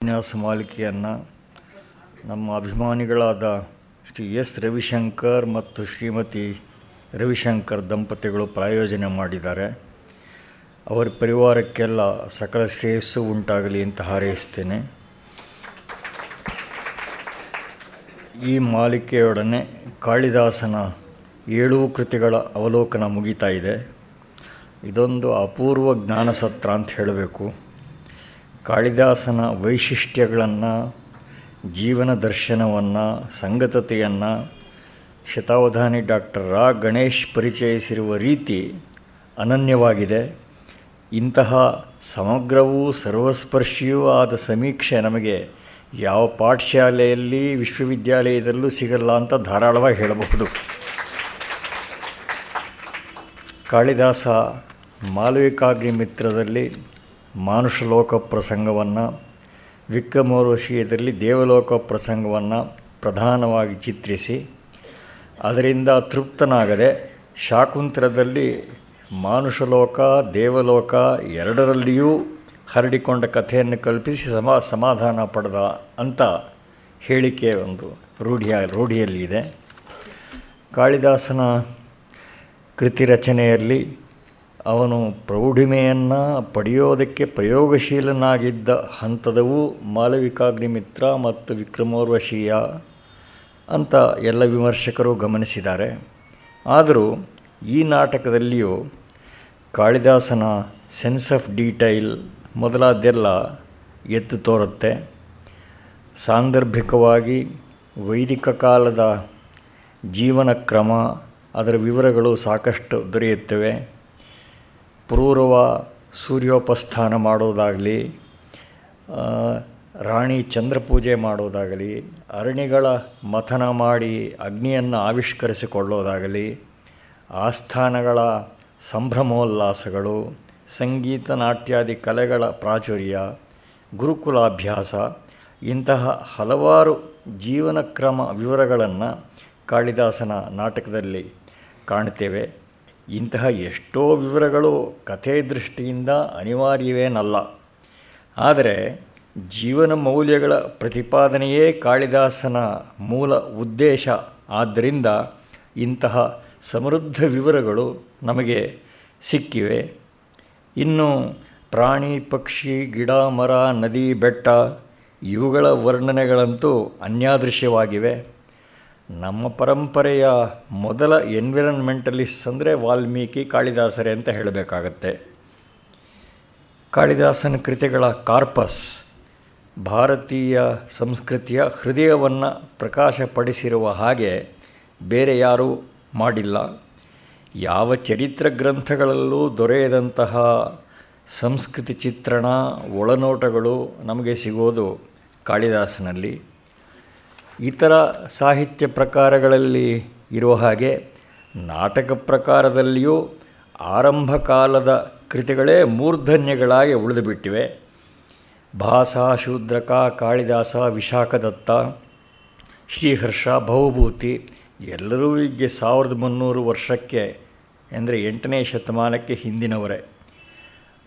ಉಪನ್ಯಾಸ ಮಾಲಿಕೆಯನ್ನು ನಮ್ಮ ಅಭಿಮಾನಿಗಳಾದ ಶ್ರೀ ಎಸ್ ರವಿಶಂಕರ್ ಮತ್ತು ಶ್ರೀಮತಿ ರವಿಶಂಕರ್ ದಂಪತಿಗಳು ಪ್ರಾಯೋಜನೆ ಮಾಡಿದ್ದಾರೆ. ಅವರ ಪರಿವಾರಕ್ಕೆಲ್ಲ ಸಕಲ ಶ್ರೇಯಸ್ಸು ಉಂಟಾಗಲಿ ಅಂತ ಹಾರೈಸ್ತೇನೆ. ಈ ಮಾಲಿಕೆಯೊಡನೆ ಕಾಳಿದಾಸನ ಏಳೂ ಕೃತಿಗಳ ಅವಲೋಕನ ಮುಗಿತಾ ಇದೆ. ಇದೊಂದು ಅಪೂರ್ವ ಜ್ಞಾನಸತ್ರ ಅಂತ ಹೇಳಬೇಕು. ಕಾಳಿದಾಸನ ವೈಶಿಷ್ಟ್ಯಗಳನ್ನು, ಜೀವನ ದರ್ಶನವನ್ನು, ಸಂಗತತೆಯನ್ನು, ಶತಾವಧಾನಿ ಡಾಕ್ಟರ್ ರಾ ಗಣೇಶ್ ಪರಿಚಯಿಸಿರುವ ರೀತಿ ಅನನ್ಯವಾಗಿದೆ. ಇಂತಹ ಸಮಗ್ರವೂ ಸರ್ವಸ್ಪರ್ಶಿಯೂ ಆದ ಸಮೀಕ್ಷೆ ನಮಗೆ ಯಾವ ಪಾಠಶಾಲೆಯಲ್ಲಿ, ವಿಶ್ವವಿದ್ಯಾಲಯದಲ್ಲೂ ಸಿಗಲ್ಲ ಅಂತ ಧಾರಾಳವಾಗಿ ಹೇಳಬಹುದು. ಕಾಳಿದಾಸ ಮಾಲವಿಕಾಗ್ನಿ ಮಿತ್ರದಲ್ಲಿ ಮಾನುಷಲೋಕ ಪ್ರಸಂಗವನ್ನು ವಿಕ್ರಮೋರ್ವಶೀಯದಲ್ಲಿ ದೇವಲೋಕ ಪ್ರಸಂಗವನ್ನು ಪ್ರಧಾನವಾಗಿ ಚಿತ್ರಿಸಿ, ಅದರಿಂದ ತೃಪ್ತನಾಗದೆ ಶಾಕುಂತರದಲ್ಲಿ ಮಾನುಷಲೋಕ, ದೇವಲೋಕ ಎರಡರಲ್ಲಿಯೂ ಹರಡಿಕೊಂಡ ಕಥೆಯನ್ನು ಕಲ್ಪಿಸಿ ಸಮಾ, ಸಮಾಧಾನ ಪಡೆದ ಅಂತ ಹೇಳಿಕೆ ಒಂದು ರೂಢಿಯ ರೂಢಿಯಲ್ಲಿ ಇದೆ ಕಾಳಿದಾಸನ ಕೃತಿ ರಚನೆಯಲ್ಲಿ ಅವನು ಪ್ರೌಢಿಮೆಯನ್ನು ಪಡೆಯೋದಕ್ಕೆ ಪ್ರಯೋಗಶೀಲನಾಗಿದ್ದ ಹಂತದವು ಮಾಲವಿಕಾಗ್ನಿಮಿತ್ರ ಮತ್ತು ವಿಕ್ರಮೋರ್ವಶೀಯ ಅಂತ ಎಲ್ಲ ವಿಮರ್ಶಕರು ಗಮನಿಸಿದ್ದಾರೆ. ಆದರೂ ಈ ನಾಟಕದಲ್ಲಿಯೂ ಕಾಳಿದಾಸನ ಸೆನ್ಸ್ ಆಫ್ ಡೀಟೈಲ್ ಮೊದಲಾದ್ದೆಲ್ಲ ಎತ್ತು ತೋರುತ್ತೆ. ಸಾಂದರ್ಭಿಕವಾಗಿ ವೈದಿಕ ಕಾಲದ ಜೀವನ ಕ್ರಮ ಅದರ ವಿವರಗಳು ಸಾಕಷ್ಟು ದೊರೆಯುತ್ತವೆ. ಪೂರ್ವ ಸೂರ್ಯೋಪಸ್ಥಾನ ಮಾಡೋದಾಗಲಿ ರಾಣಿ ಚಂದ್ರ ಪೂಜೆ ಮಾಡೋದಾಗಲಿ ಅರಣಿಗಳ ಮಥನ ಮಾಡಿ ಅಗ್ನಿಯನ್ನು ಆವಿಷ್ಕರಿಸಿಕೊಳ್ಳೋದಾಗಲಿ, ಆಸ್ಥಾನಗಳ ಸಂಭ್ರಮೋಲ್ಲಾಸಗಳು, ಸಂಗೀತ ನಾಟ್ಯಾದಿ ಕಲೆಗಳ ಪ್ರಾಚುರ್ಯ, ಗುರುಕುಲಾಭ್ಯಾಸ, ಇಂತಹ ಹಲವಾರು ಜೀವನ ಕ್ರಮ ವಿವರಗಳನ್ನು ಕಾಳಿದಾಸನ ನಾಟಕದಲ್ಲಿ ಕಾಣ್ತೇವೆ. ಇಂತಹ ಎಷ್ಟೋ ವಿವರಗಳು ಕಥೆ ದೃಷ್ಟಿಯಿಂದ ಅನಿವಾರ್ಯವೇನಲ್ಲ. ಆದರೆ ಜೀವನ ಮೌಲ್ಯಗಳ ಪ್ರತಿಪಾದನೆಯೇ ಕಾಳಿದಾಸನ ಮೂಲ ಉದ್ದೇಶ. ಆದ್ದರಿಂದ ಇಂತಹ ಸಮೃದ್ಧ ವಿವರಗಳು ನಮಗೆ ಸಿಕ್ಕಿವೆ. ಇನ್ನು ಪ್ರಾಣಿ, ಪಕ್ಷಿ, ಗಿಡ, ಮರ, ನದಿ, ಬೆಟ್ಟ ಇವುಗಳ ವರ್ಣನೆಗಳಂತೂ ಅನ್ಯಾದೃಶ್ಯವಾಗಿವೆ. ನಮ್ಮ ಪರಂಪರೆಯ ಮೊದಲ ಎನ್ವಿರನ್ಮೆಂಟಲಿಸ್ಟ್ ಅಂದರೆ ವಾಲ್ಮೀಕಿ ಕಾಳಿದಾಸರೇ ಅಂತ ಹೇಳಬೇಕಾಗತ್ತೆ. ಕಾಳಿದಾಸನ ಕೃತಿಗಳ ಕಾರ್ಪಸ್, ಭಾರತೀಯ ಸಂಸ್ಕೃತಿಯ ಹೃದಯವನ್ನು ಪ್ರಕಾಶಪಡಿಸಿರುವ ಹಾಗೆ ಬೇರೆ ಯಾರೂ ಮಾಡಿಲ್ಲ. ಯಾವ ಚರಿತ್ರ ಗ್ರಂಥಗಳಲ್ಲೂ ದೊರೆಯದಂತಹ ಸಂಸ್ಕೃತಿ ಚಿತ್ರಣ, ಒಳನೋಟಗಳು ನಮಗೆ ಸಿಗೋದು ಕಾಳಿದಾಸನಲ್ಲಿ. ಇತರ ಸಾಹಿತ್ಯ ಪ್ರಕಾರಗಳಲ್ಲಿ ಇರುವ ಹಾಗೆ ನಾಟಕ ಪ್ರಕಾರದಲ್ಲಿಯೂ ಆರಂಭ ಕಾಲದ ಕೃತಿಗಳೇ ಮೂರ್ಧನ್ಯಗಳಾಗಿ ಉಳಿದುಬಿಟ್ಟಿವೆ. ಭಾಸ, ಶೂದ್ರಕ, ಕಾಳಿದಾಸ, ವಿಶಾಖದತ್ತ, ಶ್ರೀಹರ್ಷ, ಬಹುಭೂತಿ ಎಲ್ಲರೂ ಈಗ ಸಾವಿರದ ಮುನ್ನೂರು ವರ್ಷಕ್ಕೆ ಅಂದರೆ ಎಂಟನೇ ಶತಮಾನಕ್ಕೆ ಹಿಂದಿನವರೇ.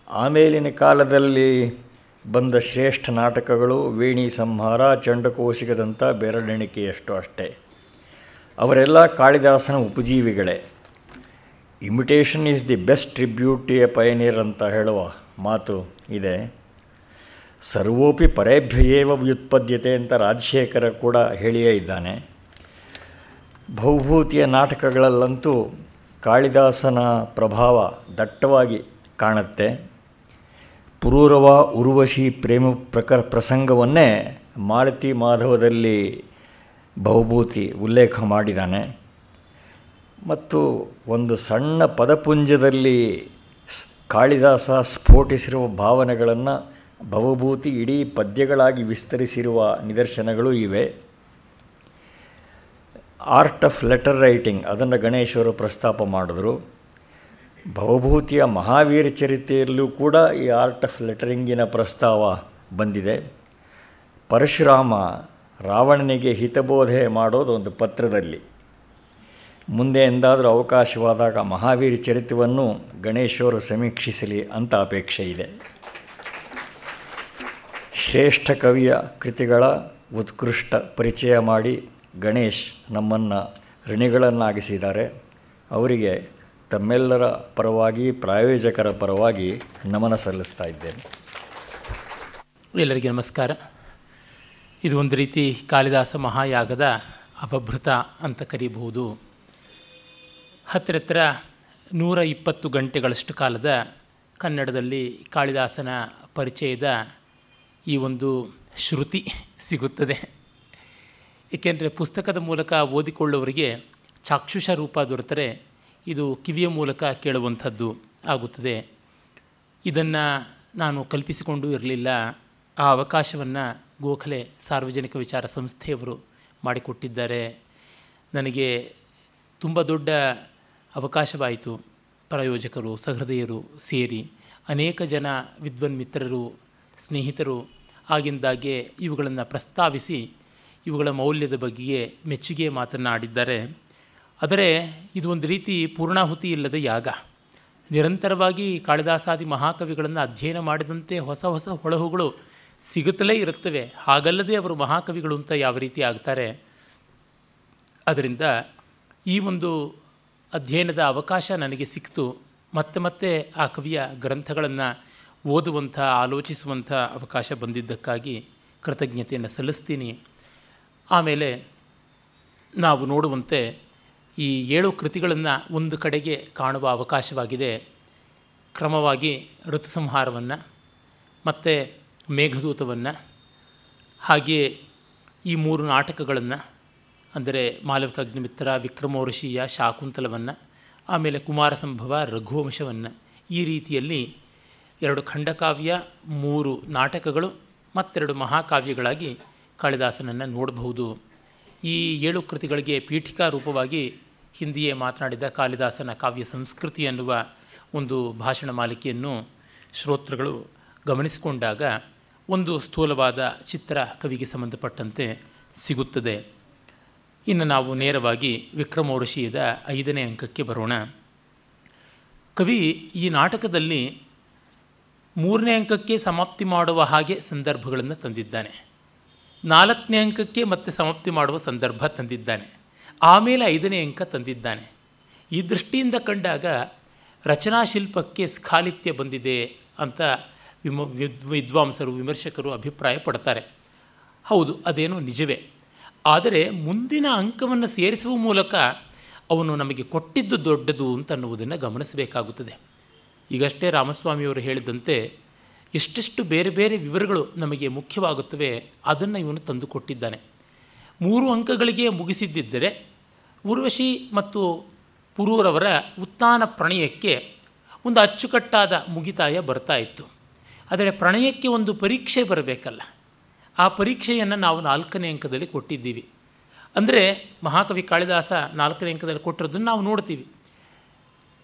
ಆಮೇಲಿನ ಕಾಲದಲ್ಲಿ ಬಂದ ಶ್ರೇಷ್ಠ ನಾಟಕಗಳು ವೇಣಿ ಸಂಹಾರ, ಚಂಡಕೋಶಿಕದಂಥ ಬೆರಳೆಣಿಕೆಯಷ್ಟು ಅಷ್ಟೇ. ಅವರೆಲ್ಲ ಕಾಳಿದಾಸನ ಉಪಜೀವಿಗಳೇ. Imitation is the best tribute a pioneer ಅಂತ ಹೇಳುವ ಮಾತು ಇದೆ. ಸರ್ವೋಪಿ ಪರೇಭ್ಯಯೇವ ವ್ಯುತ್ಪದ್ಯತೆ ಅಂತ ರಾಜಶೇಖರ ಕೂಡ ಹೇಳಿಯೇ ಇದ್ದಾನೆ. ಭೌಭೂತಿಯ ನಾಟಕಗಳಲ್ಲಂತೂ ಕಾಳಿದಾಸನ ಪ್ರಭಾವ ದಟ್ಟವಾಗಿ ಕಾಣುತ್ತೆ. ಪುರೂರವ ಉರ್ವಶಿ ಪ್ರೇಮ ಪ್ರಕರ ಪ್ರಸಂಗವನ್ನೇ ಮಾರುತಿ ಮಾಧವದಲ್ಲಿ ಬಹುಭೂತಿ ಉಲ್ಲೇಖ ಮಾಡಿದ್ದಾನೆ. ಮತ್ತು ಒಂದು ಸಣ್ಣ ಪದಪುಂಜದಲ್ಲಿ ಕಾಳಿದಾಸ ಸ್ಫೋಟಿಸಿರುವ ಭಾವನೆಗಳನ್ನು ಬಹುಭೂತಿ ಇಡೀ ಪದ್ಯಗಳಾಗಿ ವಿಸ್ತರಿಸಿರುವ ನಿದರ್ಶನಗಳು ಇವೆ. ಆರ್ಟ್ ಆಫ್ ಲೆಟರ್ ರೈಟಿಂಗ್ ಅದನ್ನು ಗಣೇಶವರು ಪ್ರಸ್ತಾಪ ಮಾಡಿದ್ರು. ಭವಭೂತಿಯ ಮಹಾವೀರ ಚರಿತೆಯಲ್ಲೂ ಕೂಡ ಈ ಆರ್ಟ್ ಆಫ್ ಲೆಟರಿಂಗಿನ ಪ್ರಸ್ತಾವ ಬಂದಿದೆ. ಪರಶುರಾಮ ರಾವಣನಿಗೆ ಹಿತಬೋಧೆ ಮಾಡೋದು ಒಂದು ಪತ್ರದಲ್ಲಿ. ಮುಂದೆ ಎಂದಾದರೂ ಅವಕಾಶವಾದಾಗ ಮಹಾವೀರ ಚರಿತವನ್ನು ಗಣೇಶವರು ಸಮೀಕ್ಷಿಸಲಿ ಅಂತ ಅಪೇಕ್ಷೆ ಇದೆ. ಶ್ರೇಷ್ಠ ಕವಿಯ ಕೃತಿಗಳ ಉತ್ಕೃಷ್ಟ ಪರಿಚಯ ಮಾಡಿ ಗಣೇಶ್ ನಮ್ಮನ್ನು ಋಣಿಗಳನ್ನಾಗಿಸಿದ್ದಾರೆ. ಅವರಿಗೆ ತಮ್ಮೆಲ್ಲರ ಪರವಾಗಿ, ಪ್ರಾಯೋಜಕರ ಪರವಾಗಿ ನಮನ ಸಲ್ಲಿಸ್ತಾ ಇದ್ದೇನೆ. ಎಲ್ಲರಿಗೆ ನಮಸ್ಕಾರ. ಇದು ಒಂದು ರೀತಿ ಕಾಳಿದಾಸ ಮಹಾಯಾಗದ ಅಪಭೃತ ಅಂತ ಕರೀಬಹುದು. ಹತ್ತಿರತ್ರ ಹತ್ತಿರ ನೂರ ಇಪ್ಪತ್ತು ಗಂಟೆಗಳಷ್ಟು ಕಾಲದ ಕನ್ನಡದಲ್ಲಿ ಕಾಳಿದಾಸನ ಪರಿಚಯದ ಈ ಒಂದು ಶ್ರುತಿ ಸಿಗುತ್ತದೆ. ಏಕೆಂದರೆ ಪುಸ್ತಕದ ಮೂಲಕ ಓದಿಕೊಳ್ಳುವವರಿಗೆ ಚಾಕ್ಷುಷ ರೂಪ ದೊರೆತರೆ ಇದು ಕಿವಿಯ ಮೂಲಕ ಕೇಳುವಂಥದ್ದು ಆಗುತ್ತದೆ. ಇದನ್ನು ನಾನು ಕಲ್ಪಿಸಿಕೊಂಡು ಇರಲಿಲ್ಲ. ಆ ಅವಕಾಶವನ್ನು ಗೋಖಲೆ ಸಾರ್ವಜನಿಕ ವಿಚಾರ ಸಂಸ್ಥೆಯವರು ಮಾಡಿಕೊಟ್ಟಿದ್ದಾರೆ. ನನಗೆ ತುಂಬ ದೊಡ್ಡ ಅವಕಾಶವಾಯಿತು. ಪ್ರಾಯೋಜಕರು, ಸಹೃದಯರು ಸೇರಿ ಅನೇಕ ಜನ ವಿದ್ವನ್ ಮಿತ್ರರು ಸ್ನೇಹಿತರು ಆಗಿಂದಾಗೆ ಇವುಗಳನ್ನು ಪ್ರಸ್ತಾವಿಸಿ ಇವುಗಳ ಮೌಲ್ಯದ ಬಗ್ಗೆಯೇ ಮೆಚ್ಚುಗೆ ಮಾತನಾಡಿದ್ದಾರೆ ಆದರೆ ಇದು ಒಂದು ರೀತಿ ಪೂರ್ಣಾಹುತಿ ಇಲ್ಲದ ಯಾಗ. ನಿರಂತರವಾಗಿ ಕಾಳಿದಾಸಾದಿ ಮಹಾಕವಿಗಳನ್ನು ಅಧ್ಯಯನ ಮಾಡಿದಂತೆ ಹೊಸ ಹೊಸ ಹೊಳಹುಗಳು ಸಿಗುತ್ತಲೇ ಇರುತ್ತವೆ. ಹಾಗಲ್ಲದೆ ಅವರು ಮಹಾಕವಿಗಳು ಅಂತ ಯಾವ ರೀತಿ ಆಗ್ತಾರೆ? ಅದರಿಂದ ಈ ಒಂದು ಅಧ್ಯಯನದ ಅವಕಾಶ ನನಗೆ ಸಿಕ್ತು. ಮತ್ತೆ ಮತ್ತೆ ಆ ಕವಿಯ ಗ್ರಂಥಗಳನ್ನು ಓದುವಂಥ, ಆಲೋಚಿಸುವಂಥ ಅವಕಾಶ ಬಂದಿದ್ದಕ್ಕಾಗಿ ಕೃತಜ್ಞತೆಯನ್ನು ಸಲ್ಲಿಸ್ತೀನಿ. ಆಮೇಲೆ ನಾವು ನೋಡುವಂತೆ ಈ ಏಳು ಕೃತಿಗಳನ್ನು ಒಂದು ಕಡೆಗೆ ಕಾಣುವ ಅವಕಾಶವಾಗಿದೆ. ಕ್ರಮವಾಗಿ ಋತುಸಂಹಾರವನ್ನು, ಮತ್ತು ಮೇಘದೂತವನ್ನು ಹಾಗೆಯೇ ಈ ಮೂರು ನಾಟಕಗಳನ್ನು, ಅಂದರೆ ಮಾಲವಿಕ ಅಗ್ನಿಮಿತ್ರ ವಿಕ್ರಮೋರ್ಷಿಯ ಶಾಕುಂತಲವನ್ನು, ಆಮೇಲೆ ಕುಮಾರ ಸಂಭವ ರಘುವಂಶವನ್ನು, ಈ ರೀತಿಯಲ್ಲಿ ಎರಡು ಖಂಡಕಾವ್ಯ, ಮೂರು ನಾಟಕಗಳು, ಮತ್ತೆರಡು ಮಹಾಕಾವ್ಯಗಳಾಗಿ ಕಾಳಿದಾಸನನ್ನು ನೋಡಬಹುದು. ಈ ಏಳು ಕೃತಿಗಳಿಗೆ ಪೀಠಿಕಾ ರೂಪವಾಗಿ ಹಿಂದಿಯೇ ಮಾತನಾಡಿದ ಕಾಳಿದಾಸನ ಕಾವ್ಯ ಸಂಸ್ಕೃತಿ ಎನ್ನುವ ಒಂದು ಭಾಷಣ ಮಾಲಿಕೆಯನ್ನು ಶ್ರೋತೃಗಳು ಗಮನಿಸಿಕೊಂಡಾಗ ಒಂದು ಸ್ಥೂಲವಾದ ಚಿತ್ರ ಕವಿಗೆ ಸಂಬಂಧಪಟ್ಟಂತೆ ಸಿಗುತ್ತದೆ. ಇನ್ನು ನಾವು ನೇರವಾಗಿ ವಿಕ್ರಮೋರ್ಷಿಯದ ಐದನೇ ಅಂಕಕ್ಕೆ ಬರೋಣ. ಕವಿ ಈ ನಾಟಕದಲ್ಲಿ ಮೂರನೇ ಅಂಕಕ್ಕೆ ಸಮಾಪ್ತಿ ಮಾಡುವ ಹಾಗೆ ಸಂದರ್ಭಗಳನ್ನು ತಂದಿದ್ದಾನೆ. ನಾಲ್ಕನೇ ಅಂಕಕ್ಕೆ ಮತ್ತೆ ಸಮಾಪ್ತಿ ಮಾಡುವ ಸಂದರ್ಭ ತಂದಿದ್ದಾನೆ. ಆಮೇಲೆ ಐದನೇ ಅಂಕ ತಂದಿದ್ದಾನೆ. ಈ ದೃಷ್ಟಿಯಿಂದ ಕಂಡಾಗ ರಚನಾಶಿಲ್ಪಕ್ಕೆ ಸ್ಖಾಲಿತ್ಯ ಬಂದಿದೆ ಅಂತ ವಿಮ ವಿದ್ವಾಂಸರು, ವಿಮರ್ಶಕರು ಅಭಿಪ್ರಾಯ ಪಡ್ತಾರೆ. ಹೌದು, ಅದೇನು ನಿಜವೇ. ಆದರೆ ಮುಂದಿನ ಅಂಕವನ್ನು ಸೇರಿಸುವ ಮೂಲಕ ಅವನು ನಮಗೆ ಕೊಟ್ಟಿದ್ದು ದೊಡ್ಡದು ಅಂತ ಅನ್ನುವುದನ್ನು ಗಮನಿಸಬೇಕಾಗುತ್ತದೆ. ಈಗಷ್ಟೇ ರಾಮಸ್ವಾಮಿಯವರು ಹೇಳಿದಂತೆ ಎಷ್ಟೆಷ್ಟು ಬೇರೆ ಬೇರೆ ವಿವರಗಳು ನಮಗೆ ಮುಖ್ಯವಾಗುತ್ತವೆ, ಅದನ್ನು ಇವನು ತಂದುಕೊಟ್ಟಿದ್ದಾನೆ ಮೂರು ಅಂಕಗಳಿಗೆ ಮುಗಿಸಿದ್ದಿದ್ದರೆ ಉರ್ವಶಿ ಮತ್ತು ಪುರೂರವರ ಉತ್ಥಾನ ಪ್ರಣಯಕ್ಕೆ ಒಂದು ಅಚ್ಚುಕಟ್ಟಾದ ಮುಗಿತಾಯ ಬರ್ತಾ ಇತ್ತು. ಆದರೆ ಪ್ರಣಯಕ್ಕೆ ಒಂದು ಪರೀಕ್ಷೆ ಬರಬೇಕಲ್ಲ. ಆ ಪರೀಕ್ಷೆಯನ್ನು ನಾವು ನಾಲ್ಕನೇ ಅಂಕದಲ್ಲಿ ಕೊಟ್ಟಿದ್ದೀವಿ. ಅಂದರೆ ಮಹಾಕವಿ ಕಾಳಿದಾಸ ನಾಲ್ಕನೇ ಅಂಕದಲ್ಲಿ ಕೊಟ್ಟಿರೋದನ್ನು ನಾವು ನೋಡ್ತೀವಿ.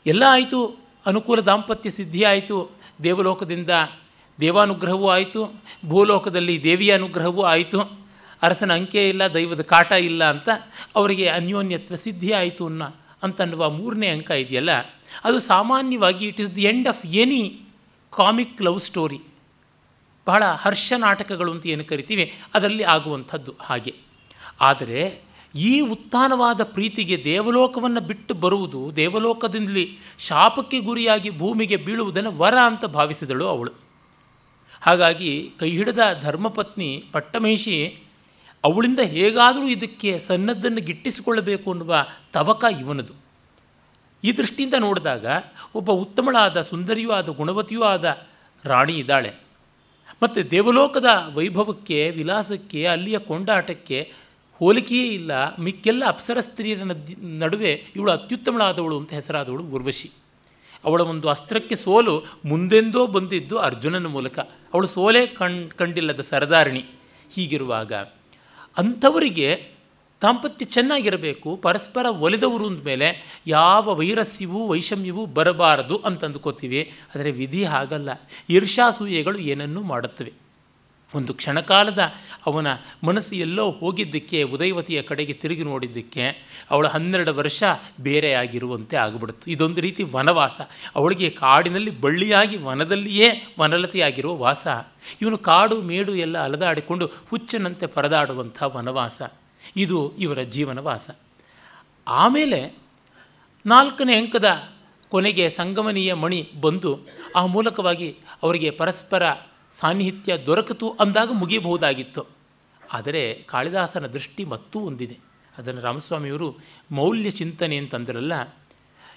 ಎಲ್ಲ ಆಯಿತು, ಅನುಕೂಲ ದಾಂಪತ್ಯ ಸಿದ್ಧಿ ಆಯಿತು, ದೇವಲೋಕದಿಂದ ದೇವಾನುಗ್ರಹವೂ ಆಯಿತು, ಭೂಲೋಕದಲ್ಲಿ ದೇವಿಯ ಅನುಗ್ರಹವೂ ಆಯಿತು ಅರಸನ ಅಂಕೆ ಇಲ್ಲ, ದೈವದ ಕಾಟ ಇಲ್ಲ ಅಂತ ಅವರಿಗೆ ಅನ್ಯೋನ್ಯತ್ವ ಸಿದ್ಧಿ ಆಯಿತು ಅನ್ನೋ ಅಂತನ್ನುವ ಮೂರನೇ ಅಂಕ ಇದೆಯಲ್ಲ? ಅದು ಸಾಮಾನ್ಯವಾಗಿ it is the end of any comic love story ಬಹಳ ಹರ್ಷ ನಾಟಕಗಳು ಅಂತ ಏನು ಕರಿತೀವಿ ಅದರಲ್ಲಿ ಆಗುವಂಥದ್ದು ಹಾಗೆ. ಆದರೆ ಈ ಉತ್ಥಾನವಾದ ಪ್ರೀತಿಗೆ ದೇವಲೋಕವನ್ನು ಬಿಟ್ಟು ಬರುವುದು, ದೇವಲೋಕದಿಂದಲೇ ಶಾಪಕ್ಕೆ ಗುರಿಯಾಗಿ ಭೂಮಿಗೆ ಬೀಳುವುದನ್ನು ವರ ಅಂತ ಭಾವಿಸಿದಳು ಅವಳು. ಹಾಗಾಗಿ ಕೈ ಹಿಡಿದ ಧರ್ಮಪತ್ನಿ ಪಟ್ಟಮಹಿಷಿ ಅವಳಿಂದ ಹೇಗಾದರೂ ಇದಕ್ಕೆ ಸನ್ನದ್ದನ್ನು ಗಿಟ್ಟಿಸಿಕೊಳ್ಳಬೇಕು ಅನ್ನುವ ತವಕ ಇವನದು. ಈ ದೃಷ್ಟಿಯಿಂದ ನೋಡಿದಾಗ ಒಬ್ಬ ಉತ್ತಮಳಾದ, ಸುಂದರಿಯೂ ಆದ, ಗುಣವತಿಯೂ ಆದ ರಾಣಿ ಇದ್ದಾಳೆ. ಮತ್ತು ದೇವಲೋಕದ ವೈಭವಕ್ಕೆ, ವಿಲಾಸಕ್ಕೆ, ಅಲ್ಲಿಯ ಕೊಂಡಾಟಕ್ಕೆ ಹೋಲಿಕೆಯೇ ಇಲ್ಲ. ಮಿಕ್ಕೆಲ್ಲ ಅಪ್ಸರ ಸ್ತ್ರೀಯರ ನಡುವೆ ಇವಳು ಅತ್ಯುತ್ತಮಳಾದವಳು ಅಂತ ಹೆಸರಾದವಳು ಉರ್ವಶಿ. ಅವಳ ಒಂದು ಅಸ್ತ್ರಕ್ಕೆ ಸೋಲು ಮುಂದೆಂದೋ ಬಂದಿದ್ದು ಅರ್ಜುನನ ಮೂಲಕ. ಅವಳು ಸೋಲೇ ಕಣ್, ಕಂಡಿಲ್ಲದ ಸರದಾರಣಿ. ಹೀಗಿರುವಾಗ ಅಂಥವರಿಗೆ ದಾಂಪತ್ಯ ಚೆನ್ನಾಗಿರಬೇಕು, ಪರಸ್ಪರ ಒಲಿದವರು ಅಂದಮೇಲೆ ಯಾವ ವೈರಸ್ಯವೂ, ವೈಷಮ್ಯವೂ ಬರಬಾರದು ಅಂತ ಅಂದ್ಕೋತೀವಿ ಆದರೆ ವಿಧಿ ಹಾಗಲ್ಲ. ಈರ್ಷಾಸೂಯೆಗಳು ಏನನ್ನೂ ಮಾಡುತ್ತವೆ. ಒಂದು ಕ್ಷಣಕಾಲದ ಅವನ ಮನಸ್ಸು ಎಲ್ಲೋ ಹೋಗಿದ್ದಕ್ಕೆ, ಉದಯವತಿಯ ಕಡೆಗೆ ತಿರುಗಿ ನೋಡಿದ್ದಕ್ಕೆ ಅವಳು ಹನ್ನೆರಡು ವರ್ಷ ಬೇರೆಯಾಗಿರುವಂತೆ ಆಗಿಬಿಡ್ತು. ಇದೊಂದು ರೀತಿ ವನವಾಸ. ಅವಳಿಗೆ ಕಾಡಿನಲ್ಲಿ ಬಳ್ಳಿಯಾಗಿ ವನದಲ್ಲಿಯೇ ವನಲತೆಯಾಗಿರುವ ವಾಸ. ಇವನು ಕಾಡು, ಮೇಡು ಎಲ್ಲ ಅಲದಾಡಿಕೊಂಡು ಹುಚ್ಚನಂತೆ ಪರದಾಡುವಂಥ ವನವಾಸ. ಇದು ಇವರ ಜೀವನವಾಸ ಆಮೇಲೆ ನಾಲ್ಕನೇ ಅಂಕದ ಕೊನೆಗೆ ಸಂಗಮನೀಯ ಮಣಿ ಬಂದು ಆ ಮೂಲಕವಾಗಿ ಅವರಿಗೆ ಪರಸ್ಪರ ಸಾನ್ನಿಹಿತ್ಯ ದೊರಕಿತು ಅಂದಾಗ ಮುಗಿಯಬಹುದಾಗಿತ್ತು. ಆದರೆ ಕಾಳಿದಾಸನ ದೃಷ್ಟಿ ಮತ್ತೂ ಒಂದಿದೆ. ಅದನ್ನು ರಾಮಸ್ವಾಮಿಯವರು ಮೌಲ್ಯ ಚಿಂತನೆ ಅಂತಂದ್ರಲ್ಲ,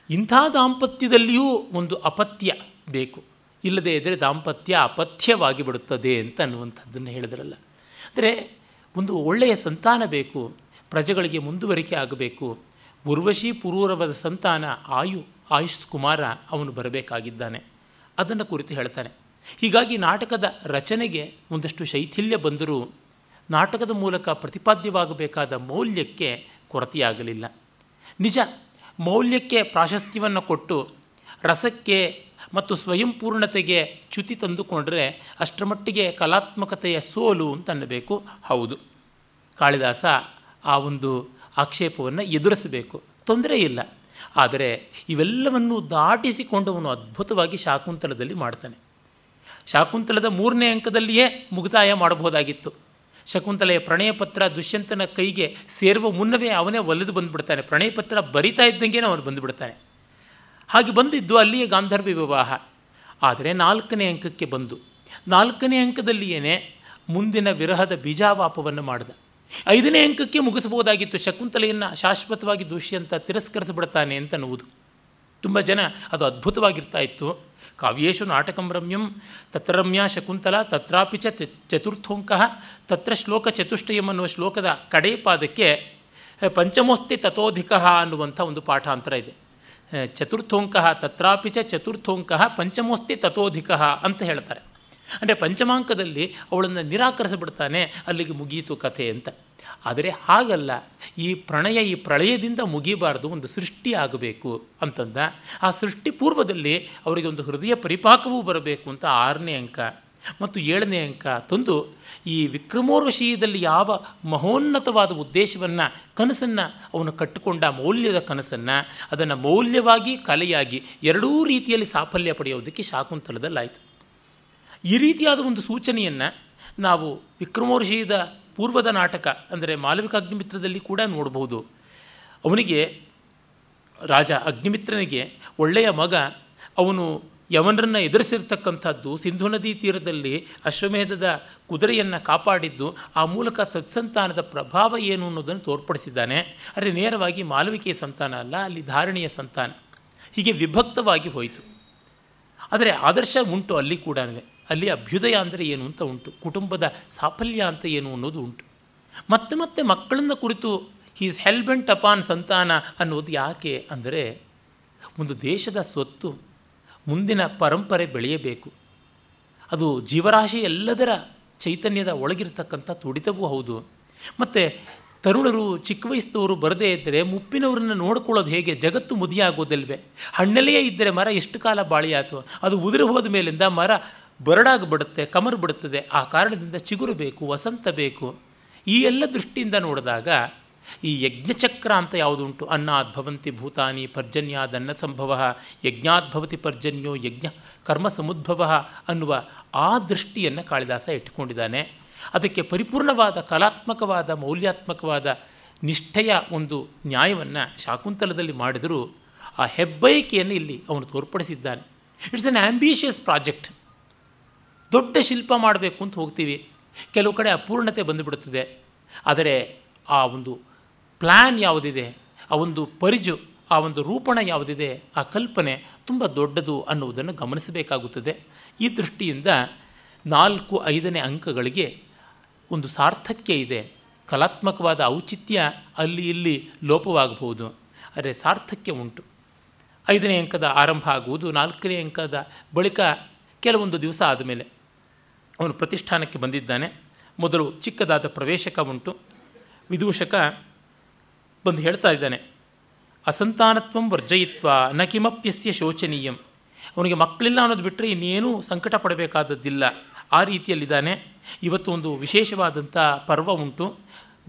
ಇಂಥ ದಾಂಪತ್ಯದಲ್ಲಿಯೂ ಒಂದು ಅಪತ್ಯ ಬೇಕು. ಇಲ್ಲದೇ ಇದ್ದರೆ ದಾಂಪತ್ಯ ಅಪಥ್ಯವಾಗಿ ಬಿಡುತ್ತದೆ ಅಂತ ಅನ್ನುವಂಥದ್ದನ್ನು ಹೇಳಿದ್ರಲ್ಲ. ಅಂದರೆ ಒಂದು ಒಳ್ಳೆಯ ಸಂತಾನ ಬೇಕು, ಪ್ರಜೆಗಳಿಗೆ ಮುಂದುವರಿಕೆ ಆಗಬೇಕು. ಉರ್ವಶಿ ಪುರೂರವದ ಸಂತಾನ ಆಯು, ಆಯುಷ್ ಕುಮಾರ ಅವನು ಬರಬೇಕಾಗಿದ್ದಾನೆ. ಅದನ್ನು ಕುರಿತು ಹೇಳ್ತಾನೆ. ಹೀಗಾಗಿ ನಾಟಕದ ರಚನೆಗೆ ಒಂದಷ್ಟು ಶೈಥಿಲ್ಯ ಬಂದರೂ ನಾಟಕದ ಮೂಲಕ ಪ್ರತಿಪಾದ್ಯವಾಗಬೇಕಾದ ಮೌಲ್ಯಕ್ಕೆ ಕೊರತೆಯಾಗಲಿಲ್ಲ. ನಿಜ, ಮೌಲ್ಯಕ್ಕೆ ಪ್ರಾಶಸ್ತ್ಯವನ್ನು ಕೊಟ್ಟು ರಸಕ್ಕೆ ಮತ್ತು ಸ್ವಯಂಪೂರ್ಣತೆಗೆ ಚ್ಯುತಿ ತಂದುಕೊಂಡರೆ ಅಷ್ಟರ ಮಟ್ಟಿಗೆ ಕಲಾತ್ಮಕತೆಯ ಸೋಲು ಅಂತ ಅನ್ನಬೇಕು ಹೌದು, ಕಾಳಿದಾಸ ಆ ಒಂದು ಆಕ್ಷೇಪವನ್ನು ಎದುರಿಸಬೇಕು. ತೊಂದರೆ ಇಲ್ಲ, ಆದರೆ ಇವೆಲ್ಲವನ್ನು ದಾಟಿಸಿಕೊಂಡವನು ಅದ್ಭುತವಾಗಿ ಶಾಕುಂತಲದಲ್ಲಿ ಮಾಡ್ತಾನೆ. ಶಾಕುಂತಲದ ಮೂರನೇ ಅಂಕದಲ್ಲಿಯೇ ಮುಕ್ತಾಯ ಮಾಡಬಹುದಾಗಿತ್ತು. ಶಕುಂತಲೆಯ ಪ್ರಣಯ ಪತ್ರ ದುಷ್ಯಂತನ ಕೈಗೆ ಸೇರುವ ಮುನ್ನವೇ ಅವನೇ ಒಲೆದು ಬಂದುಬಿಡ್ತಾನೆ. ಪ್ರಣಯ ಪತ್ರ ಬರಿತಾ ಇದ್ದಂಗೆ ಅವನು ಬಂದುಬಿಡ್ತಾನೆ. ಹಾಗೆ ಬಂದಿದ್ದು ಅಲ್ಲಿಯೇ ಗಾಂಧರ್ವ ವಿವಾಹ. ಆದರೆ ನಾಲ್ಕನೇ ಅಂಕಕ್ಕೆ ಬಂದು. ನಾಲ್ಕನೇ ಅಂಕದಲ್ಲಿಯೇ ಮುಂದಿನ ವಿರಹದ ಬೀಜಾವಾಪವನ್ನು ಮಾಡಿದ. ಐದನೇ ಅಂಕಕ್ಕೆ ಮುಗಿಸಬಹುದಾಗಿತ್ತು. ಶಕುಂತಲೆಯನ್ನು ಶಾಶ್ವತವಾಗಿ ದುಷ್ಯಂತ ತಿರಸ್ಕರಿಸಿಬಿಡ್ತಾನೆ ಅಂತ ಅನ್ನುವುದು. ತುಂಬ ಜನ ಅದು ಅದ್ಭುತವಾಗಿರ್ತಾ ಇತ್ತು. ಕಾವ್ಯೇಶು ನಾಟಕಂ ರಮ್ಯಂ ತತ್ರ ರಮ್ಯಾ ಶಕುಂತಲ ತತ್ರಾಪಿ ಚ ಚತುರ್ಥೋಂಕ ತತ್ರ ಶ್ಲೋಕ ಚತುಷ್ಟಯಂ ಅನ್ನುವ ಶ್ಲೋಕದ ಕಡೇ ಪಾದಕ್ಕೆ ಪಂಚಮೋಸ್ತಿ ತಥೋಧಿಕ ಅನ್ನುವಂಥ ಒಂದು ಪಾಠಾಂತರ ಇದೆ. ಚತುರ್ಥೋಂಕ ತತ್ರಾಪಿ ಚ ಚತುರ್ಥೋಂಕ, ಪಂಚಮೋಸ್ತಿ ತಥೋಧಿಕ ಅಂತ ಹೇಳ್ತಾರೆ. ಅಂದರೆ ಪಂಚಮಾಂಕದಲ್ಲಿ ಅವಳನ್ನು ನಿರಾಕರಿಸಿಬಿಡ್ತಾನೆ, ಅಲ್ಲಿಗೆ ಮುಗಿಯಿತು ಕಥೆ ಅಂತ. ಆದರೆ ಹಾಗಲ್ಲ. ಈ ಪ್ರಣಯ ಈ ಪ್ರಳಯದಿಂದ ಮುಗಿಬಾರದು, ಒಂದು ಸೃಷ್ಟಿ ಆಗಬೇಕು ಅಂತಂದ. ಆ ಸೃಷ್ಟಿ ಪೂರ್ವದಲ್ಲಿ ಅವರಿಗೆ ಒಂದು ಹೃದಯ ಪರಿಪಾಕವೂ ಬರಬೇಕು ಅಂತ ಆರನೇ ಅಂಕ. ಮತ್ತು ಏಳನೇ ಅಂಕ ತಂದು ಈ ವಿಕ್ರಮೋರ್ವಶೀಯದಲ್ಲಿ ಯಾವ ಮಹೋನ್ನತವಾದ ಉದ್ದೇಶವನ್ನು, ಕನಸನ್ನು ಅವನು ಕಟ್ಟಿಕೊಂಡ ಮೌಲ್ಯದ ಕನಸನ್ನು, ಅದನ್ನು ಮೌಲ್ಯವಾಗಿ, ಕಲೆಯಾಗಿ ಎರಡೂ ರೀತಿಯಲ್ಲಿ ಸಾಫಲ್ಯ ಪಡೆಯೋದಕ್ಕೆ ಶಾಕುಂತಲದಲ್ಲಾಯಿತು. ಈ ರೀತಿಯಾದ ಒಂದು ಸೂಚನೆಯನ್ನು ನಾವು ವಿಕ್ರಮೋರ್ಷಿಯದ ಪೂರ್ವದ ನಾಟಕ, ಅಂದರೆ ಮಾಲವಿಕ ಅಗ್ನಿಮಿತ್ರದಲ್ಲಿ ಕೂಡ ನೋಡಬಹುದು. ಅವನಿಗೆ, ರಾಜ ಅಗ್ನಿಮಿತ್ರನಿಗೆ ಒಳ್ಳೆಯ ಮಗ, ಅವನು ಯವನರನ್ನು ಎದುರಿಸಿರ್ತಕ್ಕಂಥದ್ದು ಸಿಂಧು ನದಿ ತೀರದಲ್ಲಿ ಅಶ್ವಮೇಧದ ಕುದುರೆಯನ್ನು ಕಾಪಾಡಿದ್ದು, ಆ ಮೂಲಕ ಸತ್ಸಂತಾನದ ಪ್ರಭಾವ ಏನು ಅನ್ನೋದನ್ನು ತೋರ್ಪಡಿಸಿದ್ದಾನೆ. ಆದರೆ ನೇರವಾಗಿ ಮಾಲವಿಕೆಯ ಸಂತಾನ ಅಲ್ಲ, ಅಲ್ಲಿ ಧಾರಣೆಯ ಸಂತಾನ. ಹೀಗೆ ವಿಭಕ್ತವಾಗಿ ಹೋಯಿತು. ಆದರೆ ಆದರ್ಶ ಉಂಟು ಅಲ್ಲಿ ಕೂಡ. ಅಲ್ಲಿ ಅಭ್ಯುದಯ ಅಂದರೆ ಏನು ಅಂತ ಉಂಟು, ಕುಟುಂಬದ ಸಾಫಲ್ಯ ಅಂತ ಏನು ಅನ್ನೋದು ಉಂಟು. ಮತ್ತೆ ಮತ್ತೆ ಮಕ್ಕಳನ್ನ ಕುರಿತು ಈಸ್ ಹೆಲ್ಬೆಂಟ್ ಅಪಾನ್ ಸಂತಾನ ಅನ್ನೋದು ಯಾಕೆ ಅಂದರೆ, ಒಂದು ದೇಶದ ಸ್ವತ್ತು ಮುಂದಿನ ಪರಂಪರೆ ಬೆಳೆಯಬೇಕು. ಅದು ಜೀವರಾಶಿ ಎಲ್ಲದರ ಚೈತನ್ಯದ ಒಳಗಿರ್ತಕ್ಕಂಥ ತುಡಿತವೂ ಹೌದು. ಮತ್ತು ತರುಣರು, ಚಿಕ್ಕ ವಯಸ್ಸಿನವರು ಬರದೇ ಇದ್ದರೆ ಮುಪ್ಪಿನವರನ್ನು ನೋಡ್ಕೊಳ್ಳೋದು ಹೇಗೆ? ಜಗತ್ತು ಮುದಿಯಾಗೋದಿಲ್ವೇ? ಹಣ್ಣಲೆಯೇ ಇದ್ದರೆ ಮರ ಎಷ್ಟು ಕಾಲ ಬಾಳಿಯಾತು? ಅದು ಉದುರು ಹೋದ ಮೇಲಿಂದ ಮರ ಬರಡಾಗಿ ಬಿಡುತ್ತೆ ಕಮರು ಬಿಡುತ್ತದೆ, ಆ ಕಾರಣದಿಂದ ಚಿಗುರು ಬೇಕು, ವಸಂತ ಬೇಕು. ಈ ಎಲ್ಲ ದೃಷ್ಟಿಯಿಂದ ನೋಡಿದಾಗ ಈ ಯಜ್ಞಚಕ್ರ ಅಂತ ಯಾವುದುಂಟು? ಅನ್ನದ್ಭವಂತಿ ಭೂತಾನಿ ಪರ್ಜನ್ಯಾದನ್ನ ಸಂಭವ ಯಜ್ಞಾದ್ಭವತಿ ಪರ್ಜನ್ಯೋ ಯಜ್ಞ ಕರ್ಮ ಸಮುದ್ಭವ ಅನ್ನುವ ಆ ದೃಷ್ಟಿಯನ್ನು ಕಾಳಿದಾಸ ಇಟ್ಟುಕೊಂಡಿದ್ದಾನೆ. ಅದಕ್ಕೆ ಪರಿಪೂರ್ಣವಾದ, ಕಲಾತ್ಮಕವಾದ, ಮೌಲ್ಯಾತ್ಮಕವಾದ ನಿಷ್ಠೆಯ ಒಂದು ನ್ಯಾಯವನ್ನು ಶಾಕುಂತಲದಲ್ಲಿ ಮಾಡಿದರೂ ಆ ಹೆಬ್ಬಯಕೆಯನ್ನು ಇಲ್ಲಿ ಅವನು ತೋರ್ಪಡಿಸಿದ್ದಾನೆ. ಇಟ್ಸ್ ಅನ್ ಆ್ಯಂಬಿಷಿಯಸ್ ಪ್ರಾಜೆಕ್ಟ್ ದೊಡ್ಡ ಶಿಲ್ಪ ಮಾಡಬೇಕು ಅಂತ ಹೋಗ್ತೀವಿ. ಕೆಲವು ಕಡೆ ಅಪೂರ್ಣತೆ ಬಂದುಬಿಡುತ್ತದೆ ಆದರೆ ಆ ಒಂದು ಪ್ಲ್ಯಾನ್ ಯಾವುದಿದೆ? ಆ ಒಂದು ಪರಿಜು, ಆ ಒಂದು ರೂಪಣ ಯಾವುದಿದೆ? ಆ ಕಲ್ಪನೆ ತುಂಬ ದೊಡ್ಡದು ಅನ್ನುವುದನ್ನು ಗಮನಿಸಬೇಕಾಗುತ್ತದೆ. ಈ ದೃಷ್ಟಿಯಿಂದ ನಾಲ್ಕು, ಐದನೇ ಅಂಕಗಳಿಗೆ ಒಂದು ಸಾರ್ಥಕ್ಯ ಇದೆ. ಕಲಾತ್ಮಕವಾದ ಔಚಿತ್ಯ ಅಲ್ಲಿ ಇಲ್ಲಿ ಲೋಪವಾಗಬಹುದು. ಆದರೆ ಸಾರ್ಥಕ್ಯ ಉಂಟು. ಐದನೇ ಅಂಕದ ಆರಂಭ ಆಗುವುದು, ನಾಲ್ಕನೇ ಅಂಕದ ಬಳಿಕ ಕೆಲವೊಂದು ದಿವಸ ಆದಮೇಲೆ. ಅವನು ಪ್ರತಿಷ್ಠಾನಕ್ಕೆ ಬಂದಿದ್ದಾನೆ. ಮೊದಲು ಚಿಕ್ಕದಾದ ಪ್ರವೇಶಕ ಉಂಟು. ವಿದೂಷಕ ಬಂದು ಹೇಳ್ತಾ ಇದ್ದಾನೆ, ಅಸಂತಾನತ್ವಂ ವರ್ಜಯಿತ್ವ, ನ ಕಿಮಪ್ಯಸ್ಯ ಶೋಚನೀಯಂ. ಅವನಿಗೆ ಮಕ್ಕಳಿಲ್ಲ ಅನ್ನೋದು ಬಿಟ್ಟರೆ ಇನ್ನೇನೂ ಸಂಕಟ ಪಡಬೇಕಾದದ್ದಿಲ್ಲ. ಆ ರೀತಿಯಲ್ಲಿದ್ದಾನೆ. ಇವತ್ತು ಒಂದು ವಿಶೇಷವಾದಂಥ ಪರ್ವ ಉಂಟು.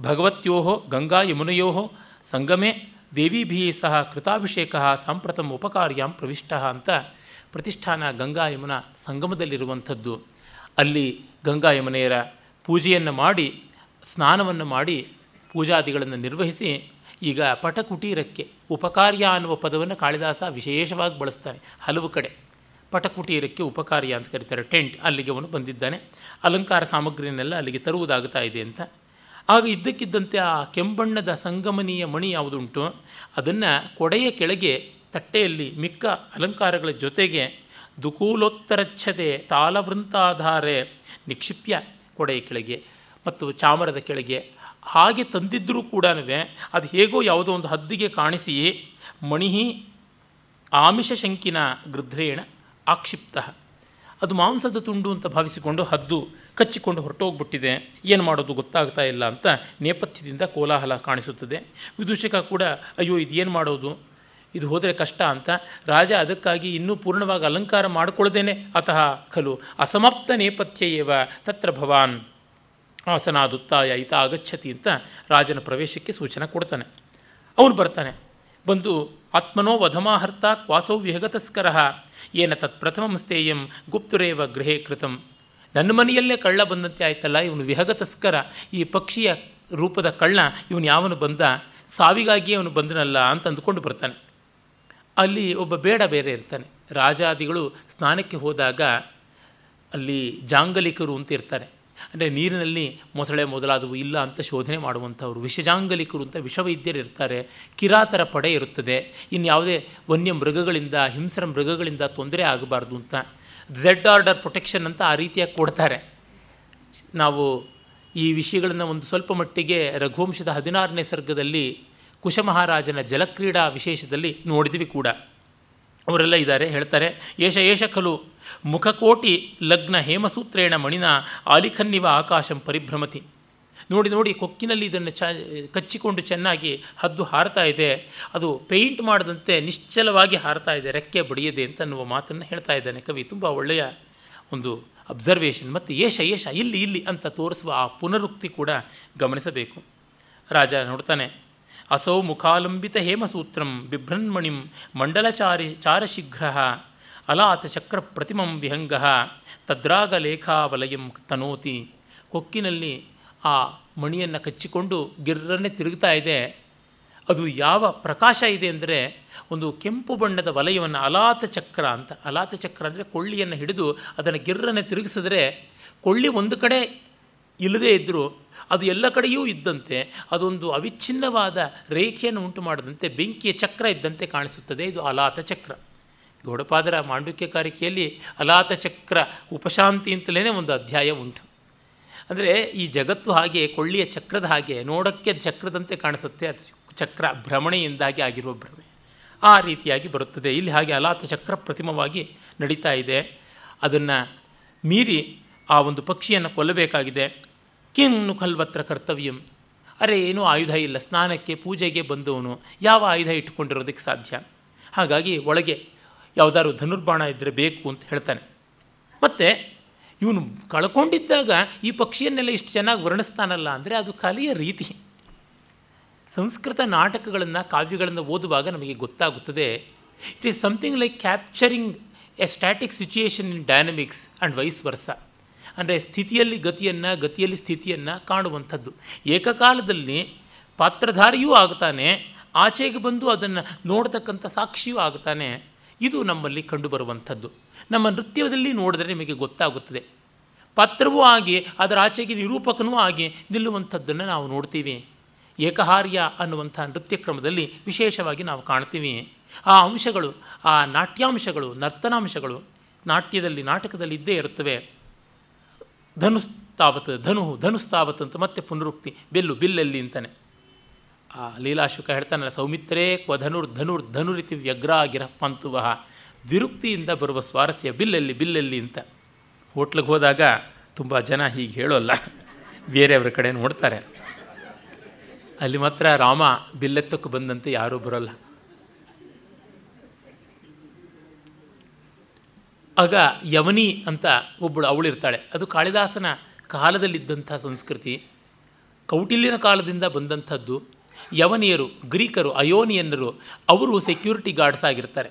ಭಗವತ್ಯೋ ಗಂಗಾ ಯಮುನೆಯೋ ಸಂಗಮೇ ದೇವಿಭಿ ಸಹ ಕೃತಾಭಿಷೇಕ ಸಾಂಪ್ರತಮ ಉಪಕಾರ್ಯಾಂ ಪ್ರವಿಷ್ಟ ಅಂತ ಪ್ರತಿಷ್ಠಾನ ಗಂಗಾ ಯಮುನಾ ಸಂಗಮದಲ್ಲಿರುವಂಥದ್ದು. ಅಲ್ಲಿ ಗಂಗಾ ಯಮುನೆಯರ ಪೂಜೆಯನ್ನು ಮಾಡಿ, ಸ್ನಾನವನ್ನು ಮಾಡಿ, ಪೂಜಾದಿಗಳನ್ನು ನಿರ್ವಹಿಸಿ, ಈಗ ಪಟಕುಟೀರಕ್ಕೆ ಉಪಕಾರ್ಯ ಅನ್ನುವ ಪದವನ್ನು ಕಾಳಿದಾಸ ವಿಶೇಷವಾಗಿ ಬಳಸ್ತಾನೆ ಹಲವು ಕಡೆ. ಪಟಕುಟೀರಕ್ಕೆ ಉಪಕಾರ್ಯ ಅಂತ ಕರೀತಾರೆ, ಟೆಂಟ್ ಅಲ್ಲಿಗೆ ಅವನು ಬಂದಿದ್ದಾನೆ, ಅಲಂಕಾರ ಸಾಮಗ್ರಿಯನ್ನೆಲ್ಲ ಅಲ್ಲಿಗೆ ತರುವುದಾಗುತ್ತಾ ಇದೆ ಅಂತ. ಆಗ ಇದ್ದಕ್ಕಿದ್ದಂತೆ ಆ ಕೆಂಬಣ್ಣದ ಸಂಗಮನೀಯ ಮಣಿ ಯಾವುದುಂಟು, ಅದನ್ನು ಕೊಡೆಯ ಕೆಳಗೆ ತಟ್ಟೆಯಲ್ಲಿ ಮಿಕ್ಕ ಅಲಂಕಾರಗಳ ಜೊತೆಗೆ ದುಕೂಲೋತ್ತರಚ್ಛದೆ ತಾಳವೃಂತಾಧಾರೆ ನಿಕ್ಷಿಪ್ಯ ಕೊಡೆಯ ಕೆಳಗೆ ಮತ್ತು ಚಾಮರದ ಕೆಳಗೆ ಹಾಗೆ ತಂದಿದ್ದರೂ ಕೂಡ ಅದು ಹೇಗೋ ಯಾವುದೋ ಒಂದು ಹದ್ದಿಗೆ ಕಾಣಿಸಿ, ಮಣಿಹಿ ಆಮಿಷ ಶಂಕಿನ ಗೃಧ್ರೇಣ ಆಕ್ಷಿಪ್ತ. ಅದು ಮಾಂಸದ ತುಂಡು ಅಂತ ಭಾವಿಸಿಕೊಂಡು ಹದ್ದು ಕಚ್ಚಿಕೊಂಡು ಹೊರಟೋಗ್ಬಿಟ್ಟಿದೆ. ಏನು ಮಾಡೋದು ಗೊತ್ತಾಗ್ತಾ ಇಲ್ಲ ಅಂತ ನೇಪಥ್ಯದಿಂದ ಕೋಲಾಹಲ ಕಾಣಿಸುತ್ತದೆ. ವಿದೂಷಕ ಕೂಡ, ಅಯ್ಯೋ, ಇದೇನು ಮಾಡೋದು? ಇದು ಹೋದರೆ ಕಷ್ಟ ಅಂತ ರಾಜ ಅದಕ್ಕಾಗಿ ಇನ್ನೂ ಪೂರ್ಣವಾಗಿ ಅಲಂಕಾರ ಮಾಡಿಕೊಳ್ಳದೇನೆ. ಅತಃ ಖಲು ಅಸಮಾಪ್ತ ನೇಪಥ್ಯ ಏವ ತತ್ರ ಭವಾನ್ ಆಸನಾದುತ್ತಾಯ ಈತ ಆಗಚ್ಚತಿ ಅಂತ ರಾಜನ ಪ್ರವೇಶಕ್ಕೆ ಸೂಚನೆ ಕೊಡ್ತಾನೆ. ಅವನು ಬರ್ತಾನೆ. ಬಂದು ಆತ್ಮನೋ ವಧಮಾಹರ್ತ ಕ್ವಾಸೋ ವಿಹಗತಸ್ಕರ ಏನ ತತ್ ಪ್ರಥಮಂ ಸ್ಥೇಯಂ ಗುಪ್ತುರೇವ ಗೃಹೇ ಕೃತಂ. ನನ್ನ ಮನೆಯಲ್ಲೇ ಕಳ್ಳ ಬಂದಂತೆ ಆಯ್ತಲ್ಲ ಇವನು ವಿಹಗತಸ್ಕರ. ಈ ಪಕ್ಷಿಯ ರೂಪದ ಕಳ್ಳ ಇವನು ಯಾವನು ಬಂದ? ಸಾವಿಗಾಗಿ ಅವನು ಬಂದನಲ್ಲ ಅಂತ ಅಂದ್ಕೊಂಡು ಬರ್ತಾನೆ. ಅಲ್ಲಿ ಒಬ್ಬ ಬೇಡ ಬೇರೆ ಇರ್ತಾನೆ. ರಾಜಾದಿಗಳು ಸ್ನಾನಕ್ಕೆ ಹೋದಾಗ ಅಲ್ಲಿ ಜಾಂಗಲಿಕರು ಅಂತ ಇರ್ತಾರೆ. ಅಂದರೆ ನೀರಿನಲ್ಲಿ ಮೊಸಳೆ ಮೊದಲಾದವು ಇಲ್ಲ ಅಂತ ಶೋಧನೆ ಮಾಡುವಂಥವ್ರು. ವಿಷಜಾಂಗಲಿಕರು ಅಂತ ವಿಷವೈದ್ಯರು ಇರ್ತಾರೆ. ಕಿರಾತರ ಪಡೆ ಇರುತ್ತದೆ. ಇನ್ನು ಯಾವುದೇ ವನ್ಯ ಮೃಗಗಳಿಂದ, ಹಿಂಸ್ರ ಮೃಗಗಳಿಂದ ತೊಂದರೆ ಆಗಬಾರ್ದು ಅಂತ ಝೆಡ್ ಆರ್ಡರ್ ಪ್ರೊಟೆಕ್ಷನ್ ಅಂತ ಆ ರೀತಿಯಾಗಿ ಕೊಡ್ತಾರೆ. ನಾವು ಈ ವಿಷಯಗಳನ್ನು ಒಂದು ಸ್ವಲ್ಪ ಮಟ್ಟಿಗೆ ರಘುವಂಶದ ಹದಿನಾರನೇ ಸರ್ಗದಲ್ಲಿ ಕುಶಮಹಾರಾಜನ ಜಲಕ್ರೀಡಾ ವಿಶೇಷದಲ್ಲಿ ನೋಡಿದ್ವಿ ಕೂಡ. ಅವರೆಲ್ಲ ಇದ್ದಾರೆ, ಹೇಳ್ತಾರೆ, ಏಷ ಏಷ ಖಲು ಮುಖಕೋಟಿ ಲಗ್ನ ಹೇಮಸೂತ್ರೇಣ ಮಣಿನ ಆಲಿಖನ್ನಿವ ಆಕಾಶಂ ಪರಿಭ್ರಮತಿ. ನೋಡಿ ನೋಡಿ, ಕೊಕ್ಕಿನಲ್ಲಿ ಇದನ್ನು ಚ, ಕಚ್ಚಿಕೊಂಡು ಚೆನ್ನಾಗಿ ಹದ್ದು ಹಾರ್ತಾ ಇದೆ. ಅದು ಪೇಂಟ್ ಮಾಡದಂತೆ ನಿಶ್ಚಲವಾಗಿ ಹಾರ್ತಾ ಇದೆ, ರೆಕ್ಕೆ ಬಡಿಯದೆ ಅಂತ ಅನ್ನುವ ಮಾತನ್ನು ಹೇಳ್ತಾ ಇದ್ದಾನೆ ಕವಿ. ತುಂಬ ಒಳ್ಳೆಯ ಒಂದು ಅಬ್ಸರ್ವೇಷನ್ ಮತ್ತು ಏಷ ಏಷ, ಇಲ್ಲಿ ಇಲ್ಲಿ ಅಂತ ತೋರಿಸುವ ಆ ಪುನರುಕ್ತಿ ಕೂಡ ಗಮನಿಸಬೇಕು. ರಾಜ ನೋಡ್ತಾನೆ ಅಸೌ ಮುಖಾಲಂಬಿತ ಹೇಮಸೂತ್ರಂ ಬಿಭ್ರನ್ಮಣಿಂ ಮಂಡಲಚಾರಿ ಚಾರಶೀಘ್ರ ಅಲಾತ ಚಕ್ರ ಪ್ರತಿಮಂ ವಿಹಂಗ ತದ್ರಾಗ ಲೇಖಾವಲಯಂ ತನೋತಿ ಕೊಕ್ಕಿನಲ್ಲಿ ಆ ಮಣಿಯನ್ನು ಕಚ್ಚಿಕೊಂಡು ಗಿರ್ರನ್ನೇ ತಿರುಗ್ತಾ ಇದೆ. ಅದು ಯಾವ ಪ್ರಕಾಶ ಇದೆ ಅಂದರೆ ಒಂದು ಕೆಂಪು ಬಣ್ಣದ ವಲಯವನ್ನು ಅಲಾತ ಚಕ್ರ ಅಂತ. ಅಲಾತ ಚಕ್ರ ಅಂದರೆ ಕೊಳ್ಳಿಯನ್ನು ಹಿಡಿದು ಅದನ್ನು ಗಿರ್ರನ್ನು ತಿರುಗಿಸಿದ್ರೆ ಕೊಳ್ಳಿ ಒಂದು ಕಡೆ ಇಲ್ಲದೇ ಇದ್ದರೂ ಅದು ಎಲ್ಲ ಕಡೆಯೂ ಇದ್ದಂತೆ, ಅದೊಂದು ಅವಿಚ್ಛಿನ್ನವಾದ ರೇಖೆಯನ್ನು ಉಂಟು ಮಾಡದಂತೆ ಬೆಂಕಿಯ ಚಕ್ರ ಇದ್ದಂತೆ ಕಾಣಿಸುತ್ತದೆ. ಇದು ಅಲಾತ ಚಕ್ರ. ಗೌಡಪಾದರ ಮಾಂಡುಕ್ಯ ಕಾರಿಕೆಯಲ್ಲಿ ಅಲಾತ ಚಕ್ರ ಉಪಶಾಂತಿ ಅಂತಲೇ ಒಂದು ಅಧ್ಯಾಯ ಉಂಟು. ಅಂದರೆ ಈ ಜಗತ್ತು ಹಾಗೆ, ಕೊಳ್ಳಿಯ ಚಕ್ರದ ಹಾಗೆ, ನೋಡೋಕ್ಕೆ ಚಕ್ರದಂತೆ ಕಾಣಿಸುತ್ತೆ, ಅದು ಚಕ್ರ ಭ್ರಮಣೆಯಿಂದಾಗಿ ಆಗಿರುವ ಭ್ರಮೆ. ಆ ರೀತಿಯಾಗಿ ಬರುತ್ತದೆ. ಇಲ್ಲಿ ಹಾಗೆ ಅಲಾತ ಚಕ್ರ ಪ್ರತಿಮವಾಗಿ ನಡೀತಾ ಇದೆ. ಅದನ್ನು ಮೀರಿ ಆ ಒಂದು ಪಕ್ಷಿಯನ್ನು ಕೊಲ್ಲಬೇಕಾಗಿದೆ. ಕಿನ್ನು ಖಲ್ವತ್ರ ಕರ್ತವ್ಯಂ. ಅರೆ, ಏನೂ ಆಯುಧ ಇಲ್ಲ. ಸ್ನಾನಕ್ಕೆ, ಪೂಜೆಗೆ ಬಂದವನು. ಯಾವ ಆಯುಧ ಇಟ್ಟುಕೊಂಡಿರೋದಕ್ಕೆ ಸಾಧ್ಯ? ಹಾಗಾಗಿ ಒಳಗೆ ಯಾವುದಾದ್ರು ಧನುರ್ಬಾಣ ಇದ್ದರೆ ಬೇಕು ಅಂತ ಹೇಳ್ತಾನೆ. ಮತ್ತು ಇವನು ಕಳ್ಕೊಂಡಿದ್ದಾಗ ಈ ಪಕ್ಷಿಯನ್ನೆಲ್ಲ ಇಷ್ಟು ಚೆನ್ನಾಗಿ ವರ್ಣಿಸ್ತಾನಲ್ಲ ಅಂದರೆ ಅದು ಕಲೆಯ ರೀತಿ. ಸಂಸ್ಕೃತ ನಾಟಕಗಳನ್ನು, ಕಾವ್ಯಗಳನ್ನು ಓದುವಾಗ ನಮಗೆ ಗೊತ್ತಾಗುತ್ತದೆ. It is something like capturing a static situation in dynamics and vice versa ಅಂದರೆ ಸ್ಥಿತಿಯಲ್ಲಿ ಗತಿಯನ್ನು, ಗತಿಯಲ್ಲಿ ಸ್ಥಿತಿಯನ್ನು ಕಾಣುವಂಥದ್ದು. ಏಕಕಾಲದಲ್ಲಿ ಪಾತ್ರಧಾರಿಯೂ ಆಗ್ತಾನೆ, ಆಚೆಗೆ ಬಂದು ಅದನ್ನು ನೋಡ್ತಕ್ಕಂಥ ಸಾಕ್ಷಿಯೂ ಆಗ್ತಾನೆ. ಇದು ನಮ್ಮಲ್ಲಿ ಕಂಡುಬರುವಂಥದ್ದು. ನಮ್ಮ ನೃತ್ಯದಲ್ಲಿ ನೋಡಿದ್ರೆ ನಿಮಗೆ ಗೊತ್ತಾಗುತ್ತದೆ. ಪಾತ್ರವೂ ಆಗಿ ಅದರ ಆಚೆಗೆ ನಿರೂಪಕನೂ ಆಗಿ ನಿಲ್ಲುವಂಥದ್ದನ್ನು ನಾವು ನೋಡ್ತೀವಿ. ಏಕಹಾರ್ಯ ಅನ್ನುವಂಥ ನೃತ್ಯ ಕ್ರಮದಲ್ಲಿ ವಿಶೇಷವಾಗಿ ನಾವು ಕಾಣ್ತೀವಿ. ಆ ಅಂಶಗಳು, ಆ ನಾಟ್ಯಾಂಶಗಳು, ನರ್ತನಾಂಶಗಳು ನಾಟ್ಯದಲ್ಲಿ, ನಾಟಕದಲ್ಲಿ ಇದ್ದೇ ಇರುತ್ತವೆ. ಧನುಸ್ತಾವತ್ ಧನು ಧನುಸ್ತಾವತ್ ಅಂತ ಮತ್ತೆ ಪುನರುಕ್ತಿ, ಬೆಲ್ಲು, ಬಿಲ್ಲೆಲ್ಲಿ ಅಂತಾನೆ. ಆ ಲೀಲಾಶುಕ ಹೇಳ್ತಾನಲ್ಲ, ಸೌಮಿತ್ರೇ ಕ್ವ ಧನುರ್ ಧನುರ್ ಧನುರಿತಿ ವ್ಯಗ್ರಾಗಿರ ಪಂತುವಹ ದ್ವಿರುಕ್ತಿಯಿಂದ ಬರುವ ಸ್ವಾರಸ್ಯ ಬಿಲ್ಲೆಲ್ಲಿ ಬಿಲ್ಲೆಲ್ಲಿ ಅಂತ. ಹೋಟ್ಲಿಗೆ ಹೋದಾಗ ತುಂಬ ಜನ ಹೀಗೆ ಹೇಳೋಲ್ಲ. ಬೇರೆಯವ್ರ ಕಡೆ ನೋಡ್ತಾರೆ. ಅಲ್ಲಿ ಮಾತ್ರ ರಾಮ ಬಿಲ್ಲೆತ್ತಕ್ಕೆ ಬಂದಂತೆ ಯಾರೂ ಬರೋಲ್ಲ. ಆಗ ಯವನಿ ಅಂತ ಒಬ್ಬಳು ಅವಳಿರ್ತಾಳೆ ಅದು ಕಾಳಿದಾಸನ ಕಾಲದಲ್ಲಿದ್ದಂಥ ಸಂಸ್ಕೃತಿ. ಕೌಟಿಲ್ಯನ ಕಾಲದಿಂದ ಬಂದಂಥದ್ದು ಯವನಿಯರು, ಗ್ರೀಕರು, ಅಯೋನಿಯನ್ನರು, ಅವರು ಸೆಕ್ಯೂರಿಟಿ ಗಾರ್ಡ್ಸ್ ಆಗಿರ್ತಾರೆ.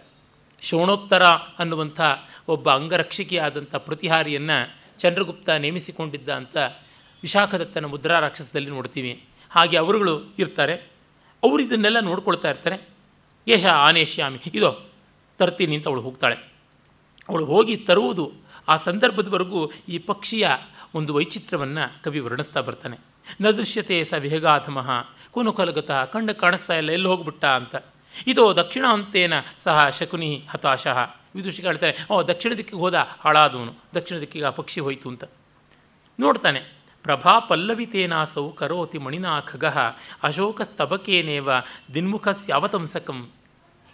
ಶೋಣೋತ್ತರ ಅನ್ನುವಂಥ ಒಬ್ಬ ಅಂಗರಕ್ಷಕಿಯಾದಂಥ ಪ್ರತಿಹಾರಿಯನ್ನು ಚಂದ್ರಗುಪ್ತ ನೇಮಿಸಿಕೊಂಡಿದ್ದ ಅಂತ ವಿಶಾಖದತ್ತನ ಮುದ್ರಾ ರಾಕ್ಷಸದಲ್ಲಿ ನೋಡ್ತೀವಿ. ಹಾಗೆ ಅವರುಗಳು ಇರ್ತಾರೆ. ಅವರು ಇದನ್ನೆಲ್ಲ ನೋಡ್ಕೊಳ್ತಾ ಇರ್ತಾರೆ. ಯಶ ಆನೇಶ್ಯಾಮಿ ಇದೋ, ತರ್ತೀನಿ ಅಂತ ಅವಳು ಹೋಗ್ತಾಳೆ. ಅವಳು ಹೋಗಿ ತರುವುದು ಆ ಸಂದರ್ಭದವರೆಗೂ ಈ ಪಕ್ಷಿಯ ಒಂದು ವೈಚಿತ್ರವನ್ನು ಕವಿ ವರ್ಣಿಸ್ತಾ ಬರ್ತಾನೆ. ನ ದೃಶ್ಯತೆ ಸ ವಿಹಗಾಧಮಃ ಕುನುಕಲಗತ ಕಣ್ಣು ಕಾಣಿಸ್ತಾ ಇಲ್ಲ, ಎಲ್ಲಿ ಹೋಗ್ಬಿಟ್ಟ ಅಂತ. ಇದು ದಕ್ಷಿಣ ಅಂತೇನ ಸಹ ಶಕುನಿ ಹತಾಶಃ. ವಿದುಷಿಗೆ ಹೇಳ್ತಾರೆ ಓ ದಕ್ಷಿಣ ದಿಕ್ಕಿಗೆ ಹೋದ ಹಾಳಾದವನು ದಕ್ಷಿಣ ದಿಕ್ಕಿಗೆ ಆ ಪಕ್ಷಿ ಹೋಯಿತು ಅಂತ. ನೋಡ್ತಾನೆ, ಪ್ರಭಾ ಪಲ್ಲವಿತೇನಾಸೌ ಕರೋತಿ ಮಣಿನಾ ಖಗಃ ಅಶೋಕ ಸ್ತಬಕೇನೇವ ದಿನ್ಮುಖಸ್ಯಾವತಂಸಕಂ.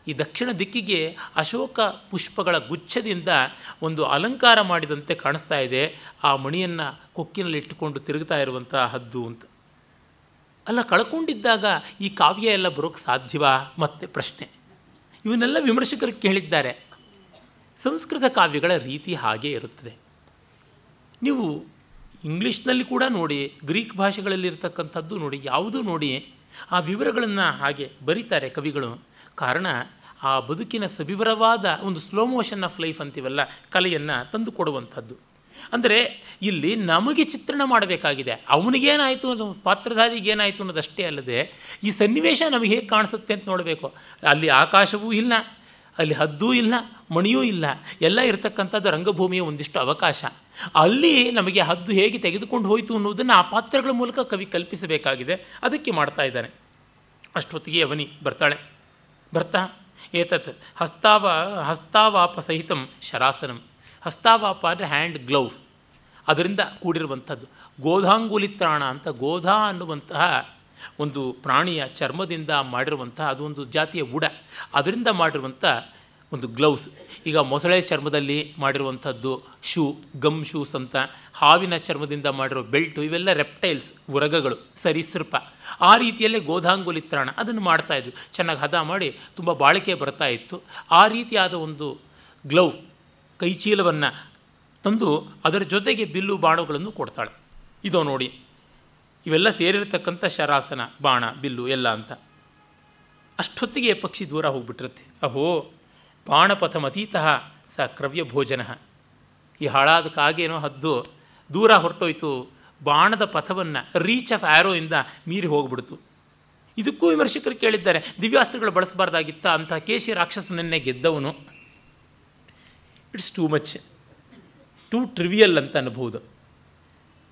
ಈ ದಕ್ಷಿಣ ದಿಕ್ಕಿಗೆ ಅಶೋಕ ಪುಷ್ಪಗಳ ಗುಚ್ಛದಿಂದ ಒಂದು ಅಲಂಕಾರ ಮಾಡಿದಂತೆ ಕಾಣಿಸ್ತಾ ಇದೆ. ಆ ಮಣಿಯನ್ನು ಕೊಕ್ಕಿನಲ್ಲಿ ಇಟ್ಟುಕೊಂಡು ತಿರುಗ್ತಾ ಇರುವಂಥ ಹದ್ದು ಅಂತ. ಅಲ್ಲ, ಕಳ್ಕೊಂಡಿದ್ದಾಗ ಈ ಕಾವ್ಯ ಎಲ್ಲ ಬರೋಕ್ಕೆ ಸಾಧ್ಯವಾ? ಮತ್ತೆ ಪ್ರಶ್ನೆ. ಇವನ್ನೆಲ್ಲ ವಿಮರ್ಶಕರು ಕೇಳಿದ್ದಾರೆ. ಸಂಸ್ಕೃತ ಕಾವ್ಯಗಳ ರೀತಿ ಹಾಗೆ ಇರುತ್ತದೆ. ನೀವು ಇಂಗ್ಲೀಷ್ನಲ್ಲಿ ಕೂಡ ನೋಡಿ, ಗ್ರೀಕ್ ಭಾಷೆಗಳಲ್ಲಿ ಇರ್ತಕ್ಕಂಥದ್ದು ನೋಡಿ, ಯಾವುದೂ ನೋಡಿ ಆ ವಿವರಗಳನ್ನು ಹಾಗೆ ಬರೀತಾರೆ ಕವಿಗಳು. ಕಾರಣ ಆ ಬದುಕಿನ ಸವಿವರವಾದ ಒಂದು ಸ್ಲೋ ಮೋಷನ್ ಆಫ್ ಲೈಫ್ ಅಂತೀವಲ್ಲ, ಕಲೆಯನ್ನು ತಂದು ಕೊಡುವಂಥದ್ದು. ಅಂದರೆ ಇಲ್ಲಿ ನಮಗೆ ಚಿತ್ರಣ ಮಾಡಬೇಕಾಗಿದೆ. ಅವನಿಗೇನಾಯಿತು ಅನ್ನೋ ಪಾತ್ರಧಾರಿಗೇನಾಯಿತು ಅನ್ನೋದಷ್ಟೇ ಅಲ್ಲದೆ, ಈ ಸನ್ನಿವೇಶ ನಮಗೆ ಹೇಗೆ ಕಾಣಿಸುತ್ತೆ ಅಂತ ನೋಡಬೇಕು. ಅಲ್ಲಿ ಆಕಾಶವೂ ಇಲ್ಲ, ಅಲ್ಲಿ ಹದ್ದೂ ಇಲ್ಲ, ಮಣಿಯೂ ಇಲ್ಲ. ಎಲ್ಲ ಇರತಕ್ಕಂಥದ್ದು ರಂಗಭೂಮಿಯ ಒಂದಿಷ್ಟು ಅವಕಾಶ. ಅಲ್ಲಿ ನಮಗೆ ಹದ್ದು ಹೇಗೆ ತೆಗೆದುಕೊಂಡು ಹೋಯಿತು ಅನ್ನೋದನ್ನು ಆ ಪಾತ್ರಗಳ ಮೂಲಕ ಕವಿ ಕಲ್ಪಿಸಬೇಕಾಗಿದೆ. ಅದಕ್ಕೆ ಮಾಡ್ತಾ ಇದ್ದಾನೆ. ಅಷ್ಟೊತ್ತಿಗೆ ಅವನಿ ಬರ್ತಾಳೆ. ಬರ್ತಾ ಏತತ್ ಹಸ್ತಾವ ಹಸ್ತಾವಾಪ ಸಹಿತಂ ಶರಾಸನಂ ಹಸ್ತಾವಾಪ ಅಂದರೆ ಹ್ಯಾಂಡ್ ಗ್ಲೌಸ್ ಅದರಿಂದ ಕೂಡಿರುವಂಥದ್ದು। ಗೋಧಾಂಗುಲಿತ್ರಾಣ ಅಂತ ಗೋಧಾ ಅನ್ನುವಂತಹ ಒಂದು ಪ್ರಾಣಿಯ ಚರ್ಮದಿಂದ ಮಾಡಿರುವಂತಹ ಅದು ಒಂದು ಜಾತಿಯ ಉಡ। ಅದರಿಂದ ಮಾಡಿರುವಂಥ ಒಂದು ಗ್ಲೌಸ್. ಈಗ ಮೊಸಳೆ ಚರ್ಮದಲ್ಲಿ ಮಾಡಿರುವಂಥದ್ದು ಶೂ, ಗಮ್ ಶೂಸ್ ಅಂತ ಹಾವಿನ ಚರ್ಮದಿಂದ ಮಾಡಿರೋ ಬೆಲ್ಟು, ಇವೆಲ್ಲ ರೆಪ್ಟೈಲ್ಸ್ ಉರಗಗಳು, ಸರೀಸೃಪ. ಆ ರೀತಿಯಲ್ಲೇ ಗೋಧಾಂಗುಲಿತ್ರಾಣ ಅದನ್ನು ಮಾಡ್ತಾಯಿದ್ರು ಚೆನ್ನಾಗಿ ಹದ ಮಾಡಿ ತುಂಬ ಬಾಳಿಕೆ ಬರ್ತಾ ಇತ್ತು. ಆ ರೀತಿಯಾದ ಒಂದು ಗ್ಲೌ ಕೈಚೀಲವನ್ನು ತಂದು ಅದರ ಜೊತೆಗೆ ಬಿಲ್ಲು ಬಾಣಗಳನ್ನು ಕೊಡ್ತಾಳೆ. ಇದೋ ನೋಡಿ, ಇವೆಲ್ಲ ಸೇರಿರತಕ್ಕಂಥ ಶರಾಸನ, ಬಾಣ, ಬಿಲ್ಲು, ಎಲ್ಲ ಅಂತ. ಅಷ್ಟೊತ್ತಿಗೆ ಪಕ್ಷಿ ದೂರ ಹೋಗ್ಬಿಟ್ಟಿರುತ್ತೆ. ಅಹೋ! ಬಾಣಪಥಮತೀತಃ ಸ ಕ್ರವ್ಯ ಭೋಜನ ಈ ಹಾಳಾದ ಕಾಗೇನೋ ಹದ್ದು ದೂರ ಹೊರಟೋಯ್ತು. ಬಾಣದ ಪಥವನ್ನು ರೀಚ್ ಆಫ್ ಆ್ಯರೋಯಿಂದ ಮೀರಿ ಹೋಗ್ಬಿಡ್ತು. ಇದಕ್ಕೂ ವಿಮರ್ಶಕರು ಕೇಳಿದ್ದಾರೆ, ದಿವ್ಯಾಸ್ತ್ರಗಳು ಬಳಸಬಾರ್ದಾಗಿತ್ತ ಅಂತಹ ಕೇಶಿ ರಾಕ್ಷಸನನ್ನೇ ಗೆದ್ದವನು. It's too much too trivial ಅಂತ ಅನ್ಬೋದು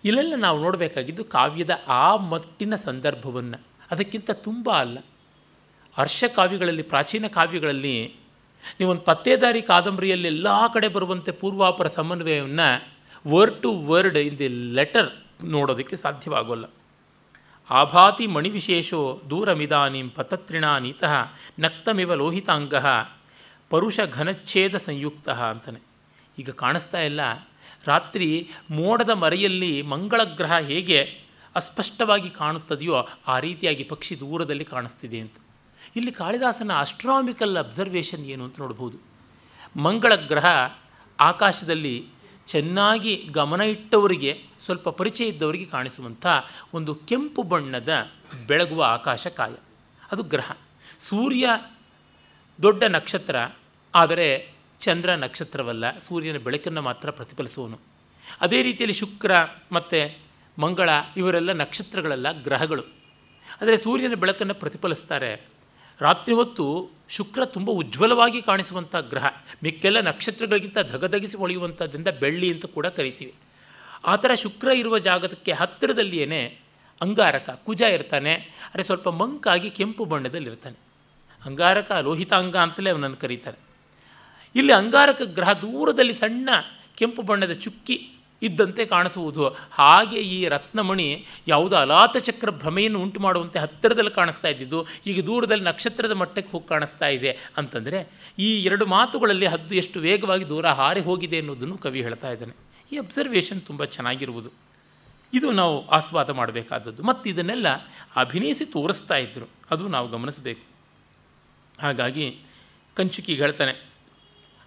ಇಲ್ಲೆಲ್ಲ ನಾವು ನೋಡಬೇಕಾಗಿದ್ದು ಕಾವ್ಯದ ಆ ಮಟ್ಟಿನ ಸಂದರ್ಭವನ್ನು. ಅದಕ್ಕಿಂತ ತುಂಬ ಅಲ್ಲ. ಹರ್ಷ ಕಾವ್ಯಗಳಲ್ಲಿ, ಪ್ರಾಚೀನ ಕಾವ್ಯಗಳಲ್ಲಿ ನೀವೊಂದು ಪತ್ತೇದಾರಿ ಕಾದಂಬರಿಯಲ್ಲಿ ಎಲ್ಲ ಕಡೆ ಬರುವಂತೆ ಪೂರ್ವಾಪರ ಸಮನ್ವಯವನ್ನು word to word in the letter ನೋಡೋದಕ್ಕೆ ಸಾಧ್ಯವಾಗೋಲ್ಲ. ಆಭಾತಿ ಮಣಿವಿಶೇಷೋ ದೂರಮಿದಾನಿಂ ಪತತ್ರಿಣಾನೀತಃ ನಕ್ತಮಿವ ಲೋಹಿತಾಂಗ ಪರುಷ ಘನಚ್ಛೇದ ಸಂಯುಕ್ತ ಅಂತಾನೆ. ಈಗ ಕಾಣಿಸ್ತಾ ಇಲ್ಲ, ರಾತ್ರಿ ಮೋಡದ ಮರೆಯಲ್ಲಿ ಮಂಗಳ ಗ್ರಹ ಹೇಗೆ ಅಸ್ಪಷ್ಟವಾಗಿ ಕಾಣುತ್ತದೆಯೋ ಆ ರೀತಿಯಾಗಿ ಪಕ್ಷಿ ದೂರದಲ್ಲಿ ಕಾಣಿಸ್ತಿದೆ ಅಂತ. ಇಲ್ಲಿ ಕಾಳಿದಾಸನ ಅಸ್ಟ್ರಾಮಿಕಲ್ ಅಬ್ಸರ್ವೇಷನ್ ಏನು ಅಂತ ನೋಡ್ಬೋದು. ಮಂಗಳ ಗ್ರಹ ಆಕಾಶದಲ್ಲಿ ಚೆನ್ನಾಗಿ ಗಮನ ಇಟ್ಟವರಿಗೆ, ಸ್ವಲ್ಪ ಪರಿಚಯ ಇದ್ದವರಿಗೆ ಕಾಣಿಸುವಂಥ ಒಂದು ಕೆಂಪು ಬಣ್ಣದ ಬೆಳಗುವ ಆಕಾಶ ಕಾಯ. ಅದು ಗ್ರಹ. ಸೂರ್ಯ ದೊಡ್ಡ ನಕ್ಷತ್ರ, ಆದರೆ ಚಂದ್ರ ನಕ್ಷತ್ರವಲ್ಲ, ಸೂರ್ಯನ ಬೆಳಕನ್ನು ಮಾತ್ರ ಪ್ರತಿಫಲಿಸುವನು. ಅದೇ ರೀತಿಯಲ್ಲಿ ಶುಕ್ರ ಮತ್ತು ಮಂಗಳ, ಇವರೆಲ್ಲ ನಕ್ಷತ್ರಗಳೆಲ್ಲ, ಗ್ರಹಗಳು. ಆದರೆ ಸೂರ್ಯನ ಬೆಳಕನ್ನು ಪ್ರತಿಫಲಿಸ್ತಾರೆ ರಾತ್ರಿ ಹೊತ್ತು ಶುಕ್ರ ತುಂಬ ಉಜ್ವಲವಾಗಿ ಕಾಣಿಸುವಂಥ ಗ್ರಹ. ಮಿಕ್ಕೆಲ್ಲ ನಕ್ಷತ್ರಗಳಿಗಿಂತ ಧಗಧಗಿಸಿ ಹೊಳೆಯುವಂಥದ್ರಿಂದ ಬೆಳ್ಳಿ ಅಂತ ಕೂಡ ಕರಿತೀವಿ. ಆ ಥರ ಶುಕ್ರ ಇರುವ ಜಾಗದಕ್ಕೆ ಹತ್ತಿರದಲ್ಲಿಯೇ ಅಂಗಾರಕ, ಕುಜ ಇರ್ತಾನೆ. ಅರೆ ಸ್ವಲ್ಪ ಮಂಕಾಗಿ ಕೆಂಪು ಬಣ್ಣದಲ್ಲಿ ಇರ್ತಾನೆ. ಅಂಗಾರಕ, ಲೋಹಿತಾಂಗ ಅಂತಲೇ ಅವನನ್ನು ಕರೀತಾರೆ. ಇಲ್ಲಿ ಅಂಗಾರಕ ಗ್ರಹ ದೂರದಲ್ಲಿ ಸಣ್ಣ ಕೆಂಪು ಬಣ್ಣದ ಚುಕ್ಕಿ ಇದ್ದಂತೆ ಕಾಣಿಸುವುದು. ಹಾಗೆ ಈ ರತ್ನಮಣಿ ಯಾವುದೋ ಅಲಾತ ಚಕ್ರ ಭ್ರಮೆಯನ್ನು ಉಂಟು ಮಾಡುವಂತೆ ಹತ್ತಿರದಲ್ಲಿ ಕಾಣಿಸ್ತಾ ಇದ್ದಿದ್ದು, ಈಗ ದೂರದಲ್ಲಿ ನಕ್ಷತ್ರದ ಮಟ್ಟಕ್ಕೆ ಹೋಗಿ ಕಾಣಿಸ್ತಾ ಇದೆ ಅಂತಂದರೆ, ಈ ಎರಡು ಮಾತುಗಳಲ್ಲಿ ಹದ್ದು ಎಷ್ಟು ವೇಗವಾಗಿ ದೂರ ಹಾರಿ ಹೋಗಿದೆ ಅನ್ನೋದನ್ನು ಕವಿ ಹೇಳ್ತಾ ಇದ್ದಾನೆ. ಈ ಅಬ್ಸರ್ವೇಷನ್ ತುಂಬ ಚೆನ್ನಾಗಿರುವುದು. ಇದು ನಾವು ಆಸ್ವಾದ ಮಾಡಬೇಕಾದದ್ದು. ಮತ್ತು ಇದನ್ನೆಲ್ಲ ಅಭಿನಯಿಸಿ ತೋರಿಸ್ತಾ ಇದ್ದರು ಅದು ನಾವು ಗಮನಿಸಬೇಕು. ಹಾಗಾಗಿ ಕಂಚುಕಿಗೆ ಹೇಳ್ತಾನೆ,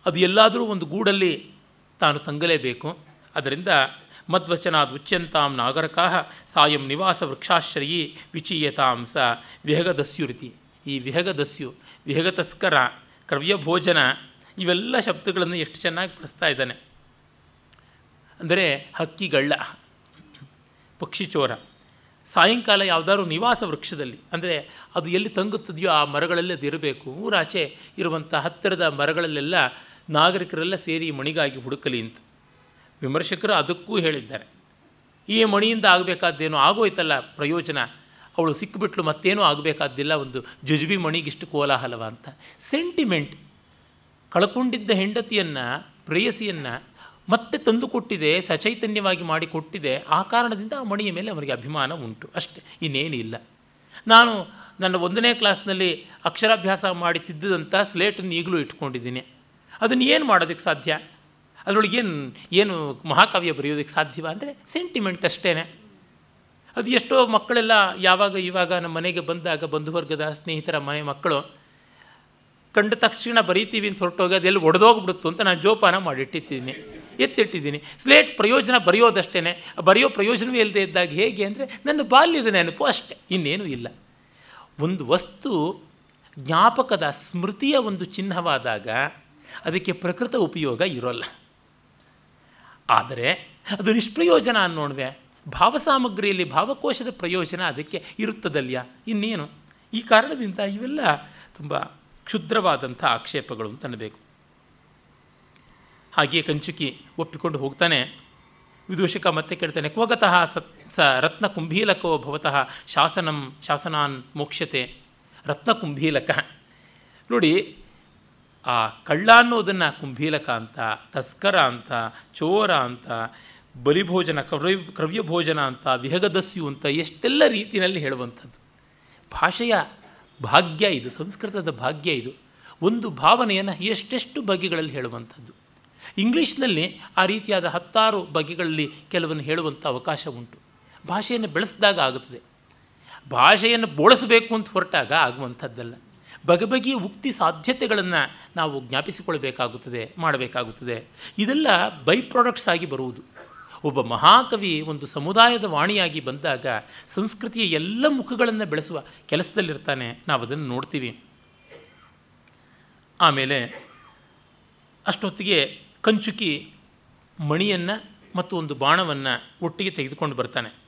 ಅದು ಎಲ್ಲಾದರೂ ಒಂದು ಗೂಡಲ್ಲಿ ತಾನು ತಂಗಲೇಬೇಕು. ಅದರಿಂದ ಮದ್ವಚನಾದ ಉಚ್ಯಂತಾಂ ನಾಗರಕಾಹ ಸಾಯಂ ನಿವಾಸ ವೃಕ್ಷಾಶ್ರಯಿ ವಿಚೀಯತಾಂ ಸ ವಿಹಗದಸ್ಯುರಿತಿ. ಈ ವಿಹಗದಸ್ಯು, ವಿಹಗತಸ್ಕರ ಕ್ರವ್ಯಭೋಜನ ಇವೆಲ್ಲ ಶಬ್ದಗಳನ್ನು ಎಷ್ಟು ಚೆನ್ನಾಗಿ ಬಳಸ್ತಾ ಇದ್ದಾನೆ. ಅಂದರೆ ಹಕ್ಕಿಗಳ್ಳ, ಪಕ್ಷಿಚೋರ. ಸಾಯಂಕಾಲ ಯಾವುದಾದ್ರು ನಿವಾಸ ವೃಕ್ಷದಲ್ಲಿ, ಅಂದರೆ ಅದು ಎಲ್ಲಿ ತಂಗುತ್ತದೆಯೋ ಆ ಮರಗಳಲ್ಲೇ ಇರಬೇಕು. ಊರಾಚೆ ಇರುವಂಥ ಹತ್ತಿರದ ಮರಗಳಲ್ಲೆಲ್ಲ ನಾಗರಿಕರೆಲ್ಲ ಸೇರಿ ಮಣಿಗಾಗಿ ಹುಡುಕಲಿ ಅಂತ. ವಿಮರ್ಶಕರು ಅದಕ್ಕೂ ಹೇಳಿದ್ದಾರೆ. ಈ ಮಣಿಯಿಂದ ಆಗಬೇಕಾದ್ದೇನೋ ಆಗೋಯ್ತಲ್ಲ ಪ್ರಯೋಜನ. ಅವಳು ಸಿಕ್ಕಿಬಿಟ್ಲು ಮತ್ತೇನೂ ಆಗಬೇಕಾದ್ದಿಲ್ಲ ಒಂದು ಜುಜುಬಿ ಮಣಿಗಿಷ್ಟು ಕೋಲಾಹಲವ ಅಂತ. ಸೆಂಟಿಮೆಂಟ್ ಕಳ್ಕೊಂಡಿದ್ದ ಹೆಂಡತಿಯನ್ನು, ಪ್ರೇಯಸಿಯನ್ನು ಮತ್ತೆ ತಂದುಕೊಟ್ಟಿದೆ, ಸಚೈತನ್ಯವಾಗಿ ಮಾಡಿಕೊಟ್ಟಿದೆ. ಆ ಕಾರಣದಿಂದ ಆ ಮಣಿಯ ಮೇಲೆ ಅವರಿಗೆ ಅಭಿಮಾನ ಉಂಟು. ಅಷ್ಟೇ ಇನ್ನೇನಿಲ್ಲ ನಾನು ನನ್ನ ಒಂದನೇ ಕ್ಲಾಸ್ನಲ್ಲಿ ಅಕ್ಷರಾಭ್ಯಾಸ ಮಾಡಿ ತಿದ್ದಂಥ ಸ್ಲೇಟನ್ನು ಈಗಲೂ ಇಟ್ಕೊಂಡಿದ್ದೀನಿ. ಅದನ್ನು ಏನು ಮಾಡೋದಕ್ಕೆ ಸಾಧ್ಯ? ಅದರೊಳಗೆ ಏನು ಏನು ಮಹಾಕಾವ್ಯ ಬರೆಯೋದಕ್ಕೆ ಸಾಧ್ಯವ ಅಂದರೆ ಸೆಂಟಿಮೆಂಟ್ ಅಷ್ಟೇ ಅದು ಎಷ್ಟೋ ಮಕ್ಕಳೆಲ್ಲ ಯಾವಾಗ ಇವಾಗ ನಮ್ಮ ಮನೆಗೆ ಬಂದಾಗ ಬಂಧುವರ್ಗದ ಸ್ನೇಹಿತರ ಮನೆ ಮಕ್ಕಳು, ಕಂಡ ತಕ್ಷಣ ಬರೀತೀವಿ ಅಂತ ಹೊರಟೋಗಿ ಅದೆಲ್ಲಿ ಒಡೆದೋಗ್ಬಿಡುತ್ತು ಅಂತ ನಾನು ಜೋಪಾನ ಮಾಡಿಟ್ಟಿದ್ದೀನಿ, ಎತ್ತಿಟ್ಟಿದ್ದೀನಿ. ಸ್ಲೇಟ್ ಪ್ರಯೋಜನ ಬರೆಯೋದಷ್ಟೇ ಬರೆಯೋ ಪ್ರಯೋಜನವೇ ಇಲ್ಲದೆ ಇದ್ದಾಗ ಹೇಗೆ ಅಂದರೆ ನನ್ನ ಬಾಲ್ಯದ ನೆನಪು ಅಷ್ಟೇ, ಇನ್ನೇನು ಇಲ್ಲ. ಒಂದು ವಸ್ತು ಜ್ಞಾಪಕದ ಸ್ಮೃತಿಯ ಒಂದು ಚಿಹ್ನವಾದಾಗ ಅದಕ್ಕೆ ಪ್ರಕೃತ ಉಪಯೋಗ ಇರೋಲ್ಲ. ಆದರೆ ಅದು ನಿಷ್ಪ್ರಯೋಜನ ಅನ್ನೋಣವೆ ಭಾವಸಾಮಗ್ರಿಯಲ್ಲಿ ಭಾವಕೋಶದ ಪ್ರಯೋಜನ ಅದಕ್ಕೆ ಇರುತ್ತದಲ್ಯ? ಇನ್ನೇನು? ಈ ಕಾರಣದಿಂದ ಇವೆಲ್ಲ ತುಂಬ ಕ್ಷುದ್ರವಾದಂಥ ಆಕ್ಷೇಪಗಳು ಅಂತ ಅನ್ನಬೇಕು ಹಾಗೆಯೇ ಕಂಚುಕಿ ಒಪ್ಪಿಕೊಂಡು ಹೋಗ್ತಾನೆ. ವಿದೂಷಕ ಮತ್ತೆ ಕೇಳ್ತಾನೆ, ಕ್ವಗತಃ ಸತ್, ಸ ರತ್ನ ಕುಂಭೀಲಕೋ ಭವತಃ ಶಾಸನಂ, ಶಾಸನಾನ್ ಮೋಕ್ಷತೆ ರತ್ನಕುಂಭೀಲಕ. ನೋಡಿ ಆ ಕಳ್ಳ ಅನ್ನೋದನ್ನು ಕುಂಭೀಲಕ ಅಂತ, ತಸ್ಕರ ಅಂತ, ಚೋರ ಅಂತ, ಬಲಿಭೋಜನ ಕ್ರವ್ಯ ಭೋಜನ ಅಂತ, ವಿಹಗದಸ್ಯು ಅಂತ ಎಷ್ಟೆಲ್ಲ ರೀತಿಯಲ್ಲಿ ಹೇಳುವಂಥದ್ದು. ಭಾಷೆಯ ಭಾಗ್ಯ ಇದು, ಸಂಸ್ಕೃತದ ಭಾಗ್ಯ ಇದು. ಒಂದು ಭಾವನೆಯನ್ನು ಎಷ್ಟೆಷ್ಟು ಬಗೆಗಳಲ್ಲಿ ಹೇಳುವಂಥದ್ದು. ಇಂಗ್ಲೀಷ್ನಲ್ಲಿ ಆ ರೀತಿಯಾದ ಹತ್ತಾರು ಬಗೆಗಳಲ್ಲಿ ಕೆಲವನ್ನು ಹೇಳುವಂಥ ಅವಕಾಶ ಉಂಟು. ಭಾಷೆಯನ್ನು ಬೆಳೆಸಿದಾಗ ಆಗುತ್ತದೆ. ಭಾಷೆಯನ್ನು ಬೋಳಿಸಬೇಕು ಅಂತ ಹೊರಟಾಗ ಆಗುವಂಥದ್ದಲ್ಲ. ಬಗೆ ಬಗೆಯ ಉಕ್ತಿ ಸಾಧ್ಯತೆಗಳನ್ನು ನಾವು ಜ್ಞಾಪಿಸಿಕೊಳ್ಬೇಕಾಗುತ್ತದೆ, ಮಾಡಬೇಕಾಗುತ್ತದೆ. ಇದೆಲ್ಲ ಬೈ ಪ್ರಾಡಕ್ಟ್ಸ್ ಆಗಿ ಬರುವುದು. ಒಬ್ಬ ಮಹಾಕವಿ ಒಂದು ಸಮುದಾಯದ ವಾಣಿಯಾಗಿ ಬಂದಾಗ ಸಂಸ್ಕೃತಿಯ ಎಲ್ಲ ಮುಖಗಳನ್ನು ಬೆಳೆಸುವ ಕೆಲಸದಲ್ಲಿರ್ತಾನೆ. ನಾವು ಅದನ್ನು ನೋಡ್ತೀವಿ. ಆಮೇಲೆ ಅಷ್ಟೊತ್ತಿಗೆ ಕಂಚುಕಿ ಮಣಿಯನ್ನು ಮತ್ತು ಒಂದು ಬಾಣವನ್ನು ಒಟ್ಟಿಗೆ ತೆಗೆದುಕೊಂಡು ಬರ್ತಾನೆ.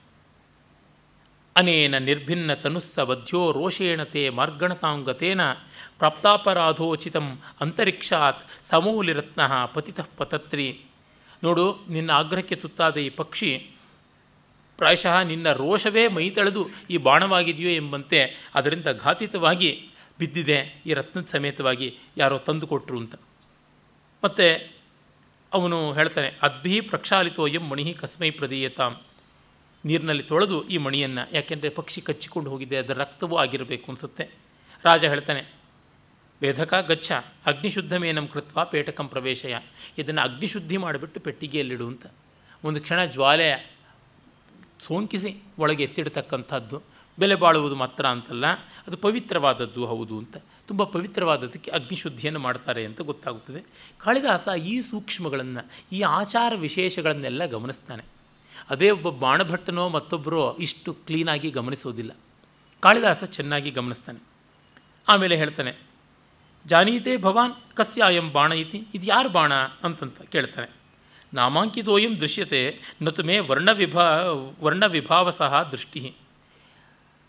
ಅನೇನ ನಿರ್ಭಿನ್ನ ತನುಸ್ಸ ವಧ್ಯೋ ರೋಷೇಣತೆ ಮಾರ್ಗಣತಾಂಗತೇನ ಪ್ರಾಪ್ತಾಪರಾಧೋಚಿತಂ ಅಂತರಿಕ್ಷಾತ್ ಸಮೂಲಿರತ್ನ ಪತಿತಃ ಪತತ್ರಿ. ನೋಡು, ನಿನ್ನ ಆಗ್ರಹಕ್ಕೆ ತುತ್ತಾದ ಈ ಪಕ್ಷಿ ಪ್ರಾಯಶಃ ನಿನ್ನ ರೋಷವೇ ಮೈತಳೆದು ಈ ಬಾಣವಾಗಿದೆಯೋ ಎಂಬಂತೆ ಅದರಿಂದ ಘಾತಿತವಾಗಿ ಬಿದ್ದಿದೆ ಈ ರತ್ನದ ಸಮೇತವಾಗಿ ಯಾರೋ ತಂದು ಕೊಟ್ಟರು ಅಂತ. ಮತ್ತು ಅವನು ಹೇಳ್ತಾನೆ, ಅದ್ಭಿ ಪ್ರಕ್ಷಾಲಿತೋಯಂ ಮಣಿಹಿ ಮಣಿ ಕಸ್ಮೈ ಪ್ರದೀಯತಾಂ. ನೀರಿನಲ್ಲಿ ತೊಳೆದು ಈ ಮಣಿಯನ್ನು, ಯಾಕೆಂದರೆ ಪಕ್ಷಿ ಕಚ್ಚಿಕೊಂಡು ಹೋಗಿದೆ ಅದರ ರಕ್ತವೂ ಆಗಿರಬೇಕು ಅನಿಸುತ್ತೆ. ರಾಜ ಹೇಳ್ತಾನೆ, ವೇದಕ ಗಚ್ಚ, ಅಗ್ನಿಶುದ್ಧಮೇನಂ ಕೃತ್ವ ಪೇಟಕಂ ಪ್ರವೇಶಯ. ಇದನ್ನು ಅಗ್ನಿಶುದ್ಧಿ ಮಾಡಿಬಿಟ್ಟು ಪೆಟ್ಟಿಗೆಯಲ್ಲಿಡು ಅಂತ. ಒಂದು ಕ್ಷಣ ಜ್ವಾಲೆ ಸೋಂಕಿಸಿ ಒಳಗೆ ಎತ್ತಿಡ್ತಕ್ಕಂಥದ್ದು, ಬೆಲೆ ಬಾಳುವುದು ಮಾತ್ರ ಅಂತಲ್ಲ, ಅದು ಪವಿತ್ರವಾದದ್ದು ಹೌದು ಅಂತ. ತುಂಬ ಪವಿತ್ರವಾದದಕ್ಕೆ ಅಗ್ನಿಶುದ್ಧಿಯನ್ನು ಮಾಡ್ತಾರೆ ಅಂತ ಗೊತ್ತಾಗುತ್ತದೆ. ಕಾಳಿದಾಸ ಈ ಸೂಕ್ಷ್ಮಗಳನ್ನು, ಈ ಆಚಾರ ವಿಶೇಷಗಳನ್ನೆಲ್ಲ ಗಮನಿಸ್ತಾನೆ. ಅದೇ ಒಬ್ಬ ಬಾಣಭಟ್ಟನೋ ಮತ್ತೊಬ್ಬರೋ ಇಷ್ಟು ಕ್ಲೀನಾಗಿ ಗಮನಿಸೋದಿಲ್ಲ. ಕಾಳಿದಾಸ ಚೆನ್ನಾಗಿ ಗಮನಿಸ್ತಾನೆ. ಆಮೇಲೆ ಹೇಳ್ತಾನೆ, ಜಾನೀತೆ ಭವಾನ್ ಕಸ್ಯ ಅಯಂ ಬಾಣ ಇತಿ ಇದು ಯಾರು ಬಾಣ? ಅಂತಂತ ಕೇಳ್ತಾನೆ. ನಾಮಾಂಕಿತೋಯಂ ದೃಶ್ಯತೆ, ನತು ಮೇ ವರ್ಣವಿಭಾ ವರ್ಣವಿಭಾವ ಸಹ ದೃಷ್ಟಿ.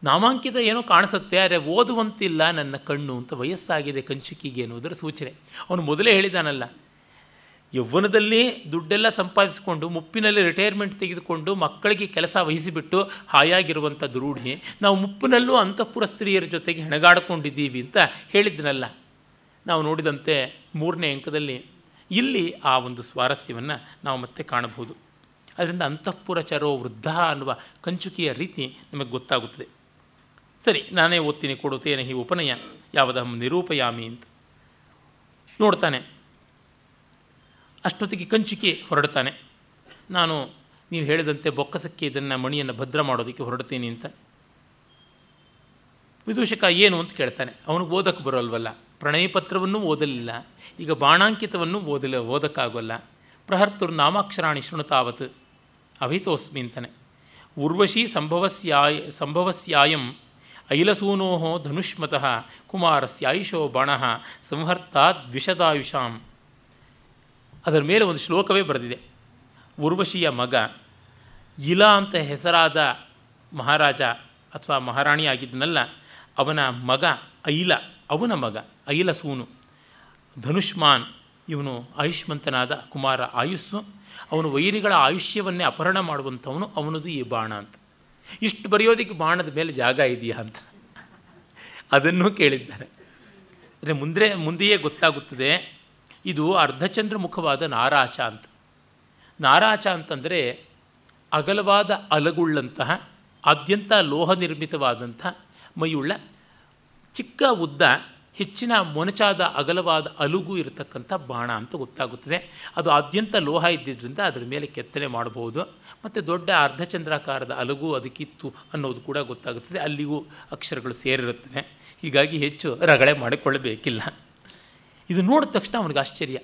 ನಾಮಾಂಕಿತ ಏನೋ ಕಾಣಿಸುತ್ತೆ, ಆದರೆ ಓದುವಂತಿಲ್ಲ ನನ್ನ ಕಣ್ಣು ಅಂತ ವಯಸ್ಸಾಗಿದೆ ಕಂಚುಕಿಗೆ ಎನ್ನುವುದರ ಸೂಚನೆ. ಅವನು ಮೊದಲೇ ಹೇಳಿದಾನಲ್ಲ ಯೌವನದಲ್ಲಿ ದುಡ್ಡೆಲ್ಲ ಸಂಪಾದಿಸಿಕೊಂಡು ಮುಪ್ಪಿನಲ್ಲಿ ರಿಟೈರ್ಮೆಂಟ್ ತೆಗೆದುಕೊಂಡು ಮಕ್ಕಳಿಗೆ ಕೆಲಸ ವಹಿಸಿಬಿಟ್ಟು ಹಾಯಾಗಿರುವಂಥ ದುರೂಢಿ ನಾವು ಮುಪ್ಪಿನಲ್ಲೂ ಅಂತಃಪುರ ಸ್ತ್ರೀಯರ ಜೊತೆಗೆ ಹೆಣಗಾಡಿಕೊಂಡಿದ್ದೀವಿ ಅಂತ ಹೇಳಿದ್ನಲ್ಲ. ನಾವು ನೋಡಿದಂತೆ ಮೂರನೇ ಅಂಕದಲ್ಲಿ ಇಲ್ಲಿ ಆ ಒಂದು ಸ್ವಾರಸ್ಯವನ್ನು ನಾವು ಮತ್ತೆ ಕಾಣಬಹುದು. ಅದರಿಂದ ಅಂತಃಪುರ ಚರೋ ವೃದ್ಧ ಅನ್ನುವ ಕಂಚುಕಿಯ ರೀತಿ ನಮಗೆ ಗೊತ್ತಾಗುತ್ತದೆ. ಸರಿ, ನಾನೇ ಓದ್ತೀನಿ ಕೊಡುತ್ತೇನೆ ಈ ಉಪನಯ, ಯಾವುದಹಂ ನಿರೂಪಯಾಮಿ ಅಂತ. ನೋಡ್ತಾನೆ ಅಷ್ಟೊತ್ತಿಗೆ ಕಂಚಿಕೆ ಹೊರಡ್ತಾನೆ ನಾನು ನೀವು ಹೇಳಿದಂತೆ ಬೊಕ್ಕಸಕ್ಕೆ ಇದನ್ನು ಮಣಿಯನ್ನು ಭದ್ರ ಮಾಡೋದಕ್ಕೆ ಹೊರಡ್ತೀನಿ ಅಂತ. ವಿದೂಷಕ ಏನು ಅಂತ ಕೇಳ್ತಾನೆ. ಅವನಿಗೆ ಓದಕ್ಕೆ ಬರೋಲ್ವಲ್ಲ. ಪ್ರಣಯ ಪತ್ರವನ್ನು ಓದಲಿಲ್ಲ. ಈಗ ಬಾಣಾಂಕಿತವನ್ನು ಓದಲ, ಓದಕ್ಕಾಗೋಲ್ಲ. ಪ್ರಹರ್ತುರ್ನಾಮಾಕ್ಷರಾಣಿ ಶೃಣುತಾವತ್ ಅಭಿತೋಸ್ಮಿ ಅಂತಾನೆ. ಉರ್ವಶಿ ಸಂಭವಸ್ಯಾಯ, ಸಂಭವಸ್ಯಾಯಂ ಐಲಸೂನೋ ಧನುಷ್ಮತಃ ಕುಮಾರಸ್ಯಾಯುಷೋ ಬಾಣ ಸಂಹರ್ತಾ ದ್ವಿಷದಾಯುಷಾಂ ಅದರ ಮೇಲೆ ಒಂದು ಶ್ಲೋಕವೇ ಬರೆದಿದೆ. ಉರ್ವಶಿಯ ಮಗ ಇಲ ಅಂತ ಹೆಸರಾದ ಮಹಾರಾಜ ಅಥವಾ ಮಹಾರಾಣಿ ಆಗಿದ್ದನಲ್ಲ, ಅವನ ಮಗ ಐಲ, ಅವನ ಮಗ ಐಲ ಸೂನು ಧನುಷ್ಮಾನ್ ಇವನು ಆಯುಷ್ಮಂತನಾದ ಕುಮಾರ ಆಯುಸ್ಸು, ಅವನು ವೈರಿಗಳ ಆಯುಷ್ಯವನ್ನೇ ಅಪಹರಣ ಮಾಡುವಂಥವನು ಅವನದು ಈ ಬಾಣ ಅಂತ. ಇಷ್ಟು ಬರೆಯೋದಕ್ಕೆ ಬಾಣದ ಮೇಲೆ ಜಾಗ ಇದೆಯಾ ಅಂತ. ಅದನ್ನು ಕೇಳಿದ್ದಾರೆ. ಅಂದರೆ ಮುಂದೆ ಮುಂದೆಯೇ ಗೊತ್ತಾಗುತ್ತದೆ ಇದು ಅರ್ಧಚಂದ್ರಮುಖವಾದ ನಾರಾಚ ಅಂತ. ನಾರಾಚ ಅಂತಂದರೆ ಅಗಲವಾದ ಅಲಗುಳ್ಳಂತಹ ಆದ್ಯಂತ ಲೋಹ ನಿರ್ಮಿತವಾದಂಥ ಮೈಯುಳ್ಳ, ಚಿಕ್ಕ ಉದ್ದ, ಹೆಚ್ಚಿನ ಮೊನಚಾದ ಅಗಲವಾದ ಅಲುಗು ಇರತಕ್ಕಂಥ ಬಾಣ ಅಂತ ಗೊತ್ತಾಗುತ್ತದೆ. ಅದು ಆದ್ಯಂತ ಲೋಹ ಇದ್ದಿದ್ದರಿಂದ ಅದರ ಮೇಲೆ ಕೆತ್ತನೆ ಮಾಡಬಹುದು. ಮತ್ತು ದೊಡ್ಡ ಅರ್ಧಚಂದ್ರಾಕಾರದ ಅಲಗು ಅದಕ್ಕಿತ್ತು ಅನ್ನೋದು ಕೂಡ ಗೊತ್ತಾಗುತ್ತದೆ. ಅಲ್ಲಿಗೂ ಅಕ್ಷರಗಳು ಸೇರಿರುತ್ತವೆ. ಹೀಗಾಗಿ ಹೆಚ್ಚು ರಗಳೆ ಮಾಡಿಕೊಳ್ಳಬೇಕಿಲ್ಲ. ಇದು ನೋಡಿದ ತಕ್ಷಣ ಅವನಿಗೆ ಆಶ್ಚರ್ಯ.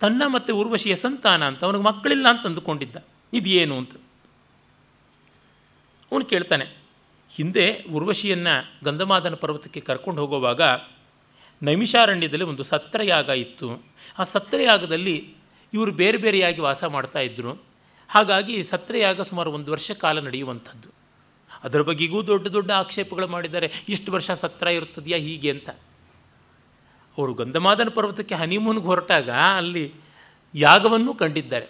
ತನ್ನ ಮತ್ತು ಊರ್ವಶಿಯ ಸಂತಾನ ಅಂತ ಅವನಿಗೆ ಮಕ್ಕಳಿಲ್ಲ ಅಂತ ಅಂದುಕೊಂಡಿದ್ದ. ಇದೇನು ಅಂತ. ಅವನು ಕೇಳ್ತಾನೆ, ಹಿಂದೆ ಉರ್ವಶಿಯನ್ನು ಗಂಧಮಾದನ ಪರ್ವತಕ್ಕೆ ಕರ್ಕೊಂಡು ಹೋಗುವಾಗ ನೈಮಿಷಾರಣ್ಯದಲ್ಲಿ ಒಂದು ಸತ್ರಯಾಗ ಇತ್ತು. ಆ ಸತ್ರಯಾಗದಲ್ಲಿ ಇವರು ಬೇರೆ ಬೇರೆಯಾಗಿ ವಾಸ ಮಾಡ್ತಾ ಇದ್ದರು ಹಾಗಾಗಿ ಸತ್ರಯಾಗ ಸುಮಾರು ಒಂದು ವರ್ಷ ಕಾಲ ನಡೆಯುವಂಥದ್ದು. ಅದರ ಬಗ್ಗೆಗೂ ದೊಡ್ಡ ದೊಡ್ಡ ಆಕ್ಷೇಪಗಳು ಮಾಡಿದ್ದಾರೆ. ಇಷ್ಟು ವರ್ಷ ಸತ್ರ ಇರುತ್ತದೆಯಾ ಹೀಗೆ ಅಂತ. ಅವರು ಗಂಧಮಾದನ ಪರ್ವತಕ್ಕೆ ಹನಿಮೂನ್ಗೆ ಹೊರಟಾಗ ಅಲ್ಲಿ ಯಾಗವನ್ನು ಕಂಡಿದ್ದಾರೆ.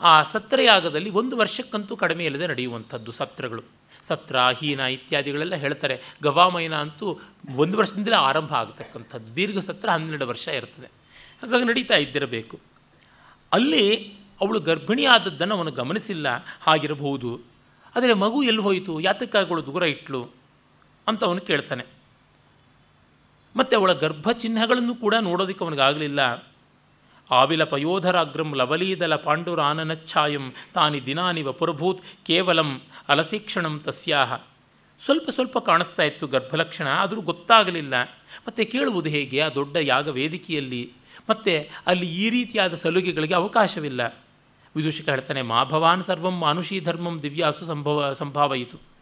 ಆ ಸತ್ರಯಾಗದಲ್ಲಿ ಒಂದು ವರ್ಷಕ್ಕಂತೂ ಕಡಿಮೆ ಇಲ್ಲದೆ ನಡೆಯುವಂಥದ್ದು ಸತ್ರಗಳು. ಸತ್ರ, ಹೀನ ಇತ್ಯಾದಿಗಳೆಲ್ಲ ಹೇಳ್ತಾರೆ. ಗವಾಮಯನ ಅಂತೂ ಒಂದು ವರ್ಷದಿಂದಲೇ ಆರಂಭ ಆಗತಕ್ಕಂಥದ್ದು. ದೀರ್ಘ ಸತ್ರ ಹನ್ನೆರಡು ವರ್ಷ ಇರ್ತದೆ. ಹಾಗಾಗಿ ನಡೀತಾ ಇದ್ದಿರಬೇಕು. ಅಲ್ಲಿ ಅವಳು ಗರ್ಭಿಣಿ ಆದದ್ದನ್ನು ಅವನು ಗಮನಿಸಿಲ್ಲ. ಹಾಗಿರಬಹುದು. ಆದರೆ ಮಗು ಎಲ್ಲಿ ಹೋಯಿತು? ಯಾತಕ್ಕಾಗಳು ದೂರ ಇಟ್ಲು? ಅಂತ ಅವನು ಕೇಳ್ತಾನೆ. ಮತ್ತು ಅವಳ ಗರ್ಭ ಚಿಹ್ನೆಗಳನ್ನು ಕೂಡ ನೋಡೋದಕ್ಕೆ ಅವನಿಗಾಗಲಿಲ್ಲ. ಆವಿಲ ಪಯೋಧರಾಗ್ರಂ ಲವಲೀದಲ ಪಾಂಡುರಾನನಚ್ಛಾಯಂ ತಾನಿ ದಿನಾನಿವ ಪುರಭೂತ್ ಕೇವಲಂ ಅಲಸೀಕ್ಷಣಂ ತಸ್ಯಾಹ. ಸ್ವಲ್ಪ ಸ್ವಲ್ಪ ಕಾಣಿಸ್ತಾ ಇತ್ತು ಗರ್ಭಲಕ್ಷಣ, ಆದರೂ ಗೊತ್ತಾಗಲಿಲ್ಲ. ಮತ್ತು ಕೇಳುವುದು ಹೇಗೆ, ಆ ದೊಡ್ಡ ಯಾಗ ವೇದಿಕೆಯಲ್ಲಿ? ಮತ್ತು ಅಲ್ಲಿ ಈ ರೀತಿಯಾದ ಸಲುಗೆಗಳಿಗೆ ಅವಕಾಶವಿಲ್ಲ. ವಿದೂಷಕ ಹೇಳ್ತಾನೆ, ಮಾ ಭವಾನ್ ಸರ್ವಂ ಮಾನುಷೀ ಧರ್ಮಂ ದಿವ್ಯಾಸು ಸಂಭವ, ಸಂಭಾವಯಿತು.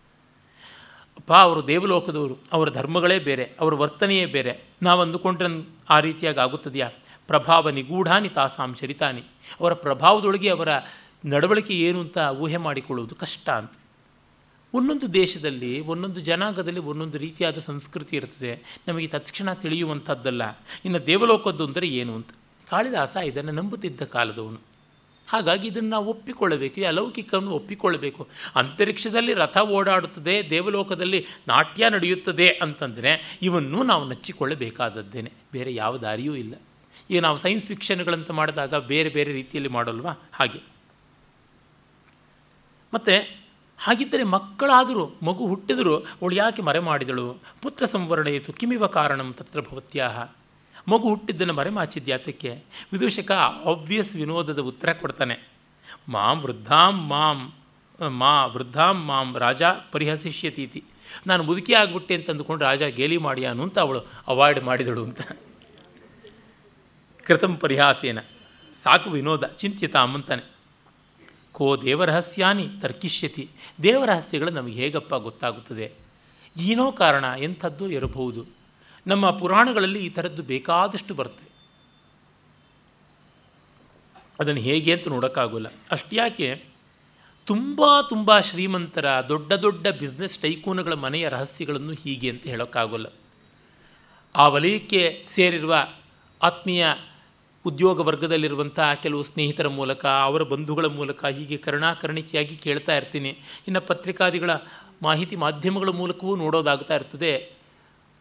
ಅಪ್ಪ, ಅವರು ದೇವಲೋಕದವರು, ಅವರ ಧರ್ಮಗಳೇ ಬೇರೆ, ಅವರ ವರ್ತನೆಯೇ ಬೇರೆ. ನಾವು ಅಂದುಕೊಂಡ್ರೆ ಆ ರೀತಿಯಾಗಿ ಆಗುತ್ತದೆಯಾ? ಪ್ರಭಾವ ನಿಗೂಢಾನಿ ತಾಸಾಂ ಚರಿತಾನಿ. ಅವರ ಪ್ರಭಾವದೊಳಗೆ ಅವರ ನಡವಳಿಕೆ ಏನು ಅಂತ ಊಹೆ ಮಾಡಿಕೊಳ್ಳುವುದು ಕಷ್ಟ ಅಂತ. ಒಂದೊಂದು ದೇಶದಲ್ಲಿ, ಒಂದೊಂದು ಜನಾಂಗದಲ್ಲಿ ಒಂದೊಂದು ರೀತಿಯಾದ ಸಂಸ್ಕೃತಿ ಇರ್ತದೆ ನಮಗೆ ತಕ್ಷಣ ತಿಳಿಯುವಂಥದ್ದಲ್ಲ. ಇನ್ನು ದೇವಲೋಕದ್ದು ಅಂದರೆ ಏನು ಅಂತ? ಕಾಳಿದಾಸ ಇದನ್ನು ನಂಬುತ್ತಿದ್ದ ಕಾಲದವನು. ಹಾಗಾಗಿ ಇದನ್ನು ನಾವು ಒಪ್ಪಿಕೊಳ್ಳಬೇಕು, ಈ ಅಲೌಕಿಕವನ್ನು ಒಪ್ಪಿಕೊಳ್ಳಬೇಕು. ಅಂತರಿಕ್ಷದಲ್ಲಿ ರಥ ಓಡಾಡುತ್ತದೆ, ದೇವಲೋಕದಲ್ಲಿ ನಾಟ್ಯ ನಡೆಯುತ್ತದೆ ಅಂತಂದರೆ ಇವನ್ನು ನಾವು ನಚ್ಚಿಕೊಳ್ಳಬೇಕಾದದ್ದೇನೆ. ಬೇರೆ ಯಾವ ದಾರಿಯೂ ಇಲ್ಲ. ಈಗ ನಾವು ಸೈನ್ಸ್ ಫಿಕ್ಷನ್ಗಳಂತ ಮಾಡಿದಾಗ ಬೇರೆ ಬೇರೆ ರೀತಿಯಲ್ಲಿ ಮಾಡೋಲ್ವಾ? ಹಾಗೆ. ಮತ್ತು ಹಾಗಿದ್ದರೆ ಮಕ್ಕಳಾದರೂ, ಮಗು ಹುಟ್ಟಿದರೂ, ಅವಳು ಯಾಕೆ ಮರೆ ಮಾಡಿದಳು? ಪುತ್ರ ಸಂವರಣಯಿತು ಕಿಮಿವ ಕಾರಣಂ ತತ್ರ ಭವತ್ಯಾಹ? ಮಗು ಹುಟ್ಟಿದ್ದನ್ನು ಮರೆಮಾಚಿದ್ಯಾತಕ್ಕೆ ವಿದೂಷಕ ಆಬ್ವಿಯಸ್ ವಿನೋದದ ಉತ್ತರ ಕೊಡ್ತಾನೆ. ಮಾಂ ವೃದ್ಧಾಂ ಮಾಂ, ಮಾ ವೃದ್ಧಾಂ ಮಾಂ, ರಾಜ ಪರಿಹಸಿಷ್ಯತೀತಿ. ನಾನು ಮುದುಕಿ ಆಗ್ಬಿಟ್ಟೆ ಅಂತ ಅಂದುಕೊಂಡು ರಾಜ ಗೇಲಿ ಮಾಡ್ಯಾನು ಅಂತ ಅವಳು ಅವಾಯ್ಡ್ ಮಾಡಿದಳು ಅಂತ. ಕೃತಂ ಪರಿಹಾಸೇನ. ಸಾಕು ವಿನೋದ ಚಿಂತಿತ ಅಂತಾನೆ. ಕೋ ದೇವರಹಸ್ಯಾನಿ ತರ್ಕಿಷ್ಯತಿ. ದೇವರಹಸ್ಯಗಳು ನಮಗೆ ಹೇಗಪ್ಪ ಗೊತ್ತಾಗುತ್ತದೆ? ಏನೋ ಕಾರಣ ಎಂಥದ್ದು ಇರಬಹುದು. ನಮ್ಮ ಪುರಾಣಗಳಲ್ಲಿ ಈ ಥರದ್ದು ಬೇಕಾದಷ್ಟು ಬರುತ್ತೆ. ಅದನ್ನು ಹೇಗೆ ಅಂತ ನೋಡೋಕ್ಕಾಗೋಲ್ಲ. ಅಷ್ಟ್ಯಾಕೆ ತುಂಬ ತುಂಬ ಶ್ರೀಮಂತರ, ದೊಡ್ಡ ದೊಡ್ಡ ಬಿಸ್ನೆಸ್ ಟೈಕೂನುಗಳ ಮನೆಯ ರಹಸ್ಯಗಳನ್ನು ಹೀಗೆ ಅಂತ ಹೇಳೋಕ್ಕಾಗೋಲ್ಲ. ಆ ವಲಯಕ್ಕೆ ಸೇರಿರುವ ಆತ್ಮೀಯ ಉದ್ಯೋಗ ವರ್ಗದಲ್ಲಿರುವಂಥ ಕೆಲವು ಸ್ನೇಹಿತರ ಮೂಲಕ, ಅವರ ಬಂಧುಗಳ ಮೂಲಕ ಹೀಗೆ ಕರ್ಣಾಕರ್ಣಿಕೆಯಾಗಿ ಕೇಳ್ತಾ ಇರ್ತೀನಿ. ಇನ್ನು ಪತ್ರಿಕಾದಿಗಳ ಮಾಹಿತಿ ಮಾಧ್ಯಮಗಳ ಮೂಲಕವೂ ನೋಡೋದಾಗ್ತಾ ಇರ್ತದೆ.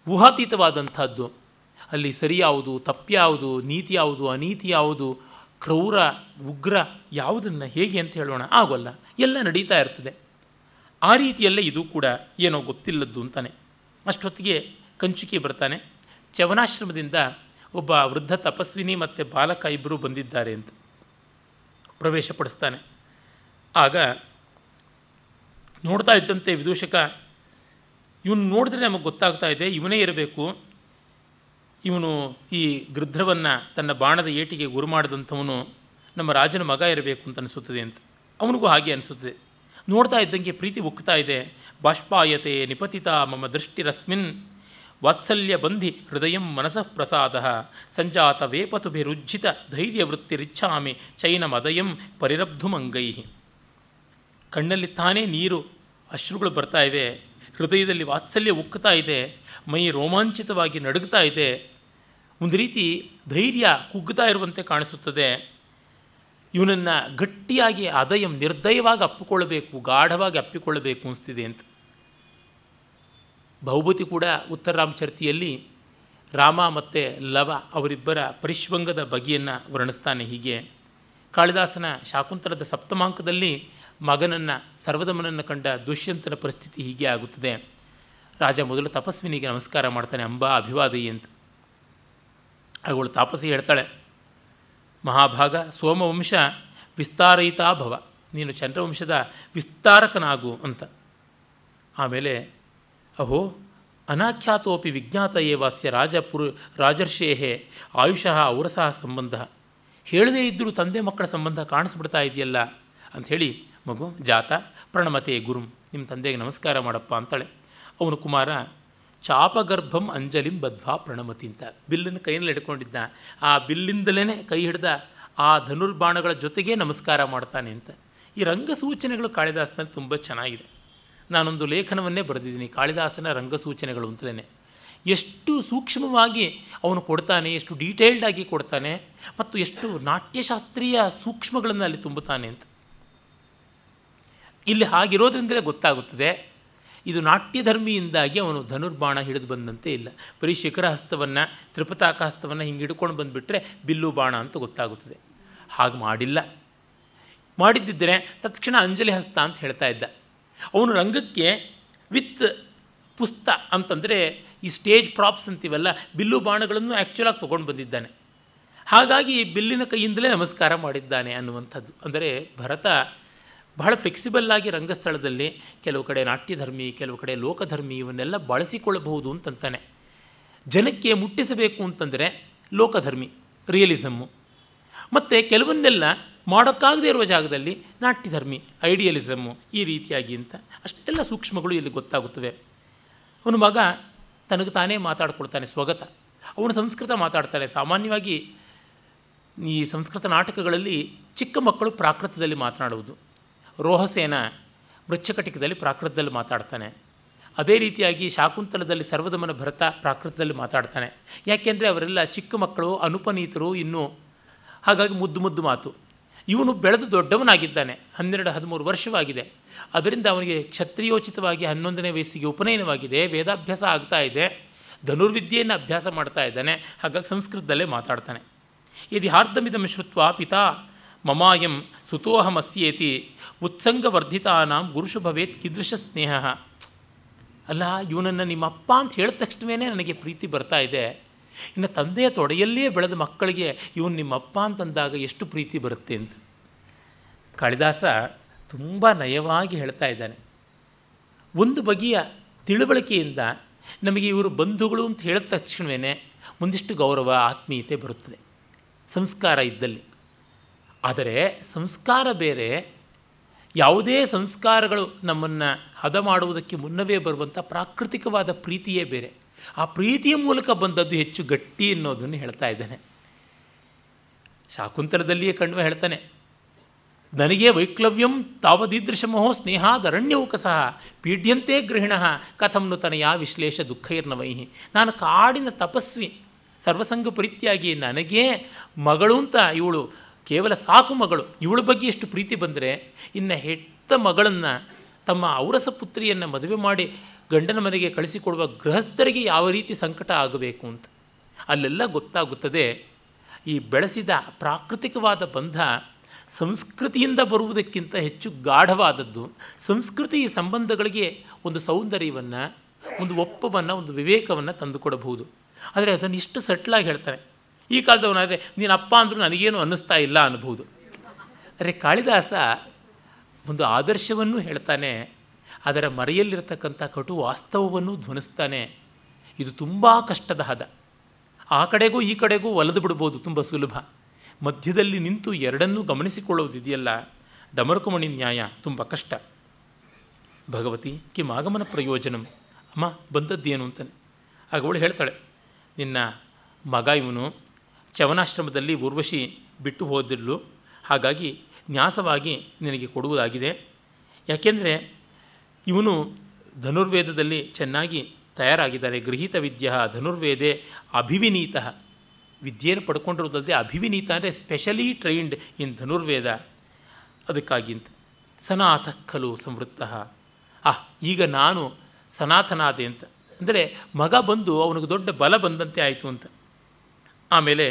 ಊಹಾತೀತವಾದಂಥದ್ದು. ಅಲ್ಲಿ ಸರಿ ಯಾವುದು ತಪ್ಪ್ಯಾವುದು ನೀತಿ ಯಾವುದು ಅನೀತಿ ಯಾವುದು ಕ್ರೌರ, ಉಗ್ರ ಯಾವುದನ್ನು ಹೇಗೆ ಅಂತ ಹೇಳೋಣ? ಆಗೋಲ್ಲ. ಎಲ್ಲ ನಡೀತಾ ಇರ್ತದೆ. ಆ ರೀತಿಯಲ್ಲೇ ಇದು ಕೂಡ ಏನೋ ಗೊತ್ತಿಲ್ಲದ್ದು ಅಂತಾನೆ. ಅಷ್ಟೊತ್ತಿಗೆ ಕಂಚುಕಿ ಬರ್ತಾನೆ. ಚವನಾಶ್ರಮದಿಂದ ಒಬ್ಬ ವೃದ್ಧ ತಪಸ್ವಿನಿ ಮತ್ತು ಬಾಲಕ ಇಬ್ಬರು ಬಂದಿದ್ದಾರೆ ಅಂತ ಪ್ರವೇಶ ಪಡಿಸ್ತಾನೆ. ಆಗ ನೋಡ್ತಾ ಇದ್ದಂತೆ ವಿದೂಷಕ ಇವನು ನೋಡಿದ್ರೆ ನಮಗೆ ಗೊತ್ತಾಗ್ತಾ ಇದೆ, ಇವನೇ ಇರಬೇಕು. ಇವನು ಈ ಗೃಧ್ರವನ್ನು ತನ್ನ ಬಾಣದ ಏಟಿಗೆ ಗುರು ಮಾಡಿದಂಥವನು ನಮ್ಮ ರಾಜನ ಮಗ ಇರಬೇಕು ಅಂತ ಅನಿಸುತ್ತದೆ ಅಂತ. ಅವನಿಗೂ ಹಾಗೆ ಅನಿಸುತ್ತದೆ. ನೋಡ್ತಾ ಇದ್ದಂಗೆ ಪ್ರೀತಿ ಉಕ್ತಾ ಇದೆ. ಬಾಷ್ಪಾಯತೆ ನಿಪತಿತ ಮಮ ದೃಷ್ಟಿರಸ್ಮಿನ್ ವಾತ್ಸಲ್ಯ ಬಂಧಿ ಹೃದಯ ಮನಸಃ ಪ್ರಸಾದ ಸಂಜಾತ ವೇಪತುಭಿರುಜ್ಜಿತ ಧೈರ್ಯವೃತ್ತಿರಿಚ್ಛಾಮಿ ಚೈನ ಮದಯಂ ಪರಿರಬ್ಧುಮಂಗೈ. ಕಣ್ಣಲ್ಲಿ ತಾನೇ ನೀರು, ಅಶ್ರುಗಳು ಬರ್ತಾ ಇವೆ. ಹೃದಯದಲ್ಲಿ ವಾತ್ಸಲ್ಯ ಉಕ್ಕುತ್ತಾ ಇದೆ, ಮೈ ರೋಮಾಂಚಿತವಾಗಿ ನಡುಗ್ತಾ ಇದೆ, ಒಂದು ರೀತಿ ಧೈರ್ಯ ಕುಗ್ಗುತ್ತಾ ಇರುವಂತೆ ಕಾಣಿಸುತ್ತದೆ. ಇವನನ್ನು ಗಟ್ಟಿಯಾಗಿ ಅದಯಂ ನಿರ್ದಯವಾಗಿ ಅಪ್ಪಿಕೊಳ್ಳಬೇಕು, ಗಾಢವಾಗಿ ಅಪ್ಪಿಕೊಳ್ಳಬೇಕು ಅನಿಸ್ತಿದೆ ಅಂತ. ಬಹುಭೂತಿ ಕೂಡ ಉತ್ತರ ರಾಮಚರಿತಿಯಲ್ಲಿ ರಾಮ ಮತ್ತು ಲವ ಅವರಿಬ್ಬರ ಪರಿಶ್ವಂಗದ ಬಗೆಯನ್ನು ವರ್ಣಿಸ್ತಾನೆ ಹೀಗೆ. ಕಾಳಿದಾಸನ ಶಾಕುಂತಲದ ಸಪ್ತಮಾಂಕದಲ್ಲಿ ಮಗನನ್ನು ಸರ್ವದಮನನ್ನು ಕಂಡ ದುಷ್ಯಂತನ ಪರಿಸ್ಥಿತಿ ಹೀಗೆ ಆಗುತ್ತದೆ. ರಾಜ ಮೊದಲು ತಪಸ್ವಿನಿಗೆ ನಮಸ್ಕಾರ ಮಾಡ್ತಾನೆ, ಅಂಬಾ, ಅಭಿವಾದಿ ಅಂತ. ಅವಳು ತಾಪಸಿ ಹೇಳ್ತಾಳೆ, ಮಹಾಭಾಗ, ಸೋಮವಂಶ ವಿಸ್ತಾರಯಿತಾ ಭವ. ನೀನು ಚಂದ್ರವಂಶದ ವಿಸ್ತಾರಕನಾಗು ಅಂತ. ಆಮೇಲೆ, ಅಹೋ, ಅನಾಖ್ಯಾತೋಪಿ ವಿಜ್ಞಾತ ಏವಾಸ್ಯ ರಾಜಪುರು ರಾಜರ್ಷೇಹೇ, ಆಯುಷಃ ಔರಸಃ ಸಂಬಂಧ. ಹೇಳದೇ ಇದ್ದರೂ ತಂದೆ ಮಕ್ಕಳ ಸಂಬಂಧ ಕಾಣಿಸ್ಬಿಡ್ತಾ ಇದೆಯಲ್ಲ? ಅಂಥೇಳಿ ಮಗು, ಜಾತ, ಪ್ರಣಮತೆ, ಗುರುಂ ನಿಮ್ಮ ತಂದೆಗೆ ನಮಸ್ಕಾರ ಮಾಡಪ್ಪ ಅಂತಾಳೆ. ಅವನು ಕುಮಾರ, ಚಾಪಗರ್ಭಂ ಅಂಜಲಿಂ ಬದ್ವಾ ಪ್ರಣಮತಿ ಅಂತ ಬಿಲ್ಲನ್ನು ಕೈಯಲ್ಲಿ ಹಿಡ್ಕೊಂಡಿದ್ದ. ಆ ಬಿಲ್ಲಿಂದಲೇ ಕೈ ಹಿಡ್ದ ಆ ಧನುರ್ಬಾಣಗಳ ಜೊತೆಗೇ ನಮಸ್ಕಾರ ಮಾಡ್ತಾನೆ ಅಂತ. ಈ ರಂಗಸೂಚನೆಗಳು ಕಾಳಿದಾಸನಲ್ಲಿ ತುಂಬ ಚೆನ್ನಾಗಿದೆ. ನಾನೊಂದು ಲೇಖನವನ್ನೇ ಬರೆದಿದ್ದೀನಿ, ಕಾಳಿದಾಸನ ರಂಗಸೂಚನೆಗಳು ಅಂತಲೇ ಎಷ್ಟು ಸೂಕ್ಷ್ಮವಾಗಿ ಅವನು ಕೊಡ್ತಾನೆ, ಎಷ್ಟು ಡೀಟೇಲ್ಡ್ ಆಗಿ ಕೊಡ್ತಾನೆ, ಮತ್ತು ಎಷ್ಟು ನಾಟ್ಯಶಾಸ್ತ್ರೀಯ ಸೂಕ್ಷ್ಮಗಳನ್ನು ಅಲ್ಲಿ ತುಂಬುತ್ತಾನೆ ಅಂತ. ಇಲ್ಲಿ ಹಾಗಿರೋದ್ರಿಂದಲೇ ಗೊತ್ತಾಗುತ್ತದೆ. ಇದು ನಾಟ್ಯಧರ್ಮಿಯಿಂದಾಗಿ ಅವನು ಧನುರ್ಬಾಣ ಹಿಡಿದು ಬಂದಂತೆ ಇಲ್ಲ. ಬರೀ ಶಿಖರ ಹಸ್ತವನ್ನು, ತ್ರಿಪತಾಕ ಹಸ್ತವನ್ನು ಹಿಂಗೆ ಹಿಡ್ಕೊಂಡು ಬಂದುಬಿಟ್ರೆ ಬಿಲ್ಲು ಬಾಣ ಅಂತ ಗೊತ್ತಾಗುತ್ತದೆ. ಹಾಗೆ ಮಾಡಿಲ್ಲ. ಮಾಡಿದ್ದಿದ್ದರೆ ತತ್ಕ್ಷಣ ಅಂಜಲಿ ಹಸ್ತ ಅಂತ ಹೇಳ್ತಾ ಇದ್ದ. ಅವನು ರಂಗಕ್ಕೆ ವಿತ್ ಪುಸ್ತ ಅಂತಂದರೆ ಈ ಸ್ಟೇಜ್ ಪ್ರಾಪ್ಸ್ ಅಂತೀವಲ್ಲ, ಬಿಲ್ಲು ಬಾಣಗಳನ್ನು ಆ್ಯಕ್ಚುಲಾಗಿ ತೊಗೊಂಡು ಬಂದಿದ್ದಾನೆ. ಹಾಗಾಗಿ ಬಿಲ್ಲಿನ ಕೈಯಿಂದಲೇ ನಮಸ್ಕಾರ ಮಾಡಿದ್ದಾನೆ ಅನ್ನುವಂಥದ್ದು. ಅಂದರೆ ಭರತ ಬಹಳ ಫ್ಲೆಕ್ಸಿಬಲ್ ಆಗಿ ರಂಗಸ್ಥಳದಲ್ಲಿ ಕೆಲವು ಕಡೆ ನಾಟ್ಯಧರ್ಮಿ, ಕೆಲವು ಕಡೆ ಲೋಕಧರ್ಮಿ ಇವನ್ನೆಲ್ಲ ಬಳಸಿಕೊಳ್ಳಬಹುದು ಅಂತಂತಾನೆ. ಜನಕ್ಕೆ ಮುಟ್ಟಿಸಬೇಕು ಅಂತಂದರೆ ಲೋಕಧರ್ಮಿ ರಿಯಲಿಸಮ್ಮು ಮತ್ತು ಕೆಲವನ್ನೆಲ್ಲ ಮಾಡೋಕ್ಕಾಗದೇ ಇರುವ ಜಾಗದಲ್ಲಿ ನಾಟ್ಯಧರ್ಮಿ ಐಡಿಯಲಿಸಮ್ಮು ಈ ರೀತಿಯಾಗಿ ಅಂತ ಅಷ್ಟೆಲ್ಲ ಸೂಕ್ಷ್ಮಗಳು ಇಲ್ಲಿ ಗೊತ್ತಾಗುತ್ತವೆ. ಅವನು ಮಗ ತನಗೆ ತಾನೇ ಮಾತಾಡ್ಕೊಳ್ತಾನೆ ಸ್ವಗತ. ಅವನು ಸಂಸ್ಕೃತ ಮಾತಾಡ್ತಾನೆ. ಸಾಮಾನ್ಯವಾಗಿ ಈ ಸಂಸ್ಕೃತ ನಾಟಕಗಳಲ್ಲಿ ಚಿಕ್ಕ ಮಕ್ಕಳು ಪ್ರಾಕೃತದಲ್ಲಿ ಮಾತನಾಡುವುದು. ರೋಹಸೇನ ಮೃಚ್ಛಕಟಿಕದಲ್ಲಿ ಪ್ರಾಕೃತದಲ್ಲಿ ಮಾತಾಡ್ತಾನೆ. ಅದೇ ರೀತಿಯಾಗಿ ಶಾಕುಂತಲದಲ್ಲಿ ಸರ್ವದಮನ ಭರತ ಪ್ರಾಕೃತದಲ್ಲಿ ಮಾತಾಡ್ತಾನೆ. ಯಾಕೆಂದರೆ ಅವರೆಲ್ಲ ಚಿಕ್ಕ ಮಕ್ಕಳು, ಅನುಪನೀತರು, ಇನ್ನೂ ಹಾಗಾಗಿ ಮುದ್ದು ಮುದ್ದು ಮಾತು. ಇವನು ಬೆಳೆದು ದೊಡ್ಡವನಾಗಿದ್ದಾನೆ. ಹನ್ನೆರಡು, ಹದಿಮೂರು ವರ್ಷವಾಗಿದೆ. ಅದರಿಂದ ಅವನಿಗೆ ಕ್ಷತ್ರಿಯೋಚಿತವಾಗಿ ಹನ್ನೊಂದನೇ ವಯಸ್ಸಿಗೆ ಉಪನಯನವಾಗಿದೆ. ವೇದಾಭ್ಯಾಸ ಆಗ್ತಾ ಇದೆ. ಧನುರ್ವಿದ್ಯೆಯನ್ನು ಅಭ್ಯಾಸ ಮಾಡ್ತಾ ಇದ್ದಾನೆ. ಹಾಗಾಗಿ ಸಂಸ್ಕೃತದಲ್ಲೇ ಮಾತಾಡ್ತಾನೆ. ಇದು ಹಾರ್ದಮಿದಂ ಶ್ರುತ್ವ ಪಿತಾ ಮಮಾಯಂ ಸುತೋಹಮಸ್ಯೇತಿ ಉತ್ಸಂಗ ಉತ್ಸಂಗವರ್ಧಿತಾನಾಂ ಗುರುಷು ಭವೇತ್ ಕಿದೃಶ ಸ್ನೇಹ. ಅಲ್ಲ, ಇವನನ್ನು ನಿಮ್ಮಪ್ಪ ಅಂತ ಹೇಳಿದ ತಕ್ಷಣವೇ ನನಗೆ ಪ್ರೀತಿ ಬರ್ತಾ ಇದೆ. ಇನ್ನು ತಂದೆಯ ತೊಡೆಯಲ್ಲೇ ಬೆಳೆದ ಮಕ್ಕಳಿಗೆ ಇವನು ನಿಮ್ಮ ಅಪ್ಪ ಅಂತಂದಾಗ ಎಷ್ಟು ಪ್ರೀತಿ ಬರುತ್ತೆ ಅಂತ. ಕಾಳಿದಾಸ ತುಂಬ ನಯವಾಗಿ ಹೇಳ್ತಾ ಇದ್ದಾನೆ. ಒಂದು ಬಗೆಯ ತಿಳುವಳಿಕೆಯಿಂದ ನಮಗೆ ಇವರು ಬಂಧುಗಳು ಅಂತ ಹೇಳಿದ ತಕ್ಷಣವೇ ಒಂದಿಷ್ಟು ಗೌರವ, ಆತ್ಮೀಯತೆ ಬರುತ್ತದೆ. ಸಂಸ್ಕಾರ ಇದ್ದಲ್ಲಿ. ಆದರೆ ಸಂಸ್ಕಾರ ಬೇರೆ. ಯಾವುದೇ ಸಂಸ್ಕಾರಗಳು ನಮ್ಮನ್ನು ಹದ ಮಾಡುವುದಕ್ಕೆ ಮುನ್ನವೇ ಬರುವಂಥ ಪ್ರಾಕೃತಿಕವಾದ ಪ್ರೀತಿಯೇ ಬೇರೆ. ಆ ಪ್ರೀತಿಯ ಮೂಲಕ ಬಂದದ್ದು ಹೆಚ್ಚು ಗಟ್ಟಿ ಅನ್ನೋದನ್ನು ಹೇಳ್ತಾ ಇದ್ದಾನೆ. ಶಾಕುಂತಲದಲ್ಲಿಯೇ ಕಣ್ವ ಹೇಳ್ತಾನೆ, ನನಗೆ ವೈಕ್ಲವ್ಯಂ ತಾವದೀದೃಶಮೋ ಸ್ನೇಹಾದರಣ್ಯೌಕ ಸಹ ಪೀಡ್ಯಂತೆ ಗೃಹಿಣ ಕಥಂನು ತನಯ ವಿಶ್ಲೇಷ ದುಃಖೈರ್ನವೈಹಿ. ನಾನು ಕಾಡಿನ ತಪಸ್ವಿ ಸರ್ವಸಂಗ ಪರಿತ್ಯಾಗಿ ನನಗೇ ಮಗಳು ಅಂತ ಇವಳು ಕೇವಲ ಸಾಕು ಮಗಳು. ಇವಳ ಬಗ್ಗೆ ಎಷ್ಟು ಪ್ರೀತಿ ಬಂದರೆ ಇನ್ನು ಹೆತ್ತ ಮಗಳನ್ನು ತಮ್ಮ ಔರಸ ಪುತ್ರಿಯನ್ನು ಮದುವೆ ಮಾಡಿ ಗಂಡನ ಮನೆಗೆ ಕಳಿಸಿಕೊಡುವ ಗೃಹಸ್ಥರಿಗೆ ಯಾವ ರೀತಿ ಸಂಕಟ ಆಗಬೇಕು ಅಂತ. ಅಲ್ಲೆಲ್ಲ ಗೊತ್ತಾಗುತ್ತದೆ ಈ ಬೆಳೆಸಿದ ಪ್ರಾಕೃತಿಕವಾದ ಬಂಧ ಸಂಸ್ಕೃತಿಯಿಂದ ಬರುವುದಕ್ಕಿಂತ ಹೆಚ್ಚು ಗಾಢವಾದದ್ದು. ಸಂಸ್ಕೃತಿ ಈ ಸಂಬಂಧಗಳಿಗೆ ಒಂದು ಸೌಂದರ್ಯವನ್ನು, ಒಂದು ಒಪ್ಪವನ್ನು, ಒಂದು ವಿವೇಕವನ್ನು ತಂದುಕೊಡಬಹುದು. ಆದರೆ ಅದನ್ನು ಇಷ್ಟು ಸಟ್ಲಾಗಿ ಹೇಳ್ತಾನೆ ಈ ಕಾಲದವನಾದರೆ ನೀನು ಅಪ್ಪ ಅಂದರೂ ನನಗೇನು ಅನ್ನಿಸ್ತಾ ಇಲ್ಲ ಅನ್ಬೋದು. ಅರೆ ಕಾಳಿದಾಸ ಒಂದು ಆದರ್ಶವನ್ನು ಹೇಳ್ತಾನೆ, ಅದರ ಮರೆಯಲ್ಲಿರತಕ್ಕಂಥ ಕಟು ವಾಸ್ತವವನ್ನು ಧ್ವನಿಸ್ತಾನೆ. ಇದು ತುಂಬ ಕಷ್ಟದ ಹದ. ಆ ಕಡೆಗೂ ಈ ಕಡೆಗೂ ಒಲೆದು ಬಿಡ್ಬೋದು, ತುಂಬ ಸುಲಭ. ಮಧ್ಯದಲ್ಲಿ ನಿಂತು ಎರಡನ್ನೂ ಗಮನಿಸಿಕೊಳ್ಳೋದಿದೆಯಲ್ಲ ಡಮರುಕಮಣಿ ನ್ಯಾಯ ತುಂಬ ಕಷ್ಟ. ಭಗವತಿ ಕಿಮ್ ಆಗಮನ ಪ್ರಯೋಜನಂ. ಅಮ್ಮ, ಬಂದದ್ದೇನು ಅಂತಾನೆ. ಆಗ ಅವಳು ಹೇಳ್ತಾಳೆ, ನಿನ್ನ ಮಗ ಇವನು ಚವನಾಶ್ರಮದಲ್ಲಿ ಊರ್ವಶಿ ಬಿಟ್ಟು ಹೋದಿರಲು ಹಾಗಾಗಿ ನ್ಯಾಸವಾಗಿ ನಿನಗೆ ಕೊಡುವುದಾಗಿದೆ. ಯಾಕೆಂದರೆ ಇವನು ಧನುರ್ವೇದದಲ್ಲಿ ಚೆನ್ನಾಗಿ ತಯಾರಾಗಿದ್ದಾರೆ. ಗೃಹೀತ ವಿದ್ಯ ಧನುರ್ವೇದೆ ಅಭಿವಿನೀತ. ವಿದ್ಯೆಯನ್ನು ಪಡ್ಕೊಂಡಿರೋದಲ್ಲದೆ ಅಭಿವಿನೀತ ಅಂದರೆ ಸ್ಪೆಷಲಿ ಟ್ರೈನ್ಡ್ ಇನ್ ಧನುರ್ವೇದ. ಅದಕ್ಕಾಗಿ ಅಂತ. ಸನಾಥ ಖಲು ಸಂವೃತ್ತ. ಆ ಈಗ ನಾನು ಸನಾತನಾದೆ ಅಂತ. ಅಂದರೆ ಮಗ ಬಂದು ಅವನಿಗೆ ದೊಡ್ಡ ಬಲ ಬಂದಂತೆ ಆಯಿತು ಅಂತ. ಆಮೇಲೆ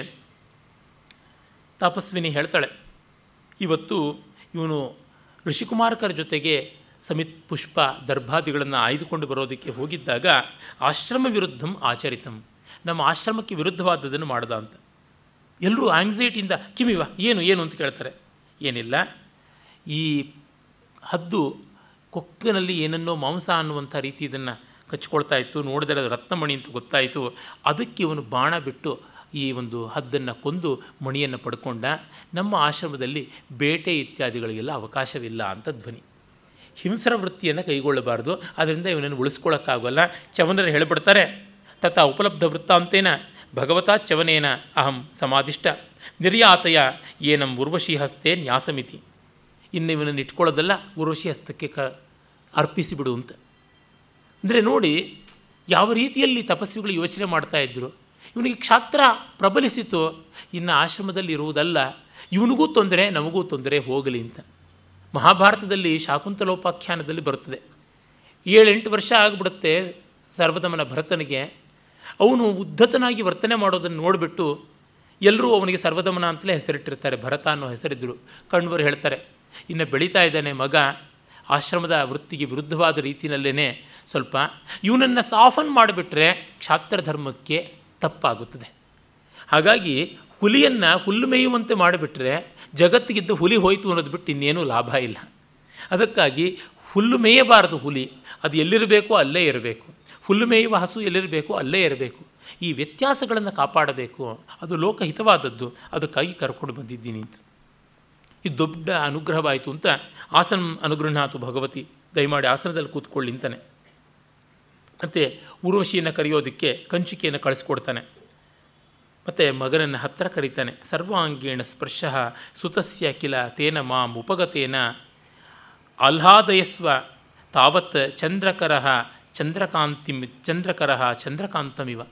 ತಪಸ್ವಿನಿ ಹೇಳ್ತಾಳೆ, ಇವತ್ತು ಇವನು ಋಷಿಕುಮಾರಕರ ಜೊತೆಗೆ ಸಮಿತ್ ಪುಷ್ಪ ದರ್ಭಾದಿಗಳನ್ನು ಆಯ್ದುಕೊಂಡು ಬರೋದಕ್ಕೆ ಹೋಗಿದ್ದಾಗ ಆಶ್ರಮ ವಿರುದ್ಧಂ ಆಚರಿತಂ, ನಮ್ಮ ಆಶ್ರಮಕ್ಕೆ ವಿರುದ್ಧವಾದದನ್ನು ಮಾಡ್ದ ಅಂತ. ಎಲ್ಲರೂ ಆಂಗ್ಸೈಟಿಯಿಂದ ಕಿಮಿವ ಏನು ಏನು ಅಂತ ಕೇಳ್ತಾರೆ. ಏನಿಲ್ಲ. ಈ ಹದ್ದು ಕೊಕ್ಕಿನಲ್ಲಿ ಏನನ್ನೋ ಮಾಂಸ ಅನ್ನುವಂಥ ರೀತಿ ಇದನ್ನು ಕಚ್ಕೊಳ್ತಾ ಇತ್ತು, ನೋಡಿದರೆ ಅದು ರತ್ನಮಣಿ ಅಂತ ಗೊತ್ತಾಯಿತು. ಅದಕ್ಕೆ ಇವನು ಬಾಣ ಬಿಟ್ಟು ಈ ಒಂದು ಹದ್ದನ್ನು ಕೊಂದು ಮಣಿಯನ್ನು ಪಡ್ಕೊಂಡ ನಮ್ಮ ಆಶ್ರಮದಲ್ಲಿ ಬೇಟೆ ಇತ್ಯಾದಿಗಳಿಗೆಲ್ಲ ಅವಕಾಶವಿಲ್ಲ ಅಂತ ಧ್ವನಿ. ಹಿಂಸರ ವೃತ್ತಿಯನ್ನು ಕೈಗೊಳ್ಳಬಾರ್ದು. ಅದರಿಂದ ಇವನನ್ನು ಉಳಿಸ್ಕೊಳ್ಳೋಕ್ಕಾಗಲ್ಲ ಚವನರು ಹೇಳಿಬಿಡ್ತಾರೆ, ತತ ಉಪಲಬ್ಧ ವೃತ್ತಾಂತೇನ, ಭಗವತಾ ಚವನೇನ, ಅಹಂ ಸಮಾಧಿಷ್ಟ ನಿರ್ಯಾತಯ ಏನಂ ಉರ್ವಶಿ ಹಸ್ತೆ ನ್ಯಾಸಮಿತಿ. ಇನ್ನು ಇವನನ್ನು ಇಟ್ಕೊಳ್ಳೋದಲ್ಲ, ಉರ್ವಶಿ ಹಸ್ತಕ್ಕೆ ಕ ಅರ್ಪಿಸಿಬಿಡು ಅಂತ. ಅಂದರೆ ನೋಡಿ, ಯಾವ ರೀತಿಯಲ್ಲಿ ತಪಸ್ವಿಗಳು ಯೋಚನೆ ಮಾಡ್ತಾ ಇದ್ದರು ಇವನಿಗೆ ಕ್ಷಾತ್ರ ಪ್ರಬಲಿಸಿತು. ಇನ್ನು ಆಶ್ರಮದಲ್ಲಿ ಇರುವುದಲ್ಲ, ಇವನಿಗೂ ತೊಂದರೆ, ನಮಗೂ ತೊಂದರೆ ಹೋಗಲಿ ಅಂತ. ಮಹಾಭಾರತದಲ್ಲಿ ಶಾಕುಂತಲೋಪಾಖ್ಯಾನದಲ್ಲಿ ಬರುತ್ತದೆ. ಏಳೆಂಟು ವರ್ಷ ಆಗಿಬಿಡುತ್ತೆ ಸರ್ವದಮನ ಭರತನಿಗೆ. ಅವನು ಉದ್ಧತನಾಗಿ ವರ್ತನೆ ಮಾಡೋದನ್ನು ನೋಡಿಬಿಟ್ಟು ಎಲ್ಲರೂ ಅವನಿಗೆ ಸರ್ವದಮನ ಅಂತಲೇ ಹೆಸರಿಟ್ಟಿರ್ತಾರೆ. ಭರತ ಅನ್ನೋ ಹೆಸರಿದ್ದರು ಕಣ್ವರು ಹೇಳ್ತಾರೆ, ಇನ್ನು ಬೆಳೀತಾ ಇದ್ದಾನೆ ಮಗ. ಆಶ್ರಮದ ವೃತ್ತಿಗೆ ವಿರುದ್ಧವಾದ ರೀತಿಯಲ್ಲೇ ಸ್ವಲ್ಪ ಇವನನ್ನು ಸಾಫನ್ ಮಾಡಿಬಿಟ್ರೆ ಕ್ಷಾತ್ರ ಧರ್ಮಕ್ಕೆ ತಪ್ಪಾಗುತ್ತದೆ. ಹಾಗಾಗಿ ಹುಲಿಯನ್ನು ಹುಲ್ಲು ಮೇಯುವಂತೆ ಮಾಡಿಬಿಟ್ರೆ ಜಗತ್ತಿಗಿದ್ದ ಹುಲಿ ಹೋಯಿತು ಅನ್ನೋದು ಬಿಟ್ಟು ಇನ್ನೇನೂ ಲಾಭ ಇಲ್ಲ. ಅದಕ್ಕಾಗಿ ಹುಲ್ಲು ಮೇಯಬಾರದು ಹುಲಿ. ಅದು ಎಲ್ಲಿರಬೇಕೋ ಅಲ್ಲೇ ಇರಬೇಕು. ಹುಲ್ಲು ಮೇಯುವ ಹಸು ಎಲ್ಲಿರಬೇಕು ಅಲ್ಲೇ ಇರಬೇಕು. ಈ ವ್ಯತ್ಯಾಸಗಳನ್ನು ಕಾಪಾಡಬೇಕು. ಅದು ಲೋಕಹಿತವಾದದ್ದು. ಅದಕ್ಕಾಗಿ ಕರ್ಕೊಂಡು ಬಂದಿದ್ದೀನಿ ಅಂತ. ಇದು ದೊಡ್ಡ ಅನುಗ್ರಹವಾಯಿತು ಅಂತ ಆಸನ ಅನುಗ್ರಹಾತು ಭಗವತಿ ದಯಮಾಡಿ ಆಸನದಲ್ಲಿ ಕೂತ್ಕೊಳ್ಳಿ ಅಂತಾನೆ. ಮತ್ತು ಊರ್ವಶಿಯನ್ನು ಕರೆಯೋದಕ್ಕೆ ಕಂಚಿಕೆಯನ್ನು ಕಳಿಸ್ಕೊಡ್ತಾನೆ. ಮತ್ತು ಮಗನನ್ನು ಹತ್ತಿರ ಕರೀತಾನೆ, ಸರ್ವಾಂಗೀಣ ಸ್ಪರ್ಶ ಸುತಸ್ಯ ಕಿಲ ತೇನ ಮಾಂ ಉಪಗತೇನ, ಆಹ್ಲಾದಯಸ್ವ ತಾವತ್ ಚಂದ್ರಕರ ಚಂದ್ರಕಾಂತಿ ಚಂದ್ರಕರ ಚಂದ್ರಕಾಂತಮಿವ.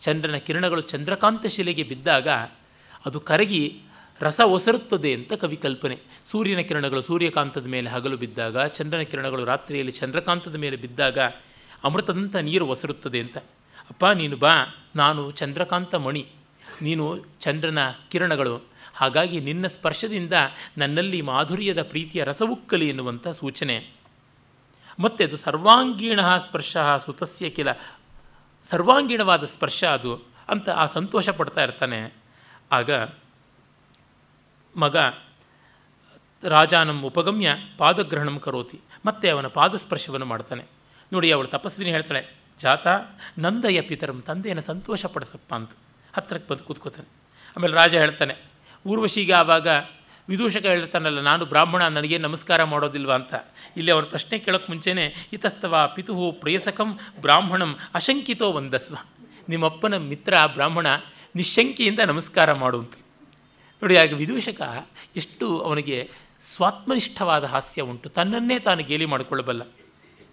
ಚಂದ್ರನ ಕಿರಣಗಳು ಚಂದ್ರಕಾಂತ ಶಿಲೆಗೆ ಬಿದ್ದಾಗ ಅದು ಕರಗಿ ರಸ ಒಸರುತ್ತದೆ ಅಂತ ಕವಿ ಕಲ್ಪನೆ ಸೂರ್ಯನ ಕಿರಣಗಳು ಸೂರ್ಯಕಾಂತದ ಮೇಲೆ ಹಗಲು ಬಿದ್ದಾಗ, ಚಂದ್ರನ ಕಿರಣಗಳು ರಾತ್ರಿಯಲ್ಲಿ ಚಂದ್ರಕಾಂತದ ಮೇಲೆ ಬಿದ್ದಾಗ ಅಮೃತದಂಥ ನೀರು ಒಸರುತ್ತದೆ ಅಂತ. ಅಪ್ಪ, ನೀನು ಬಾ. ನಾನು ಚಂದ್ರಕಾಂತ ಮಣಿ. ನೀನು ಚಂದ್ರನ ಕಿರಣಗಳು. ಹಾಗಾಗಿ ನಿನ್ನ ಸ್ಪರ್ಶದಿಂದ ನನ್ನಲ್ಲಿ ಮಾಧುರ್ಯದ ಪ್ರೀತಿಯ ರಸವುಕ್ಕಲಿ ಎನ್ನುವಂಥ ಸೂಚನೆ. ಮತ್ತು ಅದು ಸರ್ವಾಂಗೀಣ ಸ್ಪರ್ಶ ಸುತಸ್ಯ ಕಿಲ ಸರ್ವಾಂಗೀಣವಾದ ಸ್ಪರ್ಶ ಅದು ಅಂತ ಆ ಸಂತೋಷ ಪಡ್ತಾ ಇರ್ತಾನೆ. ಆಗ ಮಗ, ರಾಜಾನಂ ಉಪಗಮ್ಯ ಪಾದಗ್ರಹಣಂ ಕರೋತಿ. ಮತ್ತೆ ಅವನ ಪಾದಸ್ಪರ್ಶವನ್ನು ಮಾಡ್ತಾನೆ. ನೋಡಿ ಅವಳು ತಪಸ್ವಿನಿ ಹೇಳ್ತಾಳೆ, ಜಾತ, ನಂದಯ್ಯ ಪಿತರಂ ತಂದೆಯನ್ನು ಸಂತೋಷ ಪಡಿಸಪ್ಪ ಅಂತ. ಹತ್ತಿರಕ್ಕೆ ಬಂದು ಕೂತ್ಕೋತಾನೆ. ಆಮೇಲೆ ರಾಜ ಹೇಳ್ತಾನೆ, ಊರ್ವಶಿಗೆ ಆವಾಗ ವಿದೂಷಕ ಹೇಳ್ತಾನಲ್ಲ, ನಾನು ಬ್ರಾಹ್ಮಣ ನನಗೆ ನಮಸ್ಕಾರ ಮಾಡೋದಿಲ್ವ ಅಂತ. ಇಲ್ಲಿ ಅವನ ಪ್ರಶ್ನೆ ಕೇಳೋಕ್ಕೆ ಮುಂಚೆನೇ ಇತಸ್ತವ ಪಿತುಹು ಪ್ರೇಯಸಕಂ ಬ್ರಾಹ್ಮಣಂ ಅಶಂಕಿತೋ ಒಂದಸ್ವ ನಿಮ್ಮಪ್ಪನ ಮಿತ್ರ ಬ್ರಾಹ್ಮಣ ನಿಶಂಕಿಯಿಂದ ನಮಸ್ಕಾರ ಮಾಡುವಂತ ನೋಡಿ ಆಗ ವಿದೂಷಕ ಎಷ್ಟು ಅವನಿಗೆ ಸ್ವಾತ್ಮನಿಷ್ಠವಾದ ಹಾಸ್ಯ ಉಂಟು. ತನ್ನನ್ನೇ ತಾನು ಗೇಲಿ ಮಾಡಿಕೊಳ್ಳಬಲ್ಲ.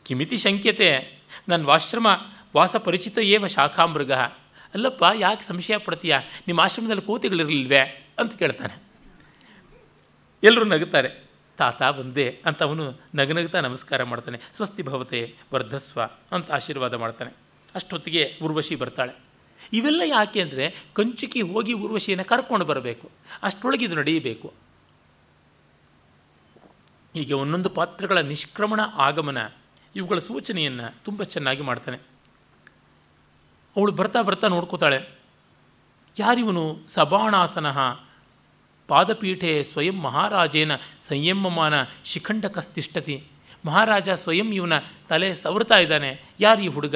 ಕಿಮಿತಿ ಶಂಕ್ಯತೆ. ನನ್ನ ವಾಶ್ರಮ ವಾಸ ಪರಿಚಿತ ಏವ ಶಾಖಾಮೃಗ ಅಲ್ಲಪ್ಪ, ಯಾಕೆ ಸಂಶಯ ಪಡ್ತೀಯ? ನಿಮ್ಮ ಆಶ್ರಮದಲ್ಲಿ ಕೋತಿಗಳಿರಲಿಲ್ವೇ? ಅಂತ ಕೇಳ್ತಾನೆ. ಎಲ್ಲರೂ ನಗುತ್ತಾರೆ. ತಾತ ಬಂದೆ ಅಂತ ಅವನು ನಗನಗುತ್ತಾ ನಮಸ್ಕಾರ ಮಾಡ್ತಾನೆ. ಸ್ವಸ್ತಿ ಭವತೆ ವರ್ಧಸ್ವ ಅಂತ ಆಶೀರ್ವಾದ ಮಾಡ್ತಾನೆ. ಅಷ್ಟೊತ್ತಿಗೆ ಉರ್ವಶಿ ಬರ್ತಾಳೆ. ಇವೆಲ್ಲ ಯಾಕೆ ಅಂದರೆ ಕಂಚುಕಿ ಹೋಗಿ ಉರ್ವಶಿಯನ್ನು ಕರ್ಕೊಂಡು ಬರಬೇಕು. ಅಷ್ಟೊಳಗೆ ಇದು ನಡೆಯಬೇಕು. ಹೀಗೆ ಒಂದೊಂದು ಪಾತ್ರಗಳ ನಿಷ್ಕ್ರಮಣ ಆಗಮನ ಇವುಗಳ ಸೂಚನೆಯನ್ನು ತುಂಬ ಚೆನ್ನಾಗಿ ಮಾಡ್ತಾನೆ. ಅವಳು ಬರ್ತಾ ಬರ್ತಾ ನೋಡ್ಕೋತಾಳೆ. ಯಾರಿವನು ಸಬಾಣಾಸನ ಪಾದಪೀಠೆ ಸ್ವಯಂ ಮಹಾರಾಜೇನ ಸಂಯಮಮಾನ ಶಿಖಂಡಕಸ್ತಿಷ್ಠತಿ. ಮಹಾರಾಜ ಸ್ವಯಂ ಇವನ ತಲೆ ಸವರ್ತಾ ಇದ್ದಾನೆ. ಯಾರು ಈ ಹುಡುಗ?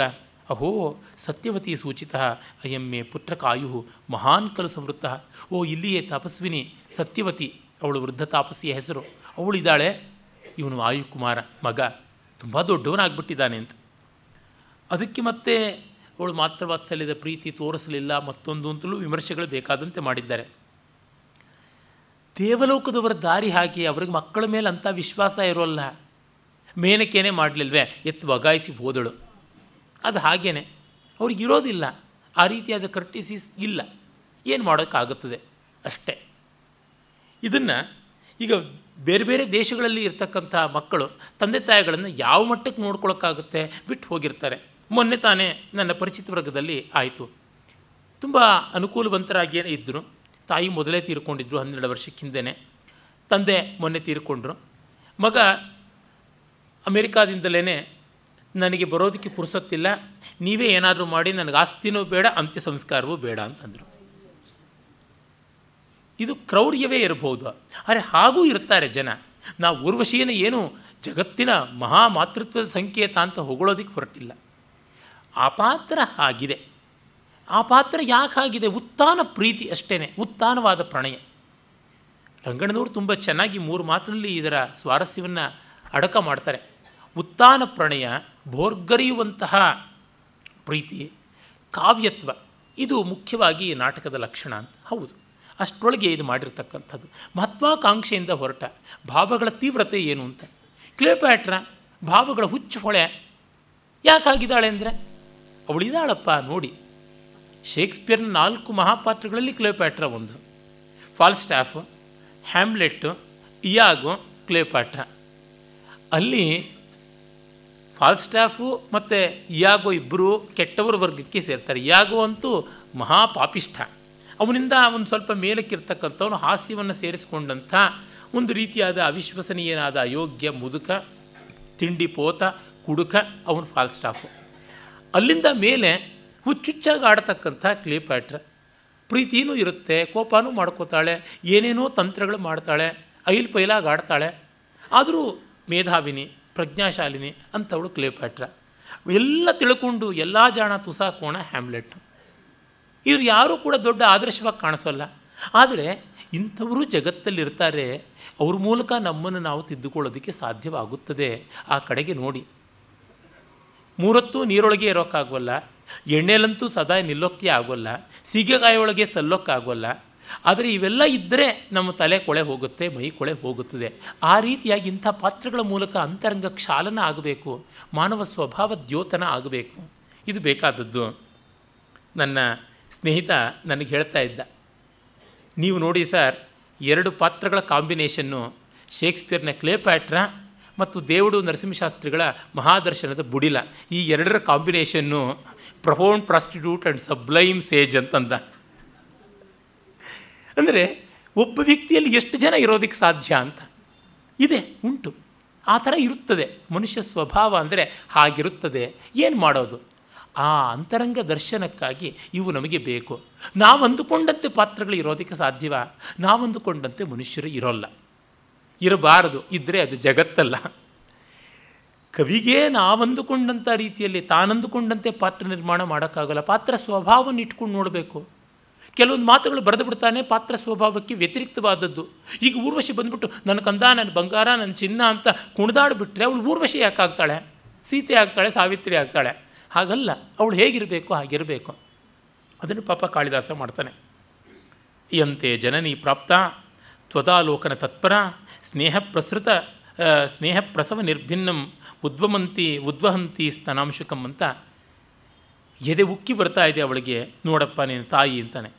ಅಹೋ, ಸತ್ಯವತಿ ಸೂಚಿತ, ಅಯಂ ಮೇ ಪುತ್ರಕಾಯು ಮಹಾನ್ ಕಲು ಸಂವೃತ್ತ ಓ, ಇಲ್ಲಿಯೇ ತಪಸ್ವಿನಿ, ಸತ್ಯವತಿ, ಅವಳು ವೃದ್ಧ ತಾಪಸ್ಸಿಯ ಹೆಸರು. ಅವಳಿದ್ದಾಳೆ, ಇವನು ವಾಯುಕುಮಾರ ಮಗ. ತುಂಬ ದೊಡ್ಡವನಾಗ್ಬಿಟ್ಟಿದ್ದಾನೆ ಅಂತ. ಅದಕ್ಕೆ ಮತ್ತೆ ಅವಳು ಮಾತೃವಾತ್ಸಲ್ಯದ ಪ್ರೀತಿ ತೋರಿಸಲಿಲ್ಲ, ಮತ್ತೊಂದು ಅಂತಲೂ ವಿಮರ್ಶೆಗಳು ಬೇಕಾದಂತೆ ಮಾಡಿದ್ದಾರೆ. ದೇವಲೋಕದವರ ದಾರಿ ಹಾಕಿ ಅವ್ರಿಗೆ ಮಕ್ಕಳ ಮೇಲೆ ಅಂಥ ವಿಶ್ವಾಸ ಇರೋಲ್ಲ. ಮೇನಕೇನೆ ಮಾಡಲಿಲ್ವೇ, ಎತ್ತು ಬಗಾಯಿಸಿ ಹೋದಳು. ಅದು ಹಾಗೇನೆ, ಅವ್ರಿಗೆ ಇರೋದಿಲ್ಲ. ಆ ರೀತಿಯಾದ ಕರ್ಟಿಸಿಸ್ ಇಲ್ಲ. ಏನು ಮಾಡೋಕ್ಕಾಗುತ್ತದೆ? ಅಷ್ಟೇ. ಇದನ್ನು ಈಗ ಬೇರೆ ಬೇರೆ ದೇಶಗಳಲ್ಲಿ ಇರ್ತಕ್ಕಂಥ ಮಕ್ಕಳು ತಂದೆ ತಾಯಿಗಳನ್ನು ಯಾವ ಮಟ್ಟಕ್ಕೆ ನೋಡ್ಕೊಳೋಕ್ಕಾಗುತ್ತೆ ಬಿಟ್ಟು ಹೋಗಿರ್ತಾರೆ. ಮೊನ್ನೆ ತಾನೇ ನನ್ನ ಪರಿಚಿತ ವರ್ಗದಲ್ಲಿ ಆಯಿತು. ತುಂಬ ಅನುಕೂಲವಂತರಾಗಿಯೇ ಇದ್ದರು ತಾಯಿ ಮೊದಲೇ ತೀರ್ಕೊಂಡಿದ್ರು ಹನ್ನೆರಡು ವರ್ಷಕ್ಕಿಂದೇ ತಂದೆ ಮೊನ್ನೆ ತೀರ್ಕೊಂಡ್ರು. ಮಗ ಅಮೇರಿಕಾದಿಂದಲೇ ನನಗೆ ಬರೋದಕ್ಕೆ ಪುರ್ಸೊತ್ತಿಲ್ಲ. ನೀವೇ ಏನಾದರೂ ಮಾಡಿ, ನನಗೆ ಆಸ್ತಿನೂ ಬೇಡ ಅಂತ್ಯ ಸಂಸ್ಕಾರವೂ ಬೇಡ ಅಂತಂದರು. ಇದು ಕ್ರೌರ್ಯವೇ ಇರಬಹುದು. ಆದರೆ ಹಾಗೂ ಇರ್ತಾರೆ ಜನ. ನಾವು ಊರ್ವಶಿಯನ್ನು ಏನು ಜಗತ್ತಿನ ಮಹಾ ಮಾತೃತ್ವದ ಸಂಕೇತ ಅಂತ ಹೊಗಳೋದಕ್ಕೆ ಹೊರಟಿಲ್ಲ. ಆ ಪಾತ್ರ ಆಗಿದೆ. ಆ ಪಾತ್ರ ಯಾಕೆ ಆಗಿದೆ? ಉತ್ತಾನ ಪ್ರೀತಿ ಅಷ್ಟೇ ಉತ್ತಾನವಾದ ಪ್ರಣಯ. ರಂಗಣ್ಣನವರು ತುಂಬ ಚೆನ್ನಾಗಿ ಮೂರು ಮಾತಿನಲ್ಲಿ ಇದರ ಸ್ವಾರಸ್ಯವನ್ನು ಅಡಕ ಮಾಡ್ತಾರೆ. ಉತ್ತಾನ ಪ್ರಣಯ, ಭೋರ್ಗರಿಯುವಂತಹ ಪ್ರೀತಿ, ಕಾವ್ಯತ್ವ, ಇದು ಮುಖ್ಯವಾಗಿ ನಾಟಕದ ಲಕ್ಷಣ ಅಂತ. ಹೌದು. ಅಷ್ಟರೊಳಗೆ ಇದು ಮಾಡಿರ್ತಕ್ಕಂಥದ್ದು. ಮಹತ್ವಾಕಾಂಕ್ಷೆಯಿಂದ ಹೊರಟ. ಭಾವಗಳ ತೀವ್ರತೆ ಏನು ಅಂತ. ಕ್ಲೇಪ್ಯಾಟ್ರ ಭಾವಗಳ ಹುಚ್ಚು ಹೊಳೆ. ಯಾಕಾಗಿದ್ದಾಳೆ ಅಂದರೆ? ಅವಳಿದಾಳಪ್ಪ ನೋಡಿ. ಶೇಕ್ಸ್ಪಿಯರ್ನ ನಾಲ್ಕು ಮಹಾಪಾತ್ರಗಳಲ್ಲಿ ಕ್ಲೇಪ್ಯಾಟ್ರ ಒಂದು. ಫಾಲ್ಸ್ಟಾಫ್ ಹ್ಯಾಮ್ಲೆಟ್ಟು ಇಯಾಗು ಕ್ಲೇಪ್ಯಾಟ್ರ ಅಲ್ಲಿ ಫಾಲ್ಸ್ಟಾಫು ಮತ್ತು ಇಯಾಗೋ ಇಬ್ಬರು ಕೆಟ್ಟವರ ವರ್ಗಕ್ಕೆ ಸೇರ್ತಾರೆ. ಇಯಾಗೋ ಅಂತೂ ಮಹಾಪಾಪಿಷ್ಠ. ಅವನಿಂದ ಒಂದು ಸ್ವಲ್ಪ ಮೇಲಕ್ಕಿರ್ತಕ್ಕಂಥವನು ಹಾಸ್ಯವನ್ನು ಸೇರಿಸಿಕೊಂಡಂಥ ಒಂದು ರೀತಿಯಾದ ಅವಿಶ್ವಸನೀಯನಾದ ಅಯೋಗ್ಯ ಮುದುಕ, ತಿಂಡಿ ಪೋತ, ಕುಡುಕ, ಅವನು ಫಾಲ್ಸ್ಟಾಫು ಅಲ್ಲಿಂದ ಮೇಲೆ ಹುಚ್ಚುಚ್ಚಾಗಿ ಆಡ್ತಕ್ಕಂಥ ಕ್ಲೀಪ್ಯಾಟ್ರ ಪ್ರೀತಿನೂ ಇರುತ್ತೆ, ಕೋಪನೂ ಮಾಡ್ಕೋತಾಳೆ, ಏನೇನೋ ತಂತ್ರಗಳು ಮಾಡ್ತಾಳೆ, ಐಲ್ ಪೈಲಾಗಿ ಆಡ್ತಾಳೆ. ಆದರೂ ಮೇಧಾವಿನಿ, ಪ್ರಜ್ಞಾಶಾಲಿನಿ ಅಂಥವಳು ಕ್ಲೇಪ್ಯಾಟ್ರ ಎಲ್ಲ ತಿಳ್ಕೊಂಡು ಎಲ್ಲ ಜಾಣ ತುಸಾಕೋಣ ಹ್ಯಾಮ್ಲೆಟ್. ಇವ್ರು ಯಾರೂ ಕೂಡ ದೊಡ್ಡ ಆದರ್ಶವಾಗಿ ಕಾಣಿಸೋಲ್ಲ. ಆದರೆ ಇಂಥವರು ಜಗತ್ತಲ್ಲಿರ್ತಾರೆ, ಅವ್ರ ಮೂಲಕ ನಮ್ಮನ್ನು ನಾವು ತಿದ್ದುಕೊಳ್ಳೋದಕ್ಕೆ ಸಾಧ್ಯವಾಗುತ್ತದೆ. ಆ ಕಡೆಗೆ ನೋಡಿ. ಮೂರೊತ್ತು ನೀರೊಳಗೆ ಇರೋಕ್ಕಾಗೋಲ್ಲ, ಎಣ್ಣೆಲಂತೂ ಸದಾ ನಿಲ್ಲೋಕ್ಕೆ ಆಗೋಲ್ಲ ಸೀಗೆಕಾಯಿಯೊಳಗೆ ಸಲ್ಲೋಕ್ಕಾಗೋಲ್ಲ. ಆದರೆ ಇವೆಲ್ಲ ಇದ್ದರೆ ನಮ್ಮ ತಲೆ ಕೊಳೆ ಹೋಗುತ್ತೆ, ಮೈ ಕೊಳೆ ಹೋಗುತ್ತದೆ. ಆ ರೀತಿಯಾಗಿ ಇಂಥ ಪಾತ್ರಗಳ ಮೂಲಕ ಅಂತರಂಗ ಕ್ಷಾಲನ ಆಗಬೇಕು, ಮಾನವ ಸ್ವಭಾವ ದ್ಯೋತನ ಆಗಬೇಕು. ಇದು ಬೇಕಾದದ್ದು. ನನ್ನ ಸ್ನೇಹಿತ ನನಗೆ ಹೇಳ್ತಾ ಇದ್ದ, ನೀವು ನೋಡಿ ಸರ್, ಎರಡು ಪಾತ್ರಗಳ ಕಾಂಬಿನೇಷನ್ನು ಶೇಕ್ಸ್ಪಿಯರ್ನ ಕ್ಲೇಪ್ಯಾಟ್ರ ಮತ್ತು ದೇವುಡು ನರಸಿಂಹಶಾಸ್ತ್ರಿಗಳ ಮಹಾದರ್ಶನದ ಬುಡಿಲ, ಈ ಎರಡರ combination profound prostitute and sublime sage ಅಂತಂದ. ಅಂದರೆ ಒಬ್ಬ ವ್ಯಕ್ತಿಯಲ್ಲಿ ಎಷ್ಟು ಜನ ಇರೋದಕ್ಕೆ ಸಾಧ್ಯ ಅಂತ? ಇದೆ, ಉಂಟು. ಆ ಥರ ಇರುತ್ತದೆ. ಮನುಷ್ಯ ಸ್ವಭಾವ ಅಂದರೆ ಹಾಗಿರುತ್ತದೆ. ಏನು ಮಾಡೋದು? ಆ ಅಂತರಂಗ ದರ್ಶನಕ್ಕಾಗಿ ಇವು ನಮಗೆ ಬೇಕು. ನಾವು ಅಂದುಕೊಂಡಂತೆ ಪಾತ್ರಗಳು ಇರೋದಕ್ಕೆ ಸಾಧ್ಯವ? ನಾವು ಅಂದುಕೊಂಡಂತೆ ಮನುಷ್ಯರು ಇರೋಲ್ಲ. ಇರಬಾರದು ಇದ್ದರೆ ಅದು ಜಗತ್ತಲ್ಲ. ಕವಿಗೆ ನಾವಂದುಕೊಂಡಂಥ ರೀತಿಯಲ್ಲಿ ತಾನಂದುಕೊಂಡಂತೆ ಪಾತ್ರ ನಿರ್ಮಾಣ ಮಾಡೋಕ್ಕಾಗಲ್ಲ. ಪಾತ್ರ ಸ್ವಭಾವವನ್ನು ಇಟ್ಕೊಂಡು ನೋಡಬೇಕು. ಕೆಲವೊಂದು ಮಾತುಗಳು ಬರೆದು ಬಿಡ್ತಾನೆ, ಪಾತ್ರ ಸ್ವಭಾವಕ್ಕೆ ವ್ಯತಿರಿಕ್ತವಾದದ್ದು. ಈಗ ಊರ್ವಶಿ ಬಂದ್ಬಿಟ್ಟು, ನನ್ನ ಕಂದ, ನನ್ನ ಬಂಗಾರ, ನನ್ನ ಚಿನ್ನ ಅಂತ ಕುಣಿದಾಡ್ಬಿಟ್ರೆ ಅವಳು ಊರ್ವಶಿ ಯಾಕಾಗ್ತಾಳೆ? ಸೀತೆ ಆಗ್ತಾಳೆ, ಸಾವಿತ್ರಿ ಆಗ್ತಾಳೆ? ಹಾಗಲ್ಲ. ಅವಳು ಹೇಗಿರಬೇಕು, ಹಾಗಿರಬೇಕು. ಅದನ್ನು ಪಾಪ ಕಾಳಿದಾಸ ಮಾಡ್ತಾನೆ. ಯಂತೆ ಜನನಿ ಪ್ರಾಪ್ತ, ತ್ವದಾಲೋಕನ ತತ್ಪರ ಸ್ನೇಹ ಪ್ರಸೃತ ಸ್ನೇಹ ಪ್ರಸವ ನಿರ್ಭಿನ್ನಂ, ಉದ್ವಮಂತಿ, ಉದ್ವಹಂತಿ ಸ್ತನಾಂಶಕಂ ಅಂತ ಎದೆ ಉಕ್ಕಿ ಬರ್ತಾ ಇದೆ ಅವಳಿಗೆ, ನೋಡಪ್ಪ ನೀನು ತಾಯಿ ಅಂತಾನೆ.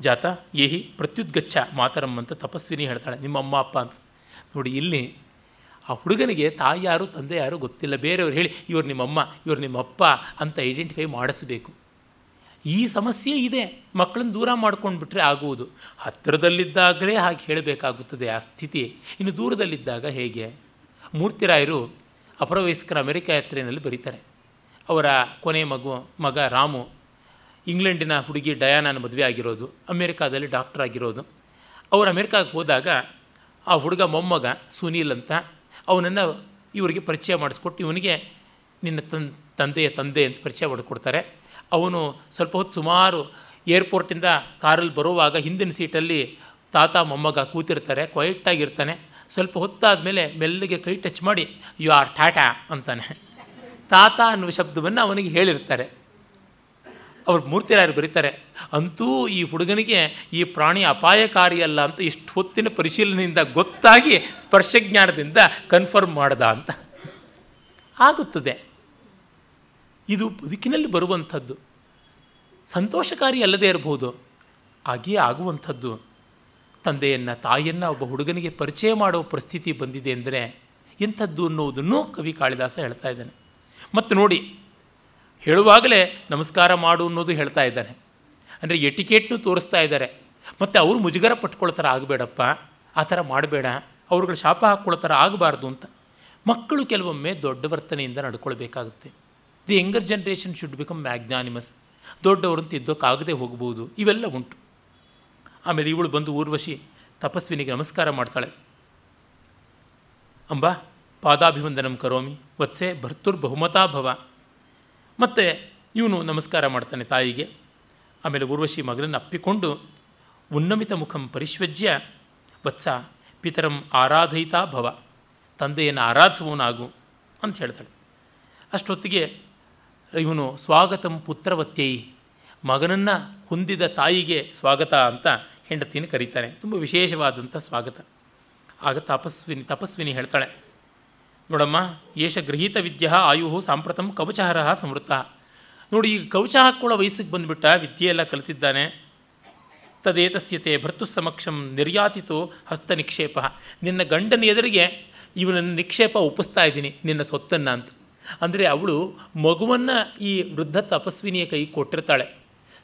ಜಾತ, ಏಹಿ ಪ್ರತ್ಯುದ್ಗಚ್ಚ ಮಾತರಂ ಅಂತ ತಪಸ್ವಿನಿ ಹೇಳ್ತಾಳೆ, ನಿಮ್ಮ ಅಮ್ಮ, ಅಪ್ಪ ಅಂತ. ನೋಡಿ, ಇಲ್ಲಿ ಆ ಹುಡುಗನಿಗೆ ತಾಯಿ ಯಾರು, ತಂದೆ ಯಾರು ಗೊತ್ತಿಲ್ಲ. ಬೇರೆಯವ್ರು ಹೇಳಿ, ಇವ್ರು ನಿಮ್ಮಮ್ಮ, ಇವ್ರು ನಿಮ್ಮಪ್ಪ ಅಂತ ಐಡೆಂಟಿಫೈ ಮಾಡಿಸ್ಬೇಕು. ಈ ಸಮಸ್ಯೆ ಇದೆ. ಮಕ್ಕಳನ್ನು ದೂರ ಮಾಡ್ಕೊಂಡು ಬಿಟ್ಟರೆ ಆಗುವುದು. ಹತ್ತಿರದಲ್ಲಿದ್ದಾಗಲೇ ಹಾಗೆ ಹೇಳಬೇಕಾಗುತ್ತದೆ ಆ ಸ್ಥಿತಿ. ಇನ್ನು ದೂರದಲ್ಲಿದ್ದಾಗ ಹೇಗೆ? ಮೂರ್ತಿರಾಯರು ಅಪರವಯಸ್ಕರ ಅಮೆರಿಕ ಯಾತ್ರೆಯಲ್ಲಿ ಬರೀತಾರೆ. ಅವರ ಕೊನೆ ಮಗು, ಮಗ ರಾಮು, ಇಂಗ್ಲೆಂಡಿನ ಹುಡುಗಿ ಡಯಾನನ ಮದುವೆ ಆಗಿರೋದು, ಅಮೇರಿಕಾದಲ್ಲಿ ಡಾಕ್ಟರ್ ಆಗಿರೋದು. ಅವರು ಅಮೇರಿಕಾಗೆ ಹೋದಾಗ ಆ ಹುಡುಗ ಮೊಮ್ಮಗ ಸುನೀಲ್ ಅಂತ ಅವನನ್ನು ಇವರಿಗೆ ಪರಿಚಯ ಮಾಡಿಸ್ಕೊಟ್ಟು ಇವನಿಗೆ ನಿನ್ನ ತನ್, ತಂದೆಯ ತಂದೆ ಅಂತ ಪರಿಚಯ ಮಾಡಿಕೊಡ್ತಾರೆ. ಅವನು ಸ್ವಲ್ಪ ಹೊತ್ತು ಸುಮಾರು ಏರ್ಪೋರ್ಟಿಂದ ಕಾರಲ್ಲಿ ಬರುವಾಗ ಹಿಂದಿನ ಸೀಟಲ್ಲಿ ತಾತ, ಮೊಮ್ಮಗ ಕೂತಿರ್ತಾರೆ ಕ್ವೈಟಾಗಿರ್ತಾನೆ ಸ್ವಲ್ಪ ಹೊತ್ತಾದ ಮೇಲೆ ಮೆಲ್ಲಿಗೆ ಕೈ ಟಚ್ ಮಾಡಿ ಯು ಆರ್ ಟಾಟಾ ಅಂತಾನೆ. ತಾತ ಅನ್ನುವ ಶಬ್ದವನ್ನು ಅವನಿಗೆ ಹೇಳಿರ್ತಾರೆ. ಅವ್ರು ಮೂರ್ತಿರಾಯರು ಬರೀತಾರೆ, ಅಂತೂ ಈ ಹುಡುಗನಿಗೆ ಈ ಪ್ರಾಣಿ ಅಪಾಯಕಾರಿ ಅಲ್ಲ ಅಂತ ಇಷ್ಟು ಹೊತ್ತಿನ ಪರಿಶೀಲನೆಯಿಂದ ಗೊತ್ತಾಗಿ ಸ್ಪರ್ಶಜ್ಞಾನದಿಂದ ಕನ್ಫರ್ಮ್ ಮಾಡ್ದ ಅಂತ. ಆಗುತ್ತದೆ. ಇದು ಬದುಕಿನಲ್ಲಿ ಬರುವಂಥದ್ದು. ಸಂತೋಷಕಾರಿ ಅಲ್ಲದೇ ಇರಬಹುದು ಹಾಗೆಯೇ ಆಗುವಂಥದ್ದು. ತಂದೆಯನ್ನು, ತಾಯಿಯನ್ನು ಒಬ್ಬ ಹುಡುಗನಿಗೆ ಪರಿಚಯ ಮಾಡುವ ಪರಿಸ್ಥಿತಿ ಬಂದಿದೆ ಅಂದರೆ ಇಂಥದ್ದು ಅನ್ನುವುದನ್ನು ಕವಿ ಕಾಳಿದಾಸ ಹೇಳ್ತಾ ಇದ್ದಾನೆ. ಮತ್ತು ನೋಡಿ ಹೇಳುವಾಗಲೇ ನಮಸ್ಕಾರ ಮಾಡು ಅನ್ನೋದು ಹೇಳ್ತಾ ಇದ್ದಾನೆ. ಅಂದರೆ ಎಟಿಕೇಟ್ನು ತೋರಿಸ್ತಾ ಇದ್ದಾರೆ. ಮತ್ತು ಅವರು ಮುಜುಗರ ಪಟ್ಕೊಳ್ತಾರ ಆಗಬೇಡಪ್ಪ, ಆ ಥರ ಮಾಡಬೇಡ, ಅವ್ರುಗಳು ಶಾಪ ಹಾಕ್ಕೊಳ್ಳೋ ಥರ ಆಗಬಾರ್ದು ಅಂತ. ಮಕ್ಕಳು ಕೆಲವೊಮ್ಮೆ ದೊಡ್ಡ ವರ್ತನೆಯಿಂದ ನಡ್ಕೊಳ್ಬೇಕಾಗುತ್ತೆ. The younger generation should become magnanimous ದೊಡ್ಡವರಂತ ಇದ್ದೋಕ್ಕಾಗದೆ ಹೋಗ್ಬೋದು, ಇವೆಲ್ಲ ಉಂಟು. ಆಮೇಲೆ ಇವಳು ಬಂದು ಊರ್ವಶಿ ತಪಸ್ವಿನಿಗೆ ನಮಸ್ಕಾರ ಮಾಡ್ತಾಳೆ. ಅಂಬ, ಪಾದಾಭಿವಂದನಂ ಕರೋಮಿ, ವತ್ಸೆ ಭರ್ತುರ್ ಬಹುಮತಾ ಭವ. ಮತ್ತು ಇವನು ನಮಸ್ಕಾರ ಮಾಡ್ತಾನೆ ತಾಯಿಗೆ. ಆಮೇಲೆ ಊರ್ವಶಿ ಮಗನನ್ನು ಅಪ್ಪಿಕೊಂಡು ಉನ್ನಮಿತ ಮುಖಂ ಪರಿಶ್ವಜ್ಯ, ವತ್ಸ ಪಿತರಂ ಆರಾಧಯಿತಾ ಭವ, ತಂದೆಯನ್ನು ಆರಾಧಿಸುವವನಾಗು ಅಂತ ಹೇಳ್ತಾಳೆ. ಅಷ್ಟೊತ್ತಿಗೆ ಇವನು ಸ್ವಾಗತಂ ಪುತ್ರವತ್ಯೈ, ಮಗನನ್ನು ಹೊಂದಿದ ತಾಯಿಗೆ ಸ್ವಾಗತ ಅಂತ ಹೆಂಡತಿನ ಕರೀತಾನೆ. ತುಂಬ ವಿಶೇಷವಾದಂಥ ಸ್ವಾಗತ. ಆಗ ತಪಸ್ವಿನಿ ತಪಸ್ವಿನಿ ಹೇಳ್ತಾಳೆ ನೋಡಮ್ಮ, ಏಷ ಗೃಹೀತ ವಿದ್ಯ ಆಯು ಸಾಂಪ್ರತಂ ಕವಚಹರಹ ಸಮೃತ. ನೋಡಿ, ಈಗ ಕವಚ ಹಾಕ್ಕೊಳ್ಳೋ ವಯಸ್ಸಿಗೆ ಬಂದುಬಿಟ್ಟ ವಿದ್ಯೆ ಎಲ್ಲ ಕಲಿತಿದ್ದಾನೆ. ತದೇತಸ್ಯತೆ ಭರ್ತು ಸಮಕ್ಷಂ ನಿರ್ಯಾತಿತು ಹಸ್ತ ನಿಕ್ಷೇಪ. ನಿನ್ನ ಗಂಡನ ಎದುರಿಗೆ ಇವನನ್ನು ನಿಕ್ಷೇಪ ಒಪ್ಪಿಸ್ತಾ ಇದ್ದೀನಿ, ನಿನ್ನ ಸೊತ್ತನ್ನು ಅಂತ. ಅಂದರೆ ಅವಳು ಮಗುವನ್ನು ಈ ವೃದ್ಧ ತಪಸ್ವಿನಿಯ ಕೈ ಕೊಟ್ಟಿರ್ತಾಳೆ.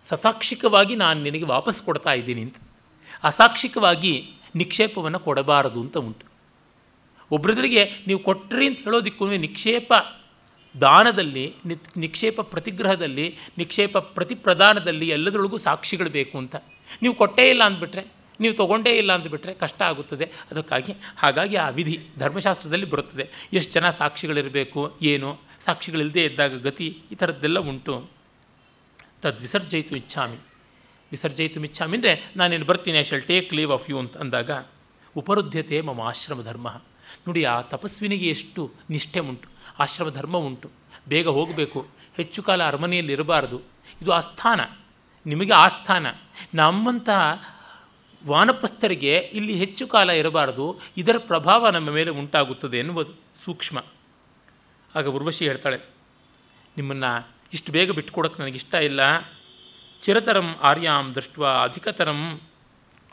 ಸಸಾಕ್ಷಿಕವಾಗಿ ನಾನು ನಿನಗೆ ವಾಪಸ್ ಕೊಡ್ತಾ ಇದ್ದೀನಿ ಅಂತ. ಅಸಾಕ್ಷಿಕವಾಗಿ ನಿಕ್ಷೇಪವನ್ನು ಕೊಡಬಾರದು ಅಂತ ಉಂಟು. ಒಬ್ಬರದ್ರಿಗೆ ನೀವು ಕೊಟ್ಟ್ರಿ ಅಂತ ಹೇಳೋದಕ್ಕೂ ನಿಕ್ಷೇಪ ದಾನದಲ್ಲಿ ನಿಕ್ಷೇಪ ಪ್ರತಿಗ್ರಹದಲ್ಲಿ, ನಿಕ್ಷೇಪ ಪ್ರತಿಪ್ರದಾನದಲ್ಲಿ ಎಲ್ಲದರೊಳಗೂ ಸಾಕ್ಷಿಗಳು ಬೇಕು ಅಂತ. ನೀವು ಕೊಟ್ಟೇ ಇಲ್ಲ ಅಂದ್ಬಿಟ್ರೆ, ನೀವು ತೊಗೊಂಡೇ ಇಲ್ಲ ಅಂದ್ಬಿಟ್ರೆ ಕಷ್ಟ ಆಗುತ್ತದೆ. ಅದಕ್ಕಾಗಿ ಹಾಗಾಗಿ ಆ ವಿಧಿ ಧರ್ಮಶಾಸ್ತ್ರದಲ್ಲಿ ಬರುತ್ತದೆ. ಎಷ್ಟು ಜನ ಸಾಕ್ಷಿಗಳಿರಬೇಕು, ಏನು, ಸಾಕ್ಷಿಗಳಿಲ್ಲದೆ ಇದ್ದಾಗ ಗತಿ ಈ ಥರದ್ದೆಲ್ಲ ಉಂಟು. ತದ್ವಿಸರ್ಜಯಿತು ಇಚ್ಛಾಮಿ. ವಿಸರ್ಜಯಿತು ಇಚ್ಛಾಮಿ ಅಂದರೆ ನಾನೇನು ಬರ್ತೀನಿ I shall take leave of you ಅಂತ ಅಂದಾಗ ಉಪರುದ್ಧತೆ ಮಮ ಆಶ್ರಮ ಧರ್ಮ ನೋಡಿ, ಆ ತಪಸ್ವಿನಿಗೆ ಎಷ್ಟು ನಿಷ್ಠೆ ಉಂಟು ಆಶ್ರಮ ಧರ್ಮ ಉಂಟು ಬೇಗ ಹೋಗಬೇಕು, ಹೆಚ್ಚು ಕಾಲ ಅರಮನೆಯಲ್ಲಿ ಇರಬಾರದು ಇದು ಆಸ್ಥಾನ ನಿಮಗೆ ಆಸ್ಥಾನ ನಮ್ಮಂತಹ ವಾನಪ್ರಸ್ಥರಿಗೆ ಇಲ್ಲಿ ಹೆಚ್ಚು ಕಾಲ ಇರಬಾರದು. ಇದರ ಪ್ರಭಾವ ನಮ್ಮ ಮೇಲೆ ಉಂಟಾಗುತ್ತದೆ ಎನ್ನುವುದು ಸೂಕ್ಷ್ಮ. ಆಗ ಉರ್ವಶಿ ಹೇಳ್ತಾಳೆ, ನಿಮ್ಮನ್ನು ಇಷ್ಟು ಬೇಗ ಬಿಟ್ಕೊಡೋಕ್ಕೆ ನನಗಿಷ್ಟ ಇಲ್ಲ. ಚಿರತರಂ ಆರ್ಯಾಂ ದೃಷ್ಟ ಅಧಿಕತರಂ,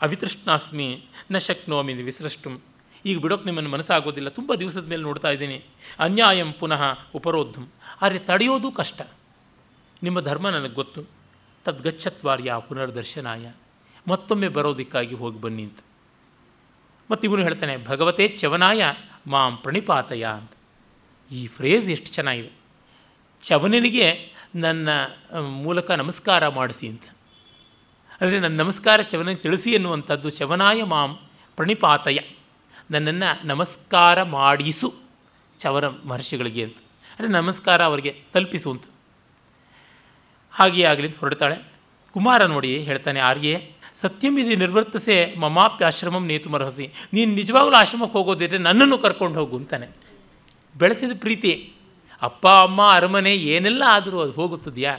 ಅವಿತೃಷ್ಣಾಸ್ಮಿ ನ ಶಕ್ನೋಮಿ ವಿಸೃಷ್ಟುಂ. ಈಗ ಬಿಡೋಕ್ಕೆ ನಿಮ್ಮನ್ನು ಮನಸ್ಸಾಗೋದಿಲ್ಲ. ತುಂಬ ದಿವಸದ ಮೇಲೆ ನೋಡ್ತಾ ಇದ್ದೀನಿ. ಅನ್ಯಾಯಂ ಪುನಃ ಉಪರೋಧಂ ಆದರೆ ತಡೆಯೋದು ಕಷ್ಟ. ನಿಮ್ಮ ಧರ್ಮ ನನಗೆ ಗೊತ್ತು. ತದ್ಗಚ್ಚತ್ವಾರ್ಯ ಪುನರ್ದರ್ಶನಾಯ. ಮತ್ತೊಮ್ಮೆ ಬರೋದಕ್ಕಾಗಿ ಹೋಗಿ ಬನ್ನಿ ಅಂತ. ಮತ್ತು ಇವನು ಹೇಳ್ತಾನೆ, ಭಗವತೇ ಚವನಾಯ ಮಾಂ ಪ್ರಣಿಪಾತಯ ಅಂತ. ಈ ಫ್ರೇಜ್ ಎಷ್ಟು ಚೆನ್ನಾಗಿದೆ. ಚವನನಿಗೆ ನನ್ನ ಮೂಲಕ ನಮಸ್ಕಾರ ಮಾಡಿಸಿ ಅಂತ. ಅಂದರೆ ನನ್ನ ನಮಸ್ಕಾರ ಚವನಿಗೆ ತಿಳಿಸಿ ಎನ್ನುವಂಥದ್ದು ಚವನಾಯ ಮಾಂ ಪ್ರಣಿಪಾತಯ. ನನ್ನನ್ನು ನಮಸ್ಕಾರ ಮಾಡಿಸು. ಚವರ ಮಹರ್ಷಿಗಳಿಗೆ ಅಂತ. ಅಂದರೆ ನಮಸ್ಕಾರ ಅವರಿಗೆ ತಲುಪಿಸು ಅಂತ. ಹಾಗೆಯೇ ಆಗಲಿ ಅಂತ ಹೊರಡ್ತಾಳೆ. ಕುಮಾರ ನೋಡಿ ಹೇಳ್ತಾನೆ, ಆರ್ಯೆ, ಸತ್ಯಂ ಇದು ನಿರ್ವರ್ತಸೆ ನೇತು ಮರಹಸಿ. ನೀನು ನಿಜವಾಗ್ಲೂ ಆಶ್ರಮಕ್ಕೆ ಹೋಗೋದಿದ್ರೆ ನನ್ನನ್ನು ಕರ್ಕೊಂಡು ಹೋಗು, ಅಂತಾನೆ. ಬೆಳೆಸಿದ ಪ್ರೀತಿ. ಅಪ್ಪ, ಅಮ್ಮ, ಅರಮನೆ ಏನೆಲ್ಲ ಆದರೂ ಅದು ಹೋಗುತ್ತದೆಯಾ?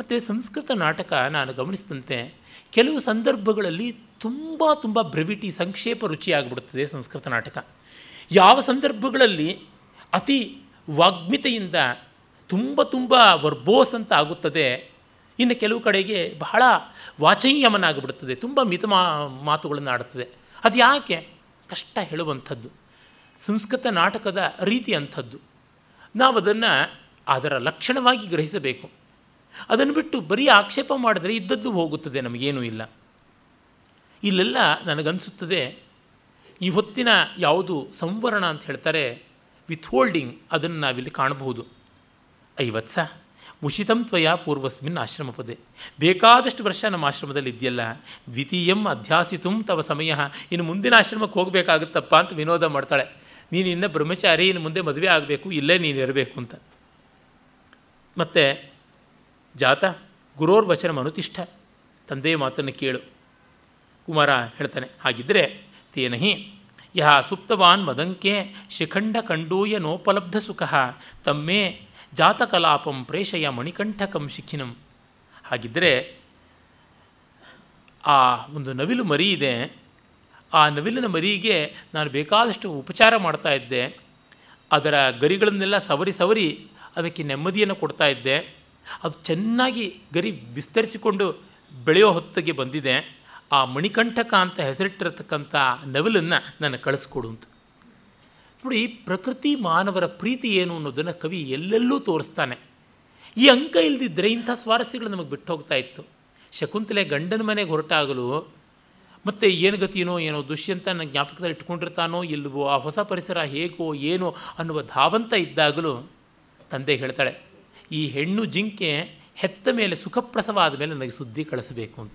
ಮತ್ತು ಸಂಸ್ಕೃತ ನಾಟಕ ನಾನು ಗಮನಿಸಿದಂತೆ ಕೆಲವು ಸಂದರ್ಭಗಳಲ್ಲಿ ತುಂಬ ತುಂಬ ಬ್ರೆವಿಟಿ ಸಂಕ್ಷೇಪ ರುಚಿಯಾಗಿಬಿಡುತ್ತದೆ ಸಂಸ್ಕೃತ ನಾಟಕ. ಯಾವ ಸಂದರ್ಭಗಳಲ್ಲಿ ಅತಿ ವಾಗ್ಮಿತೆಯಿಂದ ತುಂಬ ತುಂಬ ವರ್ಬೋಸ್ ಅಂತ ಆಗುತ್ತದೆ, ಇನ್ನು ಕೆಲವು ಕಡೆಗೆ ಬಹಳ ವಾಚಯ್ಯಮನಾಗಿಬಿಡುತ್ತದೆ ತುಂಬ ಮಿತ ಮಾ, ಮಾತುಗಳನ್ನು ಆಡುತ್ತದೆ. ಅದು ಯಾಕೆ? ಕಷ್ಟ ಹೇಳುವಂಥದ್ದು. ಸಂಸ್ಕೃತ ನಾಟಕದ ರೀತಿ ಅಂಥದ್ದು. ನಾವು ಅದನ್ನು ಅದರ ಲಕ್ಷಣವಾಗಿ ಗ್ರಹಿಸಬೇಕು. ಅದನ್ನು ಬಿಟ್ಟು ಬರೀ ಆಕ್ಷೇಪ ಮಾಡಿದ್ರೆ ಇದ್ದದ್ದು ಹೋಗುತ್ತದೆ, ನಮಗೇನೂ ಇಲ್ಲ. ಇಲ್ಲೆಲ್ಲ ನನಗನ್ಸುತ್ತದೆ, ಈ ಹೊತ್ತಿನ ಯಾವುದು ಸಂವರಣ ಅಂತ ಹೇಳ್ತಾರೆ ವಿಥೋಲ್ಡಿಂಗ್ ಅದನ್ನು ನಾವಿಲ್ಲಿ ಕಾಣಬಹುದು. ಐವತ್ಸ ಉಚಿತಂ ತ್ವಯ ಪೂರ್ವಸ್ಮಿನ್ ಆಶ್ರಮ ಪದೇ ಬೇಕಾದಷ್ಟು ವರ್ಷ ನಮ್ಮ ಆಶ್ರಮದಲ್ಲಿ ಇದೆಯಲ್ಲ, ದ್ವಿತೀಯಂ ಅಧ್ಯಾಸಿತು ತವ ಸಮಯ, ಇನ್ನು ಮುಂದಿನ ಆಶ್ರಮಕ್ಕೆ ಹೋಗಬೇಕಾಗುತ್ತಪ್ಪ ಅಂತ ವಿನೋದ ಮಾಡ್ತಾಳೆ. ನೀನು ಇನ್ನು ಬ್ರಹ್ಮಚಾರಿ, ಇನ್ನು ಮುಂದೆ ಮದುವೆ ಆಗಬೇಕು, ಇಲ್ಲೇ ನೀನು ಇರಬೇಕು ಅಂತ. ಮತ್ತು ಜಾತ ಗುರೋರ್ ವಚನ ಅನುತಿಷ್ಠ. ತಂದೆಯ ಮಾತನ್ನು ಕೇಳು. ಕುಮಾರ ಹೇಳ್ತಾನೆ ಹಾಗಿದ್ದರೆ ತೇನಹಿ ಯಹ ಸುಪ್ತವಾನ್ ಮದಂಕೆ ಶಿಖಂಡ ಕಂಡೂಯ ನೋಪಲಬ್ಧ ಸುಖ. ತಮ್ಮೇ ಜಾತಕಲಾಪಂ ಪ್ರೇಷಯ ಮಣಿಕಂಠಕಂ ಶಿಖಿನಂ. ಹಾಗಿದ್ದರೆ ಆ ಒಂದು ನವಿಲು ಮರಿ ಇದೆ. ಆ ನವಿಲಿನ ಮರಿಗೆ ನಾನು ಬೇಕಾದಷ್ಟು ಉಪಚಾರ ಮಾಡ್ತಾ ಇದ್ದೆ. ಅದರ ಗರಿಗಳನ್ನೆಲ್ಲ ಸವರಿ ಸವರಿ ಅದಕ್ಕೆ ನೆಮ್ಮದಿಯನ್ನು ಕೊಡ್ತಾ ಇದ್ದೆ. ಅದು ಚೆನ್ನಾಗಿ ಗರಿ ವಿಸ್ತರಿಸಿಕೊಂಡು ಬೆಳೆಯೋ ಹೊತ್ತಿಗೆ ಬಂದಿದೆ. ಆ ಮಣಿಕಂಠಕ ಅಂತ ಹೆಸರಿಟ್ಟಿರತಕ್ಕಂಥ ನವಿಲನ್ನು ನನ್ನ ಕಳಿಸ್ಕೊಡು ಅಂತ. ನೋಡಿ ಪ್ರಕೃತಿ ಮಾನವರ ಪ್ರೀತಿ ಏನು ಅನ್ನೋದನ್ನು ಕವಿ ಎಲ್ಲೆಲ್ಲೂ ತೋರಿಸ್ತಾನೆ. ಈ ಅಂಕ ಇಲ್ಲದಿದ್ದರೆ ಇಂಥ ಸ್ವಾರಸ್ಯಗಳು ನಮಗೆ ಬಿಟ್ಟು ಹೋಗ್ತಾ ಇತ್ತು. ಶಕುಂತಲೆ ಗಂಡನ ಮನೆಗೆ ಹೊರಟಾಗಲು, ಮತ್ತು ಏನು ಗತಿನೋ ಏನೋ ದುಷ್ಯಂತ ನನ್ನ ಜ್ಞಾಪಕದಲ್ಲಿ ಇಟ್ಕೊಂಡಿರ್ತಾನೋ ಇಲ್ಲವೋ ಆ ಹೊಸ ಪರಿಸರ ಹೇಗೋ ಏನೋ ಅನ್ನುವ ಧಾವಂತ ಇದ್ದಾಗಲೂ ತಂದೆ ಹೇಳ್ತಾಳೆ ಈ ಹೆಣ್ಣು ಜಿಂಕೆ ಹೆತ್ತ ಮೇಲೆ ಸುಖಪ್ರಸವ ಆದಮೇಲೆ ನನಗೆ ಸುದ್ದಿ ಕಳಿಸಬೇಕು ಅಂತ.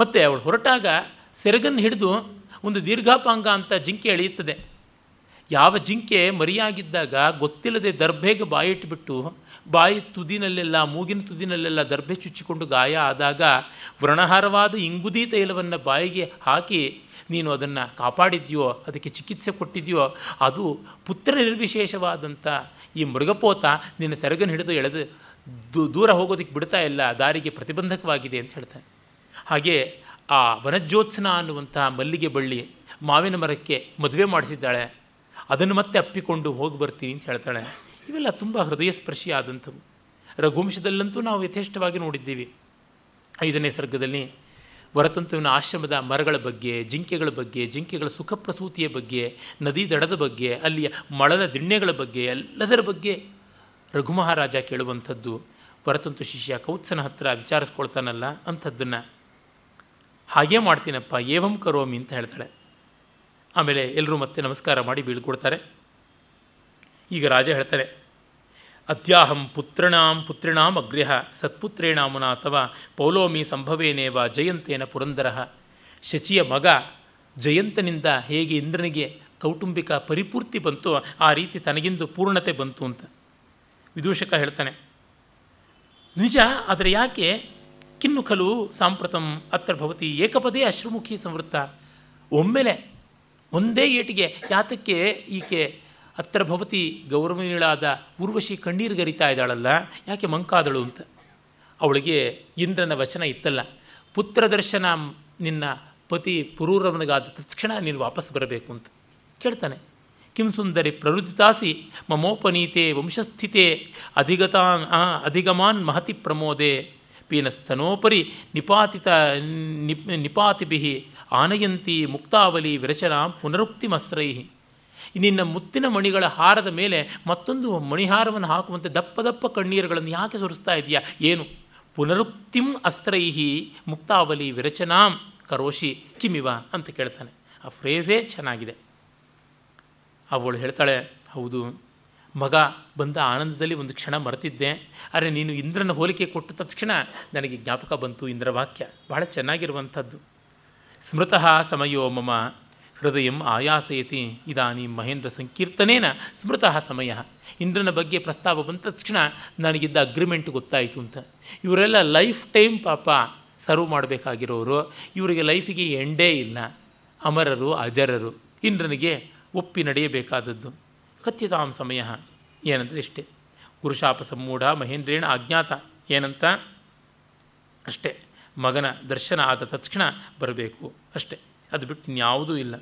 ಮತ್ತು ಅವಳು ಹೊರಟಾಗ ಸೆರಗನ್ನು ಹಿಡಿದು ಒಂದು ದೀರ್ಘಾಪಾಂಗ ಅಂತ ಜಿಂಕೆ ಎಳೆಯುತ್ತದೆ. ಯಾವ ಜಿಂಕೆ ಮರಿಯಾಗಿದ್ದಾಗ ಗೊತ್ತಿಲ್ಲದೆ ದರ್ಭೆಗೆ ಬಾಯಿಟ್ಬಿಟ್ಟು ಬಾಯಿ ತುದಿನಲ್ಲೆಲ್ಲ, ಮೂಗಿನ ತುದಿನಲ್ಲೆಲ್ಲ ದರ್ಭೆ ಚುಚ್ಚಿಕೊಂಡು ಗಾಯ ಆದಾಗ ವ್ರಣಹಾರವಾದ ಇಂಗುದಿ ತೈಲವನ್ನು ಬಾಯಿಗೆ ಹಾಕಿ, ನೀನು ಅದನ್ನು ಕಾಪಾಡಿದ್ಯೋ, ಅದಕ್ಕೆ ಚಿಕಿತ್ಸೆ ಕೊಟ್ಟಿದ್ಯೋ, ಅದು ಪುತ್ರ ನಿರ್ವಿಶೇಷವಾದಂಥ ಈ ಮೃಗಪೋತ ನಿನ್ನ ಸೆರಗನ್ನು ಹಿಡಿದು ಎಳೆದು ದೂರ ಹೋಗೋದಕ್ಕೆ ಬಿಡ್ತಾ ಇಲ್ಲ, ದಾರಿಗೆ ಪ್ರತಿಬಂಧಕವಾಗಿದೆ, ಅಂತ ಹೇಳ್ತಾನೆ. ಹಾಗೆ ಆ ವನಜ್ಯೋತ್ಸನ ಅನ್ನುವಂಥ ಮಲ್ಲಿಗೆ ಬಳ್ಳಿ ಮಾವಿನ ಮರಕ್ಕೆ ಮದುವೆ ಮಾಡಿಸಿದ್ದಾಳೆ. ಅದನ್ನು ಮತ್ತೆ ಅಪ್ಪಿಕೊಂಡು ಹೋಗಿ ಬರ್ತೀನಿ ಅಂತ ಹೇಳ್ತಾಳೆ. ಇವೆಲ್ಲ ತುಂಬ ಹೃದಯ ಸ್ಪರ್ಶಿಯಾದಂಥವು ರಘುವಂಶದಲ್ಲಂತೂ ನಾವು ಯಥೇಷ್ಟವಾಗಿ ನೋಡಿದ್ದೀವಿ. ಐದನೇ ಸರ್ಗದಲ್ಲಿ ವರತಂತುವಿನ ಆಶ್ರಮದ ಮರಗಳ ಬಗ್ಗೆ, ಜಿಂಕೆಗಳ ಬಗ್ಗೆ, ಜಿಂಕೆಗಳ ಸುಖ ಪ್ರಸೂತಿಯ ಬಗ್ಗೆ, ನದಿ ದಡದ ಬಗ್ಗೆ, ಅಲ್ಲಿಯ ಮಳದ ದಿಣ್ಣೆಗಳ ಬಗ್ಗೆ, ಎಲ್ಲದರ ಬಗ್ಗೆ ರಘುಮಹಾರಾಜ ಕೇಳುವಂಥದ್ದು, ವರತಂತು ಶಿಷ್ಯ ಕೌತ್ಸನ ಹತ್ರ ವಿಚಾರಿಸ್ಕೊಳ್ತಾನಲ್ಲ ಅಂಥದ್ದನ್ನು. ಹಾಗೇ ಮಾಡ್ತೀನಪ್ಪ, ಏವಂ ಕರೋಮಿ ಅಂತ ಹೇಳ್ತಾಳೆ. ಆಮೇಲೆ ಎಲ್ಲರೂ ಮತ್ತೆ ನಮಸ್ಕಾರ ಮಾಡಿ ಬೀಳ್ಕೊಡ್ತಾರೆ. ಈಗ ರಾಜ ಹೇಳ್ತಾರೆ ಅತ್ಯಾಹಂ ಪುತ್ರಣಾಂ ಪುತ್ರಿಣಾಂ ಅಗ್ರಹ ಸತ್ಪುತ್ರೇಣಾಮುನ ಅಥವಾ ಪೌಲೋಮಿ ಸಂಭವೇನೇವ ಜಯಂತೇನ ಪುರಂದರ, ಶಚಿಯ ಮಗ ಜಯಂತನಿಂದ ಹೇಗೆ ಇಂದ್ರನಿಗೆ ಕೌಟುಂಬಿಕ ಪರಿಪೂರ್ತಿ ಬಂತು ಆ ರೀತಿ ತನಗಿಂದು ಪೂರ್ಣತೆ ಬಂತು ಅಂತ. ವಿದೂಷಕ ಹೇಳ್ತಾನೆ, ನಿಜ, ಆದರೆ ಯಾಕೆ? ಕಿನ್ನು ಖಲು ಸಾಂಪ್ರತಂ ಅತ್ರ ಭವತಿ ಏಕಪದೇ ಅಶ್ರುಮುಖಿ ಸಂವೃತ್ತ. ಒಮ್ಮೆಲೆ ಒಂದೇ ಏಟಿಗೆ ಯಾತಕ್ಕೆ ಈಕೆ ಹತ್ರ ಭವತಿ ಗೌರವನೀಳಾದ ಊರ್ವಶಿ ಕಣ್ಣೀರು ಗರಿತಾ ಇದ್ದಾಳಲ್ಲ, ಯಾಕೆ ಮಂಕಾದಳು ಅಂತ? ಅವಳಿಗೆ ಇಂದ್ರನ ವಚನ ಇತ್ತಲ್ಲ, ಪುತ್ರ ದರ್ಶನ ನಿನ್ನ ಪತಿ ಪುರೂರವನಿಗಾದ ತಕ್ಷಣ ನೀನು ವಾಪಸ್ ಬರಬೇಕು ಅಂತ. ಕೇಳ್ತಾನೆ, ಕಿಂ ಸುಂದರಿ ಪ್ರವೃತ್ತಿತಾಸಿ ಮಮೋಪನೀತೆ ವಂಶಸ್ಥಿತೆ ಅಧಿಗತಾನ್ ಅಧಿಗಮಾನ್ ಮಹತಿ ಪ್ರಮೋದೆ ಪೀನಸ್ತನೋಪರಿ ನಿಪಾತಿತ ನಿಪ್ ನಿಪಾತಿಭಿ ಆನಯಂತಿ ಮುಕ್ತಾವಲಿ ವಿರಚನಾ ಪುನರುಕ್ತಿಮಸ್ತ್ರೈ. ನಿನ್ನ ಮುತ್ತಿನ ಮಣಿಗಳ ಹಾರದ ಮೇಲೆ ಮತ್ತೊಂದು ಮಣಿಹಾರವನ್ನು ಹಾಕುವಂತೆ ದಪ್ಪ ದಪ್ಪ ಕಣ್ಣೀರುಗಳನ್ನು ಯಾಕೆ ಸುರಿಸ್ತಾ ಇದೆಯಾ? ಏನು? ಪುನರುಕ್ತಿಂ ಅಸ್ತ್ರೈಹಿ ಮುಕ್ತಾವಲಿ ವಿರಚನಾಂ ಕರೋಶಿ ಕಿಮಿವ ಅಂತ ಕೇಳ್ತಾನೆ. ಆ ಫ್ರೇಝೇ ಚೆನ್ನಾಗಿದೆ. ಅವಳು ಹೇಳ್ತಾಳೆ, ಹೌದು, ಮಗ ಬಂದ ಆನಂದದಲ್ಲಿ ಒಂದು ಕ್ಷಣ ಮರೆತಿದ್ದೆ, ಆದರೆ ನೀನು ಇಂದ್ರನ ಹೋಲಿಕೆ ಕೊಟ್ಟ ತಕ್ಷಣ ನನಗೆ ಜ್ಞಾಪಕ ಬಂತು ಇಂದ್ರ ವಾಕ್ಯ ಬಹಳ ಚೆನ್ನಾಗಿರುವಂಥದ್ದು. ಸ್ಮೃತಃ ಸಮಯೋ ಮಮ ಹೃದಯ ಆಯಾಸಯತಿ ಇದಾನಿ ಮಹೇಂದ್ರ ಸಂಕೀರ್ತನೇನ ಸ್ಮೃತಃ ಸಮಯ. ಇಂದ್ರನ ಬಗ್ಗೆ ಪ್ರಸ್ತಾವ ಬಂದ ತಕ್ಷಣ ನನಗಿದ್ದ ಅಗ್ರಿಮೆಂಟ್ ಗೊತ್ತಾಯಿತು ಅಂತ. ಇವರೆಲ್ಲ ಲೈಫ್ ಟೈಮ್ ಪಾಪ ಸರ್ವ್ ಮಾಡಬೇಕಾಗಿರೋರು. ಇವರಿಗೆ ಲೈಫಿಗೆ ಎಂಡೇ ಇಲ್ಲ. ಅಮರರು, ಅಜರರು. ಇಂದ್ರನಿಗೆ ಒಪ್ಪಿ ನಡೆಯಬೇಕಾದದ್ದು. ಕಥ್ಯತಾಂ ಸಮಯ. ಏನಂದರೆ ಇಷ್ಟೇ. ಗುರುಶಾಪ ಸಮ್ಮೂಢ ಮಹೇಂದ್ರೇಣ ಅಜ್ಞಾತ. ಏನಂತ? ಅಷ್ಟೇ. ಮಗನ ದರ್ಶನ ಆದ ತಕ್ಷಣ ಬರಬೇಕು. ಅಷ್ಟೇ. ಅದು ಬಿಟ್ಟು ಇನ್ಯಾವುದೂ ಇಲ್ಲ.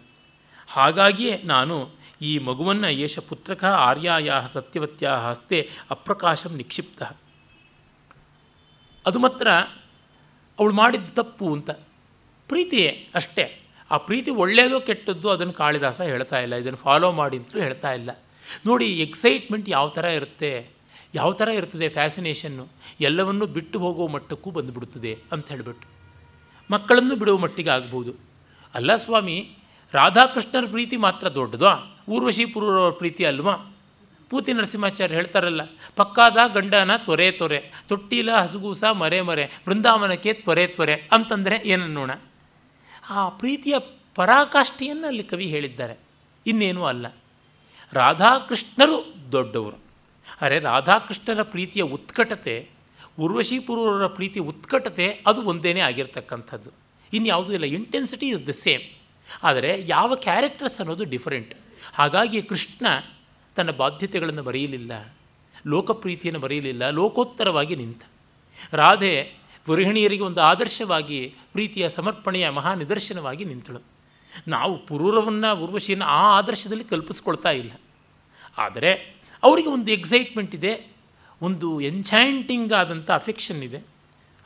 ಹಾಗಾಗಿಯೇ ನಾನು ಈ ಮಗುವನ್ನು ಯೇಷ ಪುತ್ರಕ ಆರ್ಯಾಯ ಸತ್ಯವತ್ಯ ಹಸ್ತೆ ಅಪ್ರಕಾಶಂ ನಿಕ್ಷಿಪ್ತ. ಅದು ಮಾತ್ರ ಅವಳು ಮಾಡಿದ್ದು ತಪ್ಪು ಅಂತ. ಪ್ರೀತಿಯೇ ಅಷ್ಟೇ. ಆ ಪ್ರೀತಿ ಒಳ್ಳೆಯದೋ ಕೆಟ್ಟದ್ದು ಅದನ್ನು ಕಾಳಿದಾಸ ಹೇಳ್ತಾ ಇಲ್ಲ. ಇದನ್ನು ಫಾಲೋ ಮಾಡಿ ಅಂತಲೂ ಹೇಳ್ತಾ ಇಲ್ಲ. ನೋಡಿ ಎಕ್ಸೈಟ್ಮೆಂಟ್ ಯಾವ ಥರ ಇರುತ್ತೆ? ಯಾವ ಥರ ಇರ್ತದೆ ಫ್ಯಾಸಿನೇಷನ್ನು ಎಲ್ಲವನ್ನೂ ಬಿಟ್ಟು ಹೋಗೋ ಮಟ್ಟಕ್ಕೂ ಬಂದುಬಿಡುತ್ತದೆ ಅಂತ ಹೇಳಿಬಿಟ್ಟು. ಮಕ್ಕಳನ್ನು ಬಿಡುವ ಮಟ್ಟಿಗೆ ಆಗ್ಬೋದು. ಅಲ್ಲ ಸ್ವಾಮಿ, ರಾಧಾಕೃಷ್ಣರ ಪ್ರೀತಿ ಮಾತ್ರ ದೊಡ್ಡದು ಊರ್ವಶಿ ಪುರೂರವ್ರ ಪ್ರೀತಿ ಅಲ್ವಾ? ಪೂತಿ ನರಸಿಂಹಾಚಾರ್ಯ ಹೇಳ್ತಾರಲ್ಲ, ಪಕ್ಕಾದ ಗಂಡನ ತೊರೆ ತೊರೆ, ತೊಟ್ಟಿಲ ಹಸುಗೂಸ ಮರೆ ಮರೆ ಬೃಂದಾವನಕ್ಕೆ ತ್ವರೆ ತ್ವರೆ ಅಂತಂದರೆ ಏನನ್ನೋಣ ಆ ಪ್ರೀತಿಯ ಪರಾಕಾಷ್ಠೆಯನ್ನು ಅಲ್ಲಿ ಕವಿ ಹೇಳಿದ್ದಾರೆ, ಇನ್ನೇನೂ ಅಲ್ಲ. ರಾಧಾಕೃಷ್ಣರು ದೊಡ್ಡವರು. ಅರೆ ರಾಧಾಕೃಷ್ಣರ ಪ್ರೀತಿಯ ಉತ್ಕಟತೆ ಉರ್ವಶಿ ಪ್ರೀತಿ ಉತ್ಕಟತೆ, ಅದು ಒಂದೇನೇ ಆಗಿರ್ತಕ್ಕಂಥದ್ದು. ಇನ್ಯಾವುದೂ ಇಲ್ಲ ಇಂಟೆನ್ಸಿಟಿ ಇಸ್ ದ ಸೇಮ್ ಆದರೆ ಯಾವ ಕ್ಯಾರೆಕ್ಟರ್ಸ್ ಅನ್ನೋದು ಡಿಫರೆಂಟ್ ಹಾಗಾಗಿ ಕೃಷ್ಣ ತನ್ನ ಬಾಧ್ಯತೆಗಳನ್ನು ಬರೆಯಲಿಲ್ಲ, ಲೋಕಪ್ರೀತಿಯನ್ನು ಬರೆಯಲಿಲ್ಲ, ಲೋಕೋತ್ತರವಾಗಿ ನಿಂತ. ರಾಧೆ ಗೃಹಿಣಿಯರಿಗೆ ಒಂದು ಆದರ್ಶವಾಗಿ, ಪ್ರೀತಿಯ ಸಮರ್ಪಣೆಯ ಮಹಾ ನಿದರ್ಶನವಾಗಿ ನಿಂತಳು. ನಾವು ಪುರೂರವನ್ನು, ಉರ್ವಶಿಯನ್ನು ಆ ಆದರ್ಶದಲ್ಲಿ ಕಲ್ಪಿಸ್ಕೊಳ್ತಾ ಇಲ್ಲ. ಆದರೆ ಅವರಿಗೆ ಒಂದು ಎಕ್ಸೈಟ್ಮೆಂಟ್ ಇದೆ, ಒಂದು ಎನ್ಚಾಂಟಿಂಗ್ ಆದಂಥ ಅಫೆಕ್ಷನ್ ಇದೆ.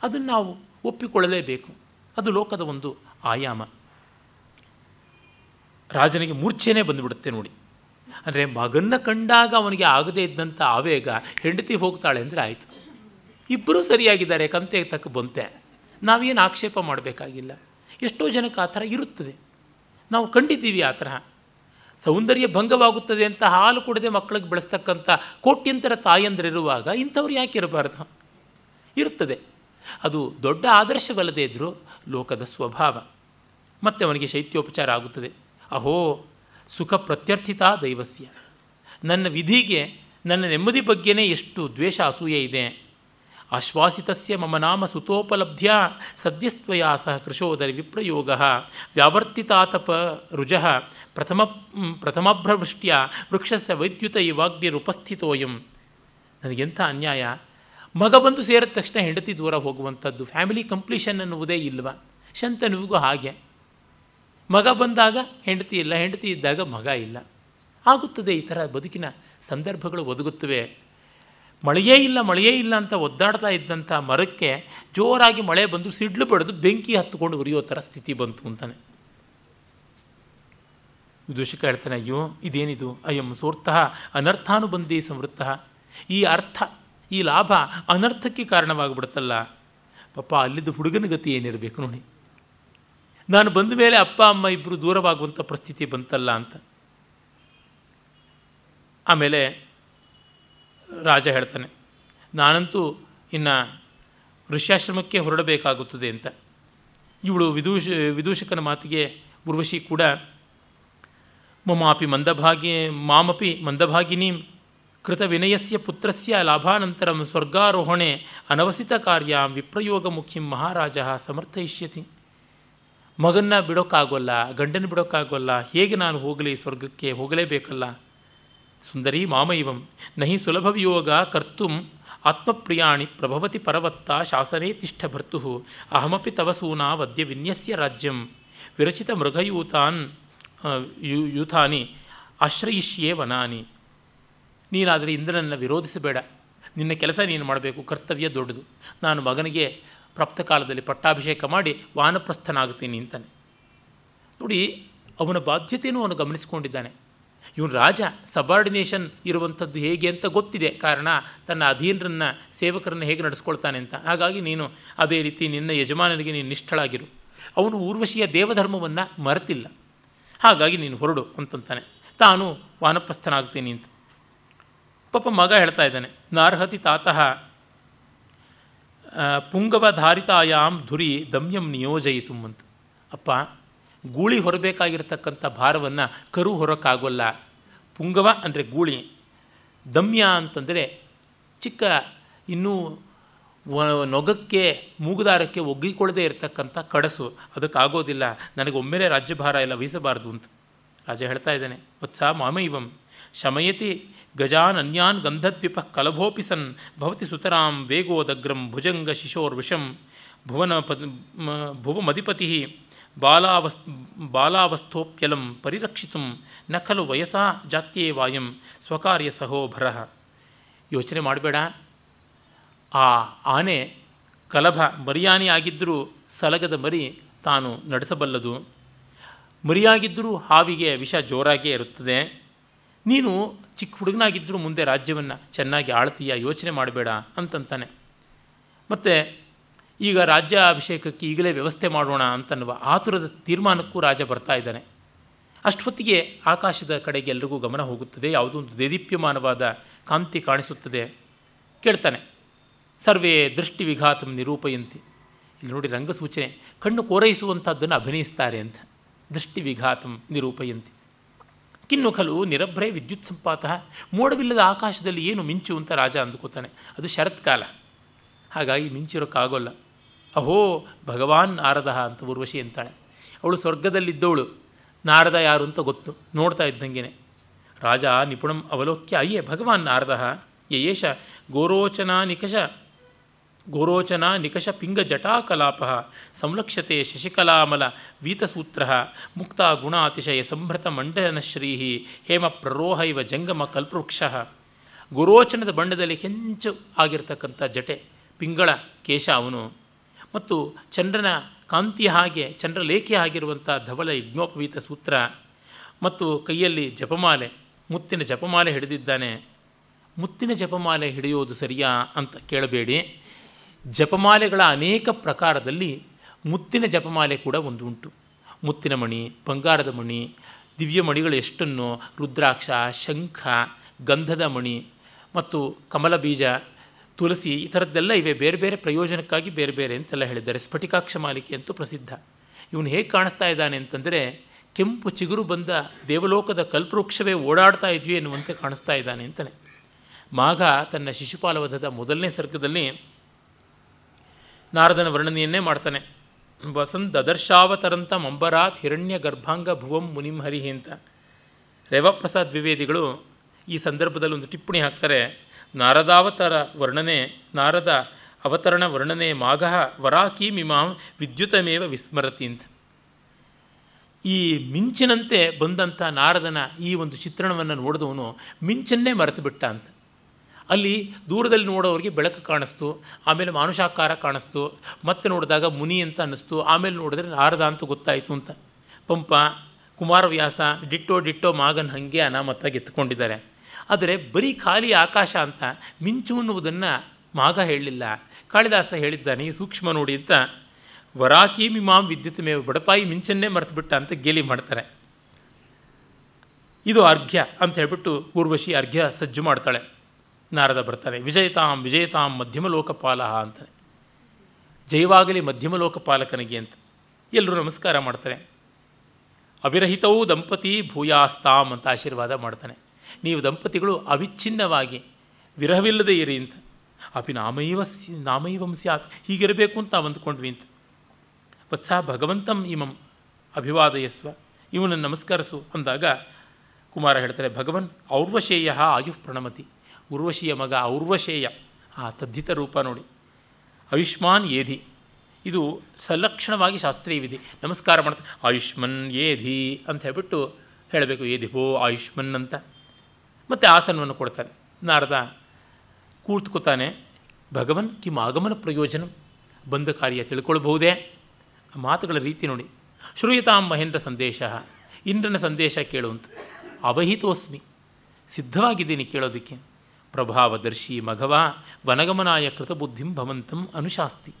ಅದನ್ನು ನಾವು ಒಪ್ಪಿಕೊಳ್ಳಲೇಬೇಕು. ಅದು ಲೋಕದ ಒಂದು ಆಯಾಮ. ರಾಜನಿಗೆ ಮೂರ್ಛೆನೇ ಬಂದುಬಿಡುತ್ತೆ ನೋಡಿ. ಅಂದರೆ ಮಗನ್ನ ಕಂಡಾಗ ಅವನಿಗೆ ಆಗದೇ ಇದ್ದಂಥ ಆವೇಗ ಹೆಂಡತಿ ಹೋಗ್ತಾಳೆ ಅಂದರೆ ಆಯಿತು. ಇಬ್ಬರೂ ಸರಿಯಾಗಿದ್ದಾರೆ, ಕಂತೆ ತಕ್ಕ ಬಂತೆ. ನಾವೇನು ಆಕ್ಷೇಪ ಮಾಡಬೇಕಾಗಿಲ್ಲ. ಎಷ್ಟೋ ಜನಕ್ಕೆ ಆ ಥರ ಇರುತ್ತದೆ. ನಾವು ಕಂಡಿದ್ದೀವಿ ಆ ಥರ. ಸೌಂದರ್ಯ ಭಂಗವಾಗುತ್ತದೆ ಅಂತ ಹಾಲು ಕುಡದೆ ಮಕ್ಕಳಿಗೆ ಬೆಳೆಸ್ತಕ್ಕಂಥ ಕೋಟ್ಯಂತರ ತಾಯಂದ್ರಿರುವಾಗ ಇಂಥವ್ರು ಯಾಕೆ ಇರಬಾರ್ದು? ಇರುತ್ತದೆ ಅದು ದೊಡ್ಡ ಆದರ್ಶವಲ್ಲದೇ ಇದ್ದರೂ ಲೋಕದ ಸ್ವಭಾವ. ಮತ್ತೆ ಅವನಿಗೆ ಶೈತ್ಯೋಪಚಾರ ಆಗುತ್ತದೆ. ಅಹೋ, ಸುಖ ಪ್ರತ್ಯರ್ಥಿತ ದೈವಸ್ಯ. ನನ್ನ ವಿಧಿಗೆ, ನನ್ನ ನೆಮ್ಮದಿ ಬಗ್ಗೆನೇ ಎಷ್ಟು ದ್ವೇಷ ಅಸೂಯೆ ಇದೆ. ಆಶ್ವಾಸಿತಸ್ಯ ಮಮ ನಾಮ ಸುತೋಪಲಬ್ಧ್ಯ ಸದ್ಯಸ್ತ್ವಯಾ ಸಹ ಕೃಶೋದರಿ ವಿಪ್ರಯೋಗ ವ್ಯಾವರ್ತಿತಾತಪ ರುಜ ಪ್ರಥಮ ಪ್ರಥಮಭ್ರವೃಷ್ಟ್ಯ ವೃಕ್ಷಸ ವೈದ್ಯುತ ಇವಾಗ್ನಿರುಪಸ್ಥಿತೋಯಂ ನನಗೆಂಥ ಅನ್ಯಾಯ? ಮಗ ಬಂದು ಸೇರಿದ ತಕ್ಷಣ ಹೆಂಡತಿ ದೂರ ಹೋಗುವಂಥದ್ದು ಫ್ಯಾಮಿಲಿ ಕಂಪ್ಲೀಷನ್ ಅನ್ನುವುದೇ ಇಲ್ವ? ಶಂತನುವಿಗೂ ಹಾಗೆ. ಮಗ ಬಂದಾಗ ಹೆಂಡತಿ ಇಲ್ಲ, ಹೆಂಡತಿ ಇದ್ದಾಗ ಮಗ ಇಲ್ಲ. ಆಗುತ್ತದೆ ಈ ಥರ ಬದುಕಿನ ಸಂದರ್ಭಗಳು ಒದಗುತ್ತವೆ. ಮಳೆಯೇ ಇಲ್ಲ ಮಳೆಯೇ ಇಲ್ಲ ಅಂತ ಒದ್ದಾಡ್ತಾ ಇದ್ದಂಥ ಮರಕ್ಕೆ ಜೋರಾಗಿ ಮಳೆ ಬಂದು ಸಿಡ್ಲು ಬಡಿದು ಬೆಂಕಿ ಹತ್ತುಕೊಂಡು ಉರಿಯೋ ಥರ ಸ್ಥಿತಿ ಬಂತು ಅಂತಾನೆ. ವಿದೂಷಕ ಹೇಳ್ತಾನೆ, ಅಯ್ಯೋ, ಇದೇನಿದು? ಅಯ್ಯಂ ಸೋರ್ತಃ ಅನರ್ಥಾನುಬಂಧಿ ಸಂವೃತ್ತ ಈ ಅರ್ಥ ಈ ಲಾಭ ಅನರ್ಥಕ್ಕೆ ಕಾರಣವಾಗಿಬಿಡುತ್ತಲ್ಲ. ಪಾಪ ಅಲ್ಲಿದ್ದ ಹುಡುಗನ ಗತಿ ಏನಿರಬೇಕು ನೋಡಿ. ನಾನು ಬಂದ ಮೇಲೆ ಅಪ್ಪ, ಅಮ್ಮ ಇಬ್ಬರು ದೂರವಾಗುವಂಥ ಪರಿಸ್ಥಿತಿ ಬಂತಲ್ಲ ಅಂತ. ಆಮೇಲೆ ರಾಜ ಹೇಳ್ತಾನೆ, ನಾನಂತೂ ಇನ್ನು ಋಷ್ಯಾಶ್ರಮಕ್ಕೆ ಹೊರಡಬೇಕಾಗುತ್ತದೆ ಅಂತ. ಇವಳು ವಿದೂಷ, ವಿದೂಷಕನ ಮಾತಿಗೆ ಉರ್ವಶಿ ಕೂಡ, ಮಮಾಪಿ ಮಂದಭಾಗಿ, ಮಾಮಪಿ ಮಂದಭಾಗಿನೀಂ ಕೃತ ವಿನಯಸ್ಯ ಪುತ್ರಸ್ಯ ಲಾಭಾನಂತರಂ ಸ್ವರ್ಗಾರೋಹಣೆ ಅನವಸಿತ ಕಾರ್ಯ ವಿಪ್ರಯೋಗ ಮುಖ್ಯಂ ಮಹಾರಾಜ ಸಮರ್ಥಯಿಷ್ಯತಿ. ಮಗನ್ನ ಬಿಡೋಕ್ಕಾಗೋಲ್ಲ ಗಂಡನ ಬಿಡೋಕ್ಕಾಗೋಲ್ಲ ಹೇಗೆ ನಾನು ಹೋಗಲಿ ಸ್ವರ್ಗಕ್ಕೆ ಹೋಗಲೇಬೇಕಲ್ಲ? ಸುಂದರಿ ಮಾಮೈವಂ, ನಹಿ ಸುಲಭವಿಯೋಗ ಕರ್ತು, ಆತ್ಮಪ್ರಿಯಾಣಿ ಪ್ರಭವತಿ ಪರವತ್ತ ಶಾಸನೇ ತಿಷ್ಠ ಭರ್ತು ಅಹಮಪಿ ತವ ಸೂನಾ ವದ್ಯ ವಿನ್ಯಸ್ಯ ರಾಜ್ಯಂ, ವಿರಚಿತ ಮೃಗಯೂತಾನ್ ಯೂಥಾನಿ, ಆಶ್ರಯಿಷ್ಯೇ ವನಾನಿ. ನೀನಾದರೆ ಇಂದ್ರನನ್ನು ವಿರೋಧಿಸಬೇಡ. ನಿನ್ನ ಕೆಲಸ ನೀನು ಮಾಡಬೇಕು, ಕರ್ತವ್ಯ ದೊಡ್ಡದು. ನಾನು ಮಗನಿಗೆ ಪ್ರಾಪ್ತ ಕಾಲದಲ್ಲಿ ಪಟ್ಟಾಭಿಷೇಕ ಮಾಡಿ ವಾನಪ್ರಸ್ಥನಾಗುತ್ತೀನಿ ಅಂತಾನೆ. ನೋಡಿ, ಅವನ ಬಾಧ್ಯತೆಯೂ ಅವನು ಗಮನಿಸಿಕೊಂಡಿದ್ದಾನೆ. ಇವನು ರಾಜ, ಸಬಾರ್ಡಿನೇಷನ್ ಇರುವಂಥದ್ದು ಹೇಗೆ ಅಂತ ಗೊತ್ತಿದೆ. ಕಾರಣ, ತನ್ನ ಅಧೀನರನ್ನು, ಸೇವಕರನ್ನು ಹೇಗೆ ನಡೆಸ್ಕೊಳ್ತಾನೆ ಅಂತ. ಹಾಗಾಗಿ ನೀನು ಅದೇ ರೀತಿ ನಿನ್ನ ಯಜಮಾನನಿಗೆ ನೀನು ನಿಷ್ಠಳಾಗಿರು. ಅವನು ಊರ್ವಶಿಯ ದೇವಧರ್ಮವನ್ನು ಮರೆತಿಲ್ಲ. ಹಾಗಾಗಿ ನೀನು ಹೊರಡು ಅಂತಂತಾನೆ. ತಾನು ವಾನಪ್ರಸ್ಥನಾಗ್ತೀನಿ ಅಂತ. ಪಾಪ ಮಗ ಹೇಳ್ತಾ ಇದ್ದಾನೆ, ನಾರ್ಹತಿ ತಾತಃ ಪುಂಗವಧಾರಿತಾಯಾಮ್ ಧುರಿ ದಮ್ಯಂ ನಿಯೋಜಯಿತು ಅಂತ. ಅಪ್ಪ, ಗೂಳಿ ಹೊರಬೇಕಾಗಿರ್ತಕ್ಕಂಥ ಭಾರವನ್ನು ಕರು ಹೊರಕ್ಕಾಗೋಲ್ಲ ಪುಂಗವ ಅಂದರೆ ಗೂಳಿ, ದಮ್ಯ ಅಂತಂದರೆ ಚಿಕ್ಕ, ಇನ್ನೂ ನೊಗಕ್ಕೆ, ಮೂಗುದಾರಕ್ಕೆ ಒಗ್ಗಿಕೊಳ್ಳದೆ ಇರತಕ್ಕಂಥ ಕಡಸು ಅದಕ್ಕಾಗೋದಿಲ್ಲ ನನಗೆ ಒಮ್ಮೆಲೆ ರಾಜ್ಯಭಾರ ಎಲ್ಲ ವಹಿಸಬಾರ್ದು ಅಂತ. ರಾಜ ಹೇಳ್ತಾ ಇದ್ದಾನೆ, ವತ್ಸ ಮಾಮೈವಂ, ಶಮಯತಿ ಗಜಾನ್ ಅನ್ಯಾನ್ ಗಂಧದ್ವಿಪ ಕಲಭೋಪಿ ಸನ್ ಭವತಿ ಸುತರಾಂ ವೇಗೋದಗ್ರಂ ಭುಜಂಗ ಶಿಶೋರ್ವಿಷಂ ಭುವನ ಪದ್ ಭುವಮಧಿಪತಿ ಬಾಲಾವಸ್ ಬಾಲಾವಸ್ಥೋಪ್ಯಲಂ ಪರಿರಕ್ಷಿತು ನ ಖಲು ವಯಸ್ಸಾ ಜಾತ್ಯೇ ವಾಯಂ ಸ್ವಕಾರ್ಯ ಸಹೋಭರ. ಯೋಚನೆ ಮಾಡಬೇಡ. ಆ ಆನೆ ಕಲಭ ಮರಿಯಾನೆ ಆಗಿದ್ದರೂ ಸಲಗದ ಮರಿ ತಾನು ನಡೆಸಬಲ್ಲದು. ಮರಿಯಾಗಿದ್ದರೂ ಹಾವಿಗೆ ವಿಷ ಜೋರಾಗೇ ಇರುತ್ತದೆ. ನೀನು ಚಿಕ್ಕ ಹುಡುಗನಾಗಿದ್ದರೂ ಮುಂದೆ ರಾಜ್ಯವನ್ನು ಚೆನ್ನಾಗಿ ಆಳ್ತೀಯ, ಯೋಚನೆ ಮಾಡಬೇಡ ಅಂತಂತಾನೆ. ಮತ್ತು ಈಗ ರಾಜ್ಯಾಭಿಷೇಕಕ್ಕೆ ಈಗಲೇ ವ್ಯವಸ್ಥೆ ಮಾಡೋಣ ಅಂತನ್ನುವ ಆತುರದ ತೀರ್ಮಾನಕ್ಕೂ ರಾಜ ಬರ್ತಾ ಇದ್ದಾನೆ. ಅಷ್ಟೊತ್ತಿಗೆ ಆಕಾಶದ ಕಡೆಗೆ ಎಲ್ರಿಗೂ ಗಮನ ಹೋಗುತ್ತದೆ, ಯಾವುದೋ ಒಂದು ದೇದೀಪ್ಯಮಾನವಾದ ಕಾಂತಿ ಕಾಣಿಸುತ್ತದೆ ಕೇಳ್ತಾನೆ. ಸರ್ವೇ ದೃಷ್ಟಿ ವಿಘಾತಂ ನಿರೂಪಯಂತಿ. ಇಲ್ಲಿ ನೋಡಿ ರಂಗಸೂಚನೆ, ಕಣ್ಣು ಕೋರೈಸುವಂಥದ್ದನ್ನು ಅಭಿನಯಿಸ್ತಾರೆ ಅಂತ. ದೃಷ್ಟಿ ವಿಘಾತಂ ನಿರೂಪಯಂತಿ. ಕಿನ್ನು ಖಲು ನಿರಭ್ರೇ ವಿದ್ಯುತ್ ಸಂಪಾತ, ಮೋಡವಿಲ್ಲದ ಆಕಾಶದಲ್ಲಿ ಏನು ಮಿಂಚು ಅಂತ ರಾಜ ಅಂದುಕೋತಾನೆ. ಅದು ಶರತ್ಕಾಲ ಹಾಗಾಗಿ ಮಿಂಚಿರೋಕ್ಕಾಗೋಲ್ಲ ಅಹೋ, ಭಗವಾನ್ ನಾರದ ಅಂತ ಊರ್ವಶಿ ಅಂತಾಳೆ. ಅವಳು ಸ್ವರ್ಗದಲ್ಲಿದ್ದವಳು. ನಾರದ ಯಾರು ಅಂತ ಗೊತ್ತು. ನೋಡ್ತಾ ಇದ್ದಂಗೆ ರಾಜ ನಿಪುಣಂ ಅವಲೋಕ್ಯ. ಅಯ್ಯೇ, ಭಗವಾನ್ ನಾರದ. ಯಯೇಶ ಗೋರೋಚನಾ ನಿಕಷ ಗೋರೋಚನ ನಿಕಷ ಪಿಂಗ ಜಟಾಕಲಾಪ ಸಂಲಕ್ಷತೆ ಶಶಿಕಲಾಮಲ ವೀತಸೂತ್ರ ಮುಕ್ತ ಗುಣಾತಿಶಯ ಸಂಭ್ರತ ಮಂಡನಶ್ರೀ ಹೇಮ ಪ್ರರೋಹ ಇವ ಜಂಗಮ ಕಲ್ಪವೃಕ್ಷ. ಗುರೋಚನದ ಬಣ್ಣದಲ್ಲಿ ಕೆಂಚು ಆಗಿರ್ತಕ್ಕಂಥ ಜಟೆ, ಪಿಂಗಳ ಕೇಶ ಅವನು. ಮತ್ತು ಚಂದ್ರನ ಕಾಂತಿಯ ಹಾಗೆ ಚಂದ್ರಲೇಖೆ ಆಗಿರುವಂಥ ಧವಲ ಯಜ್ಞೋಪವೀತ ಸೂತ್ರ. ಮತ್ತು ಕೈಯಲ್ಲಿ ಜಪಮಾಲೆ, ಮುತ್ತಿನ ಜಪಮಾಲೆ ಹಿಡಿದಿದ್ದಾನೆ. ಮುತ್ತಿನ ಜಪಮಾಲೆ ಹಿಡಿಯೋದು ಸರಿಯಾ ಅಂತ ಕೇಳಬೇಡಿ. ಜಪಮಾಲೆಗಳ ಅನೇಕ ಪ್ರಕಾರದಲ್ಲಿ ಮುತ್ತಿನ ಜಪಮಾಲೆ ಕೂಡ ಒಂದು ಉಂಟು. ಮುತ್ತಿನ ಮಣಿ, ಬಂಗಾರದ ಮಣಿ, ದಿವ್ಯ ಮಣಿಗಳು ಎಷ್ಟನ್ನು? ರುದ್ರಾಕ್ಷ, ಶಂಖ, ಗಂಧದ ಮಣಿ ಮತ್ತು ಕಮಲ ಬೀಜ ತುಳಸಿ ಈ ಥರದ್ದೆಲ್ಲ ಇವೆ. ಬೇರೆ ಬೇರೆ ಪ್ರಯೋಜನಕ್ಕಾಗಿ ಬೇರೆ ಬೇರೆ ಅಂತೆಲ್ಲ ಹೇಳಿದ್ದಾರೆ. ಸ್ಫಟಿಕಾಕ್ಷ ಮಾಲಿಕೆ ಅಂತೂ ಪ್ರಸಿದ್ಧ. ಇವನು ಹೇಗೆ ಕಾಣಿಸ್ತಾ ಇದ್ದಾನೆ ಅಂತಂದರೆ, ಕೆಂಪು ಚಿಗುರು ಬಂದ ದೇವಲೋಕದ ಕಲ್ಪವೃಕ್ಷವೇ ಓಡಾಡ್ತಾ ಇದ್ವಿ ಎನ್ನುವಂತೆ ಕಾಣಿಸ್ತಾ ಇದ್ದಾನೆ ಅಂತಲೇ ಮಾಘ ತನ್ನ ಶಿಶುಪಾಲವಧದ ಮೊದಲನೇ ಸರ್ಗದಲ್ಲಿ ನಾರದನ ವರ್ಣನೆಯನ್ನೇ ಮಾಡ್ತಾನೆ. ವಸಂತ ದದರ್ಶಾವತರಂತ ಮಂಬರಾತ್ ಹಿರಣ್ಯ ಗರ್ಭಾಂಗ ಭುವಂ ಮುನಿಂ ಹರಿಹಿ ಅಂತ. ರೇವಪ್ರಸಾದ್ ದ್ವಿವೇದಿಗಳು ಈ ಸಂದರ್ಭದಲ್ಲಿ ಒಂದು ಟಿಪ್ಪಣಿ ಹಾಕ್ತಾರೆ. ನಾರದಾವತರ ವರ್ಣನೆ, ನಾರದ ಅವತರಣ ವರ್ಣನೆ ಮಾಘ ವರಾಕಿ ಮಿಮಾಂ ವಿದ್ಯುತಮೇವ ವಿಸ್ಮರತಿ ಅಂತ. ಈ ಮಿಂಚಿನಂತೆ ಬಂದಂಥ ನಾರದನ ಈ ಒಂದು ಚಿತ್ರಣವನ್ನು ನೋಡಿದವನು ಮಿಂಚನ್ನೇ ಮರೆತು ಬಿಟ್ಟ ಅಂತ. ಅಲ್ಲಿ ದೂರದಲ್ಲಿ ನೋಡೋರಿಗೆ ಬೆಳಕು ಕಾಣಿಸ್ತು, ಆಮೇಲೆ ಮಾನುಷಾಕಾರ ಕಾಣಿಸ್ತು, ಮತ್ತೆ ನೋಡಿದಾಗ ಮುನಿ ಅಂತ ಅನ್ನಿಸ್ತು, ಆಮೇಲೆ ನೋಡಿದ್ರೆ ನಾರದ ಅಂತ ಗೊತ್ತಾಯಿತು ಅಂತ. ಪಂಪ, ಕುಮಾರವ್ಯಾಸ, ಡಿಟ್ಟೋ ಡಿಟ್ಟೋ ಮಾಗನ್ ಹಾಗೆ ಅನಾಮತ್ತಾಗಿ ಎತ್ಕೊಂಡಿದ್ದಾರೆ. ಆದರೆ ಬರೀ ಖಾಲಿ ಆಕಾಶ ಅಂತ ಮಿಂಚು ಅನ್ನುವುದನ್ನು ಮಾಗ ಹೇಳಲಿಲ್ಲ. ಕಾಳಿದಾಸ ಹೇಳಿದ್ದಾನೆ, ಈ ಸೂಕ್ಷ್ಮ ನೋಡಿ ಅಂತ. ವರಾಕಿ ಮಿಮಾಂ ವಿದ್ಯುತ್ ಮೇವ ಬಡಪಾಯಿ ಮಿಂಚನ್ನೇ ಮರೆತುಬಿಟ್ಟ ಅಂತ ಗೇಲಿ ಮಾಡ್ತಾರೆ. ಇದು ಅರ್ಘ್ಯ ಅಂತ ಹೇಳ್ಬಿಟ್ಟು ಊರ್ವಶಿ ಅರ್ಘ್ಯ ಸಜ್ಜು ಮಾಡ್ತಾಳೆ. ನಾರದ ಬರ್ತಾನೆ, ವಿಜಯತಾಂ ವಿಜಯತಾಂ, ಮಧ್ಯಮ ಲೋಕಪಾಲ ಅಂತಾನೆ. ಜಯವಾಗಲಿ ಮಧ್ಯಮ ಲೋಕಪಾಲಕನಿಗೆ ಅಂತ. ಎಲ್ಲರೂ ನಮಸ್ಕಾರ ಮಾಡ್ತಾರೆ. ಅವಿರಹಿತವೂ ದಂಪತಿ ಭೂಯಾಸ್ತಾಂ ಅಂತ ಆಶೀರ್ವಾದ ಮಾಡ್ತಾನೆ. ನೀವು ದಂಪತಿಗಳು ಅವಿಚ್ಛಿನ್ನವಾಗಿ, ವಿರಹವಿಲ್ಲದೆ ಇರಿ ಅಂತ. ಅಪಿ ನಾಮೈವ ನಾಮೈವಂ ಸ್ಯಾತ್, ಹೀಗಿರಬೇಕು ಅಂತ ಅಂದ್ಕೊಂಡ್ವಿ ಅಂತ. ವತ್ಸ ಭಗವಂತಂ ಇಮಂ ಅಭಿವಾದಯಸ್ವ. ಇವನನ್ನು ನಮಸ್ಕರಿಸು ಅಂದಾಗ ಕುಮಾರ ಹೇಳ್ತಾರೆ ಭಗವನ್ ಔರ್ವಶೇಯ ಆಯುಃ ಪ್ರಣಮತಿ. ಉರ್ವಶಿಯ ಮಗ ಔರ್ವಶೇಯ. ಆ ತದ್ಧಿತ ರೂಪ ನೋಡಿ. ಆಯುಷ್ಮಾನ್ ಏಧಿ. ಇದು ಸಲಕ್ಷಣವಾಗಿ ಶಾಸ್ತ್ರೀಯ ವಿಧಿ ನಮಸ್ಕಾರ ಮಾಡ್ತಾರೆ ಆಯುಷ್ಮನ್ ಏಧಿ ಅಂತ ಹೇಳ್ಬಿಟ್ಟು ಹೇಳಬೇಕು. ಏಧಿ ಹೋ, ಆಯುಷ್ಮನ್ ಅಂತ. ಮತ್ತು ಆಸನವನ್ನು ಕೊಡ್ತಾರೆ ನಾರದ ಕೂತ್ಕೋತಾನೆ, ಭಗವನ್ ಕಿಮ್ ಆಗಮನ ಪ್ರಯೋಜನ. ಬಂದ ಕಾರ್ಯ ತಿಳ್ಕೊಳ್ಬಹುದೇ? ಆ ಮಾತುಗಳ ರೀತಿ ನೋಡಿ. ಶ್ರೂಯತಾಂ ಮಹೇಂದ್ರ ಸಂದೇಶ, ಇಂದ್ರನ ಸಂದೇಶ ಕೇಳುವಂತ ಅವಹಿತೋಸ್ಮಿ. ಸಿದ್ಧವಾಗಿದ್ದೀನಿ ಕೇಳೋದಕ್ಕೆ. ಪ್ರಭಾವದರ್ಶಿ ಮಘವ ವನಗಮನಾಯ ಕೃತಬುದ್ಧಿಂ ಭವಂತಂ ಅನುಶಾಸ್ತಿ.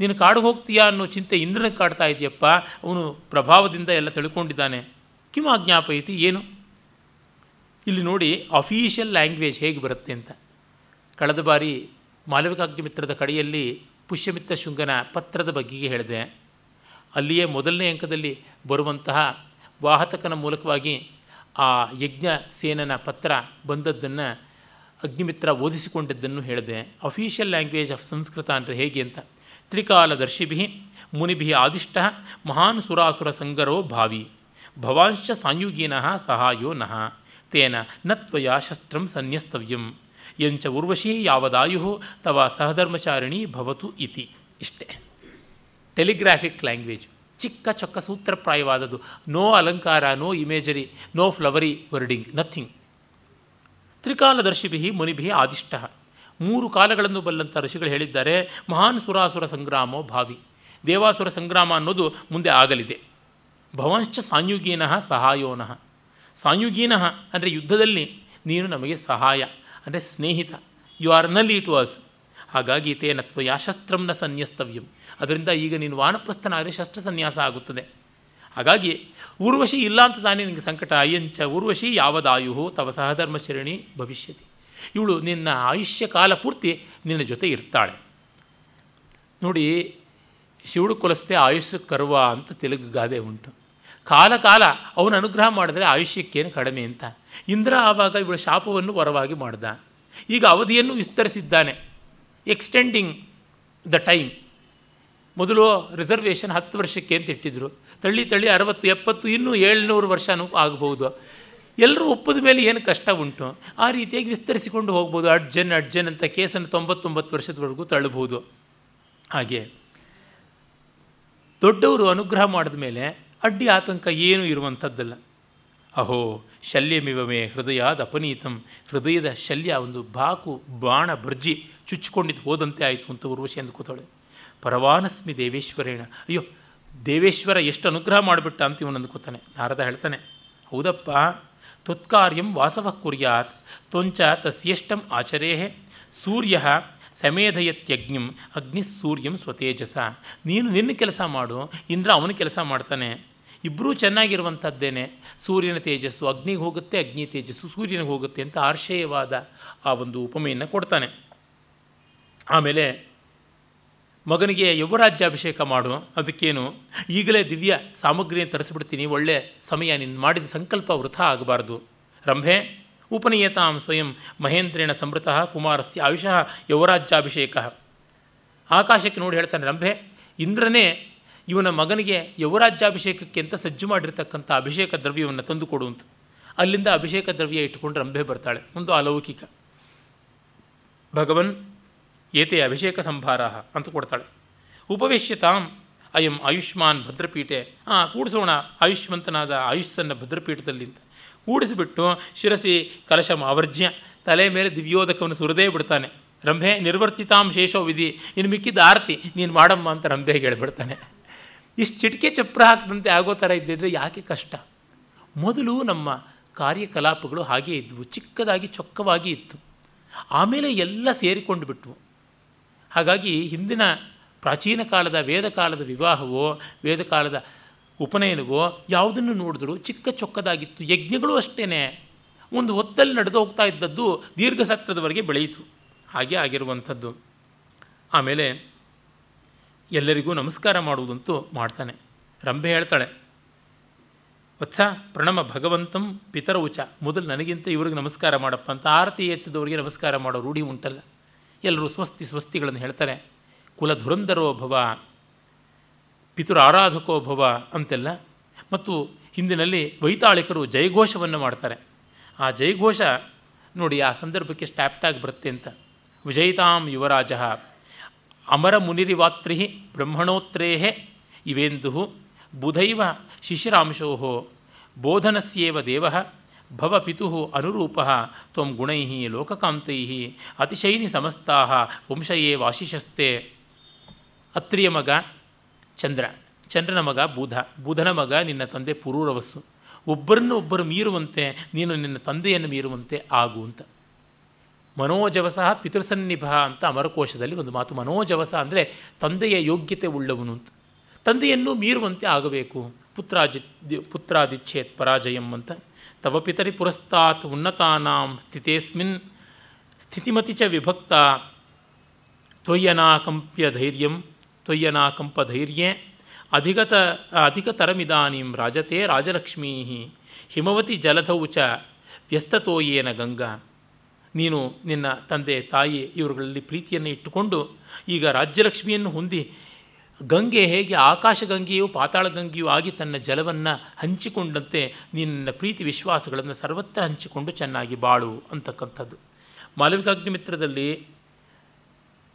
ನೀನು ಕಾಡು ಹೋಗ್ತೀಯಾ ಅನ್ನೋ ಚಿಂತೆ ಇಂದ್ರನ ಕಾಡ್ತಾ ಇದೆಯಪ್ಪ, ಅವನು ಪ್ರಭಾವದಿಂದ ಎಲ್ಲ ತಿಳ್ಕೊಂಡಿದ್ದಾನೆ. ಕಿಮ್ ಆಜ್ಞಾಪಯಿತಿ ಏನು? ಇಲ್ಲಿ ನೋಡಿ ಅಫೀಷಿಯಲ್ ಲ್ಯಾಂಗ್ವೇಜ್ ಹೇಗೆ ಬರುತ್ತೆ ಅಂತ. ಕಳೆದ ಬಾರಿ ಮಾಲವಿಕಾಗ್ನಿಮಿತ್ರದ ಕಡೆಯಲ್ಲಿ ಪುಷ್ಯಮಿತ್ರ ಶೃಂಗನ ಪತ್ರದ ಬಗ್ಗೆಗೆ ಹೇಳಿದೆ. ಅಲ್ಲಿಯೇ ಮೊದಲನೇ ಅಂಕದಲ್ಲಿ ಬರುವಂತಹ ವಾಹತಕನ ಮೂಲಕವಾಗಿ ಆ ಯಜ್ಞ ಸೇನನ ಪತ್ರ ಬಂದದ್ದನ್ನು ಅಗ್ನಿಮಿತ್ರ ಓದಿಸಿಕೊಂಡಿದ್ದನ್ನು ಹೇಳಿದೆ ಅಫೀಷಿಯಲ್ ಲ್ಯಾಂಗ್ವೇಜ್ ಆಫ್ ಸಂಸ್ಕೃತ ಅಂದರೆ ಹೇಗೆ ಅಂತ. ತ್ರಿಕಾಲದರ್ಶಿಭಿ ಮುನಿಭಿ ಆದಿಷ್ಟ ಮಹಾನ್ ಸುರಾಸುರ ಸಂಗರೋ ಭಾವಿ. ಭವಾಂಶ ಸಾಯುಗೀನಃ ಸಹಾಯೋ ನಃ. ತೇನ ನತ್ವಯ ಶಸ್ತ್ರಂ ಸನ್ಯಸ್ತವ್ಯಂ. ಎಂಚ ಉರ್ವಶಿ ಯಾವದಾಯು ತವ ಸಹಧರ್ಮಚಾರಿಣಿ ಭವತು ಇತಿ. ಇಷ್ಟೆ. Telegraphic language. ಚಿಕ್ಕ ಚೊಕ್ಕ ಸೂತ್ರಪ್ರಾಯವಾದದ್ದು. ನೋ ಅಲಂಕಾರ, no imagery, no flowery, wording nothing ತ್ರಿಕಾಲದರ್ಶಿಭಿ ಮುನಿಭಿ ಆದಿಷ್ಟ. ಮೂರು ಕಾಲಗಳನ್ನು ಬಲ್ಲಂಥ ಋಷಿಗಳು ಹೇಳಿದ್ದಾರೆ, ಮಹಾನ್ ಸುರಾಸುರ ಸಂಗ್ರಾಮೋ ಭಾವಿ. ದೇವಾಸುರ ಸಂಗ್ರಾಮ ಅನ್ನೋದು ಮುಂದೆ ಆಗಲಿದೆ. ಭವಂಶ್ಚ ಸಾಂಯುಗೀನಃ ಸಹಾಯೋನಃ. ಸಾಂಯುಗೀನಃ ಅಂದರೆ ಯುದ್ಧದಲ್ಲಿ ನೀನು ನಮಗೆ ಸಹಾಯ, ಅಂದರೆ ಸ್ನೇಹಿತ. ಯು ಆರ್ನಲ್ಲಿ ಇಟ್ ವಾಸ್ ಹಾಗಾಗಿ ತೇನತ್ವ ಯಾಶಸ್ತ್ರಂನ ಶಸ್ತ್ರಂನ ಸನ್ಯಸ್ತವ್ಯಂ. ಅದರಿಂದ ಈಗ ನೀನು ವಾನಪ್ರಸ್ಥನಾದರೆ ಶಸ್ತ್ರ ಸನ್ಯಾಸ ಆಗುತ್ತದೆ. ಹಾಗಾಗಿ ಊರ್ವಶಿ ಇಲ್ಲ ಅಂತ ತಾನೇ ನಿನಗೆ ಸಂಕಟ. ಅಯ್ಯಂಚ ಊರ್ವಶಿ ಯಾವದಾಯು ತವ ಸಹಧರ್ಮಶರಣಿ ಭವಿಷ್ಯತಿ. ಇವಳು ನಿನ್ನ ಆಯುಷ್ಯ ಕಾಲ ಪೂರ್ತಿ ನಿನ್ನ ಜೊತೆ ಇರ್ತಾಳೆ. ನೋಡಿ ಶಿವಡು ಕೊಲಸ್ತೆ ಆಯುಷ್ಯ ಕರ್ವ ಅಂತ ತೆಲುಗು ಗಾದೆ ಉಂಟು. ಕಾಲ ಕಾಲ ಅವನು ಅನುಗ್ರಹ ಮಾಡಿದ್ರೆ ಆಯುಷ್ಯಕ್ಕೇನು ಕಡಿಮೆ ಅಂತ. ಇಂದ್ರ ಆವಾಗ ಇವಳ ಶಾಪವನ್ನು ವರವಾಗಿ ಮಾಡ್ದ. ಈಗ ಅವಧಿಯನ್ನು ವಿಸ್ತರಿಸಿದ್ದಾನೆ. ಎಕ್ಸ್ಟೆಂಡಿಂಗ್ ದ ಟೈಮ್ ಮೊದಲು ರಿಸರ್ವೇಷನ್ ಹತ್ತು ವರ್ಷಕ್ಕೆ ಅಂತ ಇಟ್ಟಿದ್ರು. ತಳ್ಳಿ ತಳ್ಳಿ ಅರವತ್ತು, ಎಪ್ಪತ್ತು, ಇನ್ನೂ ಏಳ್ನೂರು ವರ್ಷನೂ ಆಗಬಹುದು ಎಲ್ಲರೂ ಒಪ್ಪದ ಮೇಲೆ ಏನು ಕಷ್ಟ ಉಂಟು? ಆ ರೀತಿಯಾಗಿ ವಿಸ್ತರಿಸಿಕೊಂಡು ಹೋಗ್ಬೋದು. ಅಡ್ಜನ್ ಅಡ್ಜನ್ ಅಂತ ಕೇಸನ್ನು ತೊಂಬತ್ತೊಂಬತ್ತು ವರ್ಷದವರೆಗೂ ತಳ್ಳಬಹುದು ಹಾಗೆ. ದೊಡ್ಡವರು ಅನುಗ್ರಹ ಮಾಡಿದ ಮೇಲೆ ಅಡ್ಡಿ ಆತಂಕ ಏನೂ ಇರುವಂಥದ್ದಲ್ಲ. ಅಹೋ, ಶಲ್ಯಮಿವಮೆ ಹೃದಯಾದ ಅಪನೀತಂ. ಹೃದಯದ ಶಲ್ಯ ಒಂದು ಬಾಕು, ಬಾಣ, ಬರ್ಜಿ ಚುಚ್ಚಿಕೊಂಡಿದ್ದು ಹೋದಂತೆ ಆಯಿತು ಅಂತ ಊರ್ವಶಿ ಅಂದ್ಕೋತಾಳೆ ಪರವಾನಸ್ಮಿ ದೇವೇಶ್ವರೇಣ. ಅಯ್ಯೋ ದೇವೇಶ್ವರ ಎಷ್ಟು ಅನುಗ್ರಹ ಮಾಡಿಬಿಟ್ಟ ಅಂತ ಇವನು ಅಂದ್ಕೋತಾನೆ. ನಾರದ ಹೇಳ್ತಾನೆ, ಹೌದಪ್ಪ ತ್ವತ್ಕಾರ್ಯಂ ವಾಸವ ಕುರ್ಯಾತ್, ತ್ವಂಚ ತಸ್ಯಷ್ಟಂ ಆಚರೇಹೆ, ಸೂರ್ಯ ಸಮೇಧಯತ್ಯಜ್ಞಂ ಅಗ್ನಿ ಸೂರ್ಯಂ ಸ್ವತೇಜಸ. ನೀನು ನಿನ್ನ ಕೆಲಸ ಮಾಡು, ಇಂದ್ರ ಅವನ ಕೆಲಸ ಮಾಡ್ತಾನೆ. ಇಬ್ಬರೂ ಚೆನ್ನಾಗಿರುವಂಥದ್ದೇನೆ, ಸೂರ್ಯನ ತೇಜಸ್ಸು ಅಗ್ನಿಗೆ ಹೋಗುತ್ತೆ, ಅಗ್ನಿ ತೇಜಸ್ಸು ಸೂರ್ಯನಿಗೆ ಹೋಗುತ್ತೆ ಅಂತ ಆಶಯವಾದ ಆ ಒಂದು ಉಪಮೆಯನ್ನು ಕೊಡ್ತಾನೆ. ಆಮೇಲೆ ಮಗನಿಗೆ ಯುವರಾಜ್ಯಾಭಿಷೇಕ ಮಾಡು. ಅದಕ್ಕೇನು? ಈಗಲೇ ದಿವ್ಯ ಸಾಮಗ್ರಿಯನ್ನು ತರಿಸಿಬಿಡ್ತೀನಿ. ಒಳ್ಳೆ ಸಮಯ ನಿನ್ನ ಮಾಡಿದ ಸಂಕಲ್ಪ ವೃಥ ಆಗಬಾರ್ದು. ರಂಭೆ, ಉಪನೀಯತಾಂ ಸ್ವಯಂ ಮಹೇಂದ್ರೇಣ ಸಮೃತಃ ಕುಮಾರಸ್ಯ ಆಯುಷಃ ಯುವರಾಜ್ಯಾಭಿಷೇಕ. ಆಕಾಶಕ್ಕೆ ನೋಡಿ ಹೇಳ್ತಾನೆ, ರಂಭೆ, ಇಂದ್ರನೇ ಇವನ ಮಗನಿಗೆ ಯುವರಾಜ್ಯಾಭಿಷೇಕಕ್ಕೆ ಅಂತ ಸಜ್ಜು ಮಾಡಿರ್ತಕ್ಕಂಥ ಅಭಿಷೇಕ ದ್ರವ್ಯವನ್ನು ತಂದುಕೊಡು ಅಂತ. ಅಲ್ಲಿಂದ ಅಭಿಷೇಕ ದ್ರವ್ಯ ಇಟ್ಟುಕೊಂಡು ರಂಭೆ ಬರ್ತಾಳೆ. ಒಂದು ಅಲೌಕಿಕ. ಭಗವನ್ ಏತೆ ಅಭಿಷೇಕ ಸಂಭಾರ ಅಂತ ಕೊಡ್ತಾಳೆ. ಉಪವೇಶ್ಯತಾಂ ಅಯಂ ಆಯುಷ್ಮಾನ್ ಭದ್ರಪೀಠೆ. ಹಾಂ ಕೂಡಿಸೋಣ ಆಯುಷ್ಮಂತನಾದ ಆಯುಷ್ಸನ್ನ ಭದ್ರಪೀಠದಲ್ಲಿ ಅಂತ. ಕೂಡಿಸಿಬಿಟ್ಟು ಶಿರಸಿ ಕಲಶ ಅವರ್ಜ್ಯ ತಲೆ ಮೇಲೆ ದಿವ್ಯೋದಕವನ್ನು ಸುರದೇ ಬಿಡ್ತಾನೆ. ರಂಭೆ ನಿರ್ವರ್ತಿತಾಂ ಶೇಷೋ ವಿಧಿ. ಇನ್ನು ಮಿಕ್ಕಿದ ಆರತಿ, ನೀನು ಮಾಡಮ್ಮ ಅಂತ ರಂಭೆ ಹೇಳ್ಬಿಡ್ತಾನೆ. ಇಷ್ಟು ಚಿಟಿಕೆ ಚಪ್ರ ಹಾಕದಂತೆ ಆಗೋ ಥರ ಇದ್ದಿದ್ರೆ ಯಾಕೆ ಕಷ್ಟ? ಮೊದಲು ನಮ್ಮ ಕಾರ್ಯಕಲಾಪಗಳು ಹಾಗೇ ಇದ್ವು. ಚಿಕ್ಕದಾಗಿ ಚೊಕ್ಕವಾಗಿ ಇತ್ತು. ಆಮೇಲೆ ಎಲ್ಲ ಸೇರಿಕೊಂಡು ಬಿಟ್ವು ಹಾಗಾಗಿ ಹಿಂದಿನ ಪ್ರಾಚೀನ ಕಾಲದ ವೇದಕಾಲದ ವಿವಾಹವೋ ವೇದಕಾಲದ ಉಪನಯನವೋ ಯಾವುದನ್ನು ನೋಡಿದ್ರು ಚಿಕ್ಕ ಚೊಕ್ಕದಾಗಿತ್ತು. ಯಜ್ಞಗಳು ಅಷ್ಟೇ ಒಂದು ಹೊತ್ತಲ್ಲಿ ನಡೆದು ಹೋಗ್ತಾ ಇದ್ದದ್ದು ದೀರ್ಘ ಸತ್ರದವರೆಗೆ ಬೆಳೆಯಿತು. ಹಾಗೆ ಆಗಿರುವಂಥದ್ದು. ಆಮೇಲೆ ಎಲ್ಲರಿಗೂ ನಮಸ್ಕಾರ ಮಾಡುವುದಂತೂ ಮಾಡ್ತಾನೆ. ರಂಭೆ ಹೇಳ್ತಾಳೆ, ವತ್ಸ ಪ್ರಣಮ ಭಗವಂತಂ ಪಿತರ ಉಚ ಮೊದಲು ನನಗಿಂತ ಇವ್ರಿಗೆ ನಮಸ್ಕಾರ ಮಾಡಪ್ಪ ಅಂತ ಆರತಿ ಎತ್ತದವರಿಗೆ ನಮಸ್ಕಾರ ಮಾಡೋ ರೂಢಿ ಉಂಟಲ್ಲ. ಎಲ್ಲರೂ ಸ್ವಸ್ತಿ ಸ್ವಸ್ತಿಗಳನ್ನು ಹೇಳ್ತಾರೆ. ಕುಲ ಧುರಂಧರೋ ಭವ ಪಿತುರ ಆರಾಧಕೋ ಭವ ಅಂತೆಲ್ಲ. ಮತ್ತು ಹಿಂದಿನಲ್ಲಿ ವೈತಾಳಿಕರು ಜಯಘೋಷವನ್ನು ಮಾಡ್ತಾರೆ. ಆ ಜಯಘೋಷ ನೋಡಿ ಆ ಸಂದರ್ಭಕ್ಕೆ ಸ್ಟ್ಯಾಪ್ಟಾಗಿ ಬರುತ್ತೆ ಅಂತ. ವಿಜಯಿತಾಂ ಯುವರಾಜ, ಅಮರ ಮುನಿರಿವಾತ್ರಿ ಬ್ರಹ್ಮಣೋತ್ರೇಹೆ ಇವೇಂದು ಬುಧೈವ ಶಿಶಿರಾಂಶೋ ಬೋಧನಸ್ಯೇವ ದೇವ. ಭವ ಪಿತು ಅನುರೂಪ ತ್ವಂ ಗುಣೈ ಲೋಕಕಾಂತೈ ಅತಿಶೈನಿ ಸಮಸ್ತಾ ವಂಶಯೇ ವಾಶಿಷಸ್ತೆ ಅತ್ರಿಯ ಮಗ ಚಂದ್ರ ಚಂದ್ರನ ಮಗ ಬುಧ। ಬುಧನ ಮಗ ನಿನ್ನ ತಂದೆ ಪುರೂರವಸ್ಸು। ಒಬ್ಬರನ್ನು ಒಬ್ಬರು ಮೀರುವಂತೆ, ನೀನು ನಿನ್ನ ತಂದೆಯನ್ನು ಮೀರುವಂತೆ ಆಗು ಅಂತ. ಮನೋಜವಸ ಪಿತೃಸನ್ನಿಭ ಅಂತ ಅಮರಕೋಶದಲ್ಲಿ ಒಂದು ಮಾತು. ಮನೋಜವಸ ಅಂದರೆ ತಂದೆಯ ಯೋಗ್ಯತೆ ಉಳ್ಳವನು ಅಂತ. ತಂದೆಯನ್ನು ಮೀರುವಂತೆ ಆಗಬೇಕು. ಪುತ್ರಾಜಿ, ಪುತ್ರಾದಿಚ್ಛೇತ್ ಪರಾಜಯಂ ಅಂತ. ತವ ಪಿತರಿ ಪುರಸ್ತಾತ್ ಉನ್ನತಾನಾಂ ಸ್ಥಿತೇಸ್ಮಿನ್ ಸ್ಥಿತಿಮತಿ ಚ ವಿಭಕ್ತ ತ್ವಯ್ಯನಾಕಂಪ್ಯ ಧೈರ್ಯಂ ತ್ವಯ್ಯನಾಕಂಪ ಧೈರ್ಯೇ ಅಧಿಗತ ಅಧಿಕತರಮಿದಾನೀಂ ರಾಜತೆ ರಾಜಲಕ್ಷ್ಮೀ ಹಿಮವತಿ ಜಲಧೌ ಚ ವ್ಯಸ್ತತೋಯೇನ ಗಂಗಾ ನೀನು ನಿನ್ನ ತಂದೆ ತಾಯಿ ಇವರುಗಳಲ್ಲಿ ಪ್ರೀತಿಯನ್ನು ಇಟ್ಟುಕೊಂಡು ಈಗ ರಾಜ್ಯಲಕ್ಷ್ಮಿಯನ್ನು ಹೊಂದಿ ಗಂಗೆ ಹೇಗೆ ಆಕಾಶ ಗಂಗೆಯು ಪಾತಾಳ ಗಂಗೆಯೂ ಆಗಿ ತನ್ನ ಜಲವನ್ನು ಹಂಚಿಕೊಂಡಂತೆ ನಿನ್ನ ಪ್ರೀತಿ ವಿಶ್ವಾಸಗಳನ್ನು ಸರ್ವತ್ರ ಹಂಚಿಕೊಂಡು ಚೆನ್ನಾಗಿ ಬಾಳು ಅಂತಕ್ಕಂಥದ್ದು. ಮಾಲವಿಕಾಗ್ನಿಮಿತ್ರದಲ್ಲಿ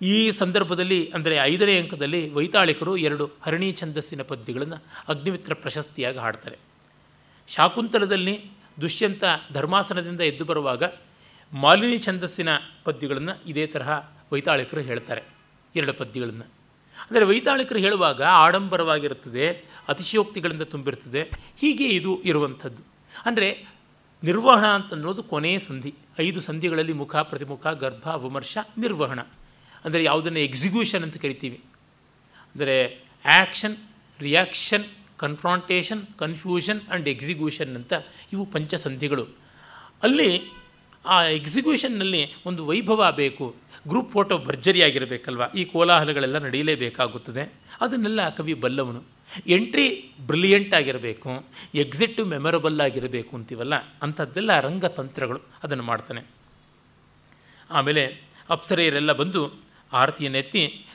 ಈ ಸಂದರ್ಭದಲ್ಲಿ ಅಂದರೆ ಐದನೇ ಅಂಕದಲ್ಲಿ ವೈತಾಳಿಕರು ಎರಡು ಹರಣಿ ಛಂದಸ್ಸಿನ ಪದ್ಯಗಳನ್ನು ಅಗ್ನಿಮಿತ್ರ ಪ್ರಶಸ್ತಿಯಾಗಿ ಹಾಡ್ತಾರೆ. ಶಾಕುಂತಲದಲ್ಲಿ ದುಷ್ಯಂತ ಧರ್ಮಾಸನದಿಂದ ಎದ್ದು ಬರುವಾಗ ಮಾಲಿನಿ ಛಂದಸ್ಸಿನ ಪದ್ಯಗಳನ್ನು ಇದೇ ತರಹ ವೈತಾಳಿಕರು ಹೇಳ್ತಾರೆ. ಎರಡು ಪದ್ಯಗಳನ್ನು. ಅಂದರೆ ವೈತಾಳಿಕರು ಹೇಳುವಾಗ ಆಡಂಬರವಾಗಿರುತ್ತದೆ, ಅತಿಶಯೋಕ್ತಿಗಳಿಂದ ತುಂಬಿರ್ತದೆ ಹೀಗೆ ಇದು ಇರುವಂಥದ್ದು. ಅಂದರೆ ನಿರ್ವಹಣ ಅಂತನ್ನೋದು ಕೊನೆಯ ಸಂಧಿ. ಐದು ಸಂಧಿಗಳಲ್ಲಿ ಮುಖ, ಪ್ರತಿಮುಖ, ಗರ್ಭ, ವಿಮರ್ಶ, ನಿರ್ವಹಣ. ಅಂದರೆ ಯಾವುದನ್ನು ಎಕ್ಸಿಕ್ಯೂಷನ್ ಅಂತ ಕರಿತೀವಿ. ಅಂದರೆ action reaction confrontation confusion and execution ಅಂತ ಇವು ಪಂಚಸಂಧಿಗಳು. ಅಲ್ಲಿ ಆ ಎಕ್ಸಿಕ್ಯೂಷನ್ನಲ್ಲಿ ಒಂದು ವೈಭವ ಬೇಕು. ಗ್ರೂಪ್ ಫೋಟೋ ಭರ್ಜರಿಯಾಗಿರಬೇಕಲ್ವ ಈ ಕೋಲಾಹಲಗಳೆಲ್ಲ ನಡೆಯಲೇಬೇಕಾಗುತ್ತದೆ ಅದನ್ನೆಲ್ಲ ಕವಿ ಬಲ್ಲವನು. ಎಂಟ್ರಿ ಬ್ರಿಲಿಯಂಟ್ ಆಗಿರಬೇಕು ಎಕ್ಸಿಟ್ ಮೆಮೊರಬಲ್ ಆಗಿರಬೇಕು ಅಂತೀವಲ್ಲ, ಅಂಥದ್ದೆಲ್ಲ ರಂಗತಂತ್ರಗಳು ಅದನ್ನು ಮಾಡ್ತಾನೆ. ಆಮೇಲೆ ಅಪ್ಸರೆಯರೆಲ್ಲ ಬಂದು ಆರತಿಯನ್ನೆತ್ತಿ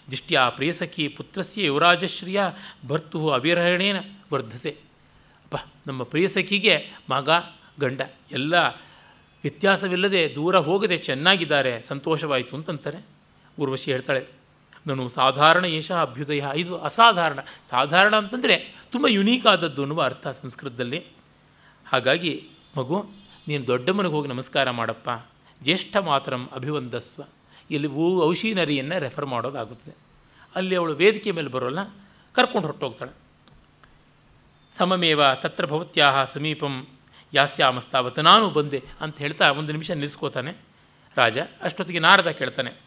ಆ ಪ್ರಿಯಸಖಿ ಪುತ್ರಸ್ಯ ಯುವರಾಜಶ್ರಿಯ, ಭರ್ತು ಅವಿರಹಣೇನ ವರ್ಧಸೆ. ಅಪ್ಪ, ನಮ್ಮ ಪ್ರಿಯಸಖಿಗೆ ಮಗ, ಗಂಡ, ಎಲ್ಲ ವ್ಯತ್ಯಾಸವಿಲ್ಲದೆ ದೂರ ಹೋಗದೆ ಚೆನ್ನಾಗಿದ್ದಾರೆ, ಸಂತೋಷವಾಯಿತು ಅಂತಂತಾರೆ. ಊರ್ವಶಿ ಹೇಳ್ತಾಳೆ, ನಾನು ಸಾಧಾರಣ ಏಷ ಅಭ್ಯುದಯ, ಇದು ಅಸಾಧಾರಣ. ಸಾಧಾರಣ ಅಂತಂದರೆ ತುಂಬ ಯುನೀಕ್ ಆದದ್ದು ಅನ್ನುವ ಅರ್ಥ ಸಂಸ್ಕೃತದಲ್ಲಿ. ಹಾಗಾಗಿ ಮಗು, ನೀನು ದೊಡ್ಡ ಮನೆಗೆ ಹೋಗಿ ನಮಸ್ಕಾರ ಮಾಡಪ್ಪ. ಜ್ಯೇಷ್ಠ ಮಾತರಂ ಅಭಿವಂದಸ್ವ. ಇಲ್ಲಿ ಊ ಔಷಿನರಿಯನ್ನು ರೆಫರ್ ಮಾಡೋದಾಗುತ್ತದೆ. ಅಲ್ಲಿ ಅವಳು ವೇದಿಕೆ ಮೇಲೆ ಬರೋಲ್ಲ, ಕರ್ಕೊಂಡು ಹೊರಟೋಗ್ತಾಳೆ. ಸಮಮೇವ ತತ್ರ ಭವತ್ಯಾಹ ಸಮೀಪಂ ಯಾಸ್ಯಾಮಸ್ತಾವತ್ತು ನಾನು ಬಂದೆ ಅಂತ ಹೇಳ್ತಾ ಒಂದು ನಿಮಿಷ ನಿಲ್ಲಿಸ್ಕೋತಾನೆ. ರಾಜ, ಅಷ್ಟೊತ್ತಿಗೆ ನಾರದ ಕೇಳ್ತಾನೆ.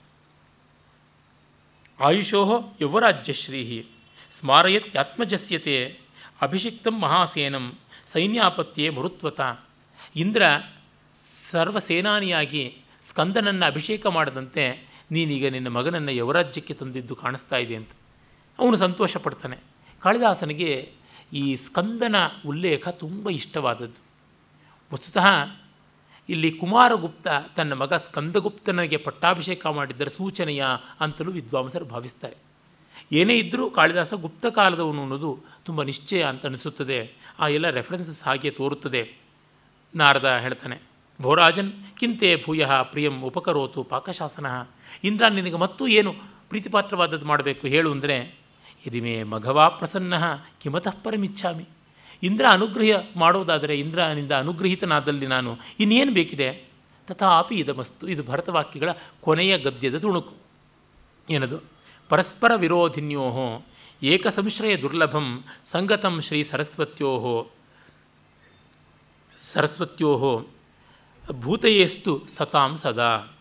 ಆಯುಷೋ ಯುವರಾಜ್ಯಶ್ರೀ ಸ್ಮಾರಯತ್ಯಾತ್ಮಜಸ್ಯತೆ ಅಭಿಷಿಕ್ತಂ ಮಹಾಸೇನಂ, ಸೈನ್ಯಾಪತ್ಯೆ ಮರುತ್ವತ. ಇಂದ್ರ ಸರ್ವಸೇನಾನಿಯಾಗಿ ಸ್ಕಂದನನ್ನು ಅಭಿಷೇಕ ಮಾಡದಂತೆ ನೀನೀಗ ನಿನ್ನ ಮಗನನ್ನು ಯುವರಾಜ್ಯಕ್ಕೆ ತಂದಿದ್ದು ಕಾಣಿಸ್ತಾ ಇದೆ ಅಂತ. ಅವನು ಸಂತೋಷ ಪಡ್ತಾನೆ ಕಾಳಿದಾಸನಿಗೆ ಈ ಸ್ಕಂದನ ಉಲ್ಲೇಖ ತುಂಬ ಇಷ್ಟವಾದದ್ದು. ವಸ್ತುತಃ ಇಲ್ಲಿ ಕುಮಾರಗುಪ್ತ ತನ್ನ ಮಗ ಸ್ಕಂದಗುಪ್ತನಿಗೆ ಪಟ್ಟಾಭಿಷೇಕ ಮಾಡಿದ್ದರ ಸೂಚನೆಯ ಅಂತಲೂ ವಿದ್ವಾಂಸರು ಭಾವಿಸ್ತಾರೆ. ಏನೇ ಇದ್ದರೂ ಕಾಳಿದಾಸ ಗುಪ್ತ ಕಾಲದವನು ಅನ್ನೋದು ತುಂಬ ನಿಶ್ಚಯ ಅಂತ ಅನಿಸುತ್ತದೆ. ಆ ಎಲ್ಲ ರೆಫರೆನ್ಸಸ್ ಹಾಗೆ ತೋರುತ್ತದೆ. ನಾರದ ಹೇಳ್ತಾನೆ, ಭೋರಾಜನ್, ಕಿಂತೆ ಭೂಯ ಪ್ರಿಯಂ ಉಪಕರೋತು ಪಾಕಶಾಸನ. ಇಂದ್ರ, ನಿನಗೆ ಮತ್ತೂ ಏನು ಪ್ರೀತಿಪಾತ್ರವಾದದ್ದು ಮಾಡಬೇಕು? ಹೇಳು ಅಂದರೆ ಇದಿಮೇ ಮಘವಾ ಪ್ರಸನ್ನ, ಕಿಮತಃ ಪರಮಿಚ್ಛಾಮಿ. ಇಂದ್ರ ಅನುಗ್ರಹ ಮಾಡೋದಾದರೆ ಇಂದ್ರನಿಂದ ಅನುಗ್ರಹಿತನಾದಲ್ಲಿ ನಾನು. ಇನ್ನೇನು ಬೇಕಿದೆ? ತಥಾಪಿ ಇದಮಸ್ತು ಇದು ಭರತವಾಕ್ಯಗಳ ಕೊನೆಯ ಗದ್ಯದ ತುಣುಕು. ಏನದು? ಪರಸ್ಪರ ವಿರೋಧಿನ್ಯೋ ಏಕಸಂಶ್ರಯ ದುರ್ಲಭಂ, ಸಂಗತಂ ಶ್ರೀ ಸರಸ್ವತ್ಯೋ ಸರಸ್ವತ್ಯೋ ಭೂತಯೇಸ್ತು ಸತಾಂ ಸದಾ.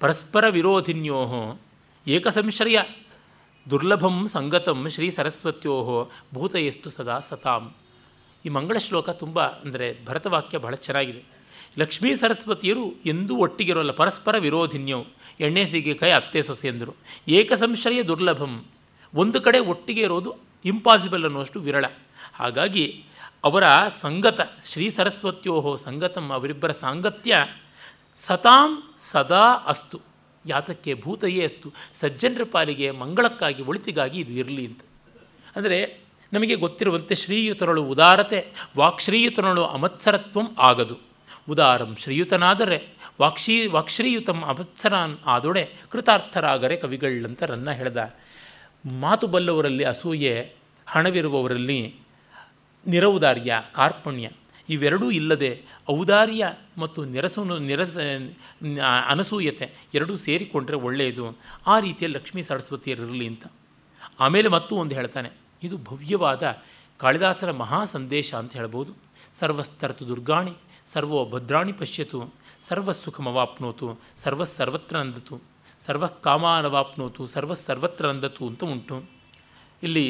ಪರಸ್ಪರ ವಿರೋಧಿನ್ಯೋ ಏಕಸಂಶ್ರಯ ದುರ್ಲಭಂ ಸಂಗತಂ ಶ್ರೀ ಸರಸ್ವತ್ಯೋಹೋ ಭೂತಯಸ್ತು ಸದಾ ಸತಾಂ. ಈ ಮಂಗಳ ಶ್ಲೋಕ ತುಂಬ ಅಂದರೆ ಭರತವಾಕ್ಯ ಬಹಳ ಚೆನ್ನಾಗಿದೆ. ಲಕ್ಷ್ಮೀ ಸರಸ್ವತಿಯರು ಎಂದೂ ಒಟ್ಟಿಗಿರೋಲ್ಲ, ಪರಸ್ಪರ ವಿರೋಧಿನ್ಯವು ಎಣ್ಣೆ ಕೈ ಅತ್ತೆ ಸೊಸೆ ಎಂದರು. ಏಕಸಂಶಯ ದುರ್ಲಭಂ, ಒಂದು ಕಡೆ ಒಟ್ಟಿಗೆ ಇರೋದು ಇಂಪಾಸಿಬಲ್ ಅನ್ನುವಷ್ಟು ವಿರಳ. ಹಾಗಾಗಿ ಅವರ ಸಂಗತ, ಶ್ರೀ ಸರಸ್ವತ್ಯೋಹೋ ಸಂಗತಂ, ಅವರಿಬ್ಬರ ಸಾಂಗತ್ಯ ಸತಾಂ ಸದಾ ಅಸ್ತು. ಯಾತಕ್ಕೆ ಭೂತಯೇ ಅಸ್ತು? ಸಜ್ಜನರ ಪಾಲಿಗೆ ಮಂಗಳಕ್ಕಾಗಿ ಒಳಿತಿಗಾಗಿ ಇದು ಇರಲಿ ಅಂತ. ಅಂದರೆ ನಮಗೆ ಗೊತ್ತಿರುವಂತೆ ಶ್ರೀಯುತರಳು ಉದಾರತೆ, ವಾಕ್ಶ್ರೀಯುತನಳು ಅಮತ್ಸರತ್ವಂ ಆಗದು. ಉದಾರಂ ಶ್ರೀಯುತನಾದರೆ, ವಾಕ್ಷಿ, ವಾಕ್ಶ್ರೀಯುತಂ ಅಮತ್ಸರಾನ್ ಆದೊಡೆ ಕೃತಾರ್ಥರಾಗರೆ ಕವಿಗಳಂತ ರನ್ನ ಹೇಳ್ದ. ಮಾತು ಬಲ್ಲವರಲ್ಲಿ ಅಸೂಯೆ, ಹಣವಿರುವವರಲ್ಲಿ ನಿರೌದಾರ್ಯ, ಕಾರ್ಪಣ್ಯ ಇವೆರಡೂ ಇಲ್ಲದೆ ಔದಾರ್ಯ ಮತ್ತು ನಿರಸು ನಿರಸ ಅನಸೂಯತೆ ಎರಡೂ ಸೇರಿಕೊಂಡ್ರೆ ಒಳ್ಳೆಯದು. ಆ ರೀತಿಯಲ್ಲಿ ಲಕ್ಷ್ಮೀ ಸರಸ್ವತಿಯರಿರಲಿ ಅಂತ. ಆಮೇಲೆ ಮತ್ತೂ ಒಂದು ಹೇಳ್ತಾನೆ, ಇದು ಭವ್ಯವಾದ ಕಾಳಿದಾಸರ ಮಹಾ ಸಂದೇಶ ಅಂತ ಹೇಳ್ಬೋದು. ಸರ್ವಸ್ತರತು ದುರ್ಗಾಣಿ, ಸರ್ವೋ ಭದ್ರಾಣಿ ಪಶ್ಯತು ಸರ್ವಸುಖಮವಾಪ್ನೋತು ಸರ್ವಸರ್ವತ್ರ ನಂದತು ಸರ್ವ ಕಾಮಾನವಾಪ್ನೋತು ಸರ್ವಸರ್ವತ್ರ ನಂದತು ಅಂತ ಉಂಟು. ಇಲ್ಲಿ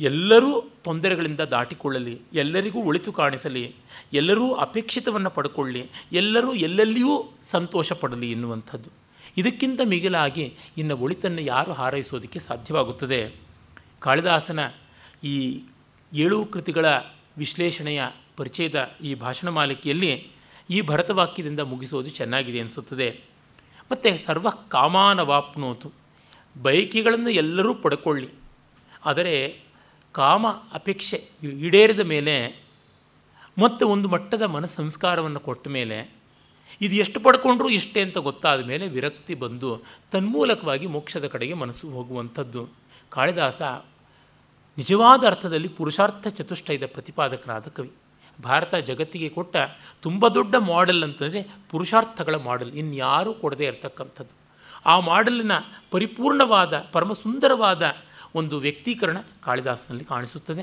ಎಲ್ಲರೂ ತೊಂದರೆಗಳಿಂದ ದಾಟಿಕೊಳ್ಳಲಿ, ಎಲ್ಲರಿಗೂ ಒಳಿತು ಕಾಣಿಸಲಿ ಎಲ್ಲರೂ ಅಪೇಕ್ಷಿತವನ್ನು ಪಡ್ಕೊಳ್ಳಿ, ಎಲ್ಲರೂ ಎಲ್ಲೆಲ್ಲಿಯೂ ಸಂತೋಷ ಪಡಲಿ ಎನ್ನುವಂಥದ್ದು. ಇದಕ್ಕಿಂತ ಮಿಗಿಲಾಗಿ ಇನ್ನು ಒಳಿತನ್ನು ಯಾರು ಹಾರೈಸೋದಕ್ಕೆ ಸಾಧ್ಯವಾಗುತ್ತದೆ? ಕಾಳಿದಾಸನ ಈ ಏಳು ಕೃತಿಗಳ ವಿಶ್ಲೇಷಣೆಯ ಪರಿಚಯದ ಈ ಭಾಷಣ ಮಾಲಿಕೆಯಲ್ಲಿ ಈ ಭರತವಾಕ್ಯದಿಂದ ಮುಗಿಸೋದು ಚೆನ್ನಾಗಿದೆ ಅನಿಸುತ್ತದೆ. ಮತ್ತು ಸರ್ವ ಕಾಮಾನವಾಪ್ನೋತು, ಬಯಕೆಗಳನ್ನು ಎಲ್ಲರೂ ಪಡ್ಕೊಳ್ಳಿ. ಆದರೆ ಕಾಮ ಅಪೇಕ್ಷೆ ಈಡೇರಿದ ಮೇಲೆ ಮತ್ತೆ ಒಂದು ಮಟ್ಟದ ಮನಸ್ಸಂಸ್ಕಾರವನ್ನು ಕೊಟ್ಟ ಮೇಲೆ ಇದು ಎಷ್ಟು ಪಡ್ಕೊಂಡ್ರೂ ಇಷ್ಟೇ ಅಂತ ಗೊತ್ತಾದ ಮೇಲೆ ವಿರಕ್ತಿ ಬಂದು ತನ್ಮೂಲಕವಾಗಿ ಮೋಕ್ಷದ ಕಡೆಗೆ ಮನಸ್ಸು ಹೋಗುವಂಥದ್ದು. ಕಾಳಿದಾಸ ನಿಜವಾದ ಅರ್ಥದಲ್ಲಿ ಪುರುಷಾರ್ಥ ಚತುಷ್ಟಯದ ಪ್ರತಿಪಾದಕನಾದ ಕವಿ. ಭಾರತ ಜಗತ್ತಿಗೆ ಕೊಟ್ಟ ತುಂಬ ದೊಡ್ಡ ಮಾಡೆಲ್ ಅಂತಂದರೆ ಪುರುಷಾರ್ಥಗಳ ಮಾಡೆಲ್ ಇನ್ಯಾರೂ ಕೊಡದೇ ಇರತಕ್ಕಂಥದ್ದು. ಆ ಮಾಡೆಲ್ನ ಪರಿಪೂರ್ಣವಾದ, ಪರಮಸುಂದರವಾದ ಒಂದು ವ್ಯಕ್ತೀಕರಣ ಕಾಳಿದಾಸನಲ್ಲಿ ಕಾಣಿಸುತ್ತದೆ.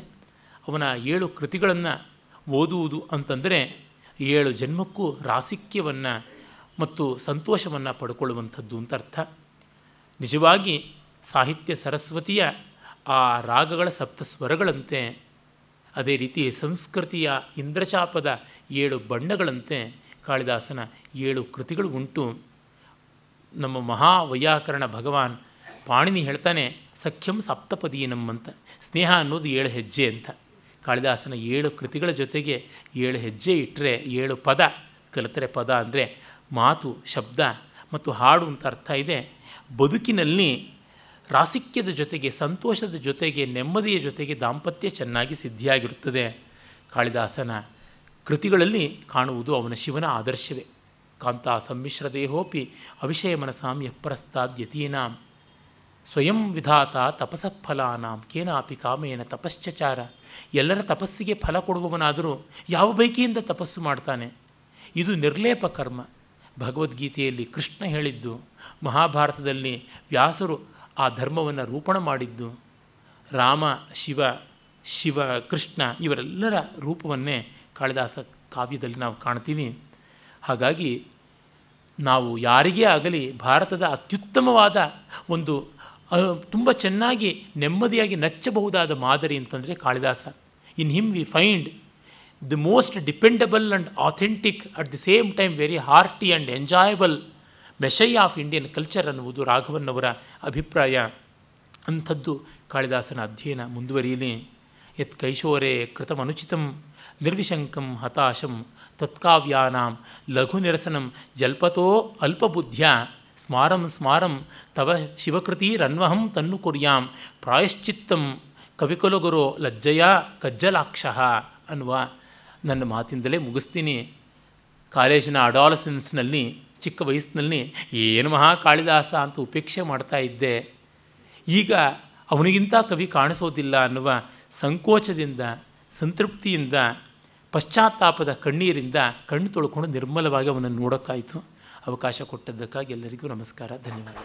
ಅವನ ಏಳು ಕೃತಿಗಳನ್ನು ಓದುವುದು ಅಂತಂದರೆ ಏಳು ಜನ್ಮಕ್ಕೂ ರಾಸಿಕ್ಯವನ್ನು ಮತ್ತು ಸಂತೋಷವನ್ನು ಪಡ್ಕೊಳ್ಳುವಂಥದ್ದು ಅಂತ ಅರ್ಥ. ನಿಜವಾಗಿ ಸಾಹಿತ್ಯ ಸರಸ್ವತಿಯ ಆ ರಾಗಗಳ ಸಪ್ತ ಸ್ವರಗಳಂತೆ ಅದೇ ರೀತಿ ಸಂಸ್ಕೃತಿಯ ಇಂದ್ರಚಾಪದ ಏಳು ಬಣ್ಣಗಳಂತೆ ಕಾಳಿದಾಸನ ಏಳು ಕೃತಿಗಳು ಉಂಟು. ನಮ್ಮ ಮಹಾವೈಯಾಕರಣ ಭಗವಾನ್ ಪಾಣಿನಿ ಹೇಳ್ತಾನೆ, ಸಖ್ಯಂ ಸಪ್ತಪದಿ ನಮ್ಮಂತ ಸ್ನೇಹ ಅನ್ನೋದು ಏಳು ಹೆಜ್ಜೆ ಅಂತ. ಕಾಳಿದಾಸನ ಏಳು ಕೃತಿಗಳ ಜೊತೆಗೆ ಏಳು ಹೆಜ್ಜೆ ಇಟ್ಟರೆ ಏಳು ಪದ, ಕಲಿತರೆ ಪದ ಅಂದರೆ ಮಾತು, ಶಬ್ದ ಮತ್ತು ಹಾಡು ಅಂತ ಅರ್ಥ ಇದೆ. ಬದುಕಿನಲ್ಲಿ ರಾಸಿಕ್ಯದ ಜೊತೆಗೆ ಸಂತೋಷದ ಜೊತೆಗೆ ನೆಮ್ಮದಿಯ ಜೊತೆಗೆ ದಾಂಪತ್ಯ ಚೆನ್ನಾಗಿ ಸಿದ್ಧಿಯಾಗಿರುತ್ತದೆ. ಕಾಳಿದಾಸನ ಕೃತಿಗಳಲ್ಲಿ ಕಾಣುವುದು ಅವನ ಶಿವನ ಆದರ್ಶವೇ. ಕಾಂತ ಸಮ್ಮಿಶ್ರ ದೇಹೋಪಿ ಅವಿಷಯ ಮನಸಾಂ ಯಪ್ರಸ್ತಾದ್ಯತೀನಾಂ ಸ್ವಯಂ ವಿಧಾತ ತಪಸಫಲಾನಾಂ ಕೇನಾಪಿ ಕಾಮೇನ ತಪಶ್ಚಚಾರ. ಎಲ್ಲರ ತಪಸ್ಸಿಗೆ ಫಲ ಕೊಡುವವನಾದರೂ ಯಾವ ಬೈಕಿಯಿಂದ ತಪಸ್ಸು ಮಾಡ್ತಾನೆ? ಇದು ನಿರ್ಲೇಪ ಕರ್ಮ. ಭಗವದ್ಗೀತೆಯಲ್ಲಿ ಕೃಷ್ಣ ಹೇಳಿದ್ದು, ಮಹಾಭಾರತದಲ್ಲಿ ವ್ಯಾಸರು ಆ ಧರ್ಮವನ್ನು ರೂಪಣ ಮಾಡಿದ್ದು. ರಾಮ, ಶಿವ ಶಿವ, ಕೃಷ್ಣ ಇವರೆಲ್ಲರ ರೂಪವನ್ನೇ ಕಾಳಿದಾಸ ಕಾವ್ಯದಲ್ಲಿ ನಾವು ಕಾಣ್ತೀವಿ. ಹಾಗಾಗಿ ನಾವು ಯಾರಿಗೇ ಆಗಲಿ ಭಾರತದ ಅತ್ಯುತ್ತಮವಾದ ಒಂದು ತುಂಬ ಚೆನ್ನಾಗಿ ನೆಮ್ಮದಿಯಾಗಿ ನಚ್ಚಬಹುದಾದ ಮಾದರಿ ಅಂತಂದರೆ Kalidasa. In him we find the most dependable and authentic at the same time very hearty and enjoyable messiah of Indian culture ಅನ್ನುವುದು ರಾಘವನ್ನವರ ಅಭಿಪ್ರಾಯ. ಅಂಥದ್ದು ಕಾಳಿದಾಸನ ಅಧ್ಯಯನ ಮುಂದುವರಿಯಲಿ. ಯತ್ ಕೈಶೋರೆ ಕೃತಮನುಚಿತಂ ನಿರ್ವಿಶಂಕಂ ಹತಾಶಂ ತತ್ಕಾವ್ಯಾನಾಂ ಲಘು ನಿರಸನಂ ಜಲ್ಪತೋ ಅಲ್ಪಬುದ್ಧ್ಯ. ಸ್ಮಾರಂ ಸ್ಮಾರಂ ತವ ಶಿವಕೃತಿರನ್ವಹಂ ತನ್ನು ಕುರ್ಯಾಂ. ಪ್ರಾಯಶ್ಚಿತ್ತಂ ಕವಿಕುಲಗುರು ಲಜ್ಜಯ ಕಜ್ಜಲಾಕ್ಷ ಅನ್ನುವ ನನ್ನ ಮಾತಿಂದಲೇ ಮುಗಿಸ್ತೀನಿ. ಕಾಲೇಜಿನ ಅಡಾಲಸೆನ್ಸ್ನಲ್ಲಿ, ಚಿಕ್ಕ ವಯಸ್ಸಿನಲ್ಲಿ ಏನು ಮಹಾ ಕಾಳಿದಾಸ ಅಂತ ಉಪೇಕ್ಷೆ ಮಾಡ್ತಾ ಇದ್ದೆ. ಈಗ ಅವನಿಗಿಂತ ಕವಿ ಕಾಣಿಸೋದಿಲ್ಲ ಅನ್ನುವ ಸಂಕೋಚದಿಂದ, ಸಂತೃಪ್ತಿಯಿಂದ, ಪಶ್ಚಾತ್ತಾಪದ ಕಣ್ಣೀರಿಂದ ಕಣ್ಣು ತೊಳ್ಕೊಂಡು ನಿರ್ಮಲವಾಗಿ ಅವನನ್ನು ನೋಡೋಕ್ಕಾಯಿತು. ಅವಕಾಶ ಕೊಟ್ಟದ್ದಕ್ಕಾಗಿ ಎಲ್ಲರಿಗೂ ನಮಸ್ಕಾರ ಧನ್ಯವಾದ.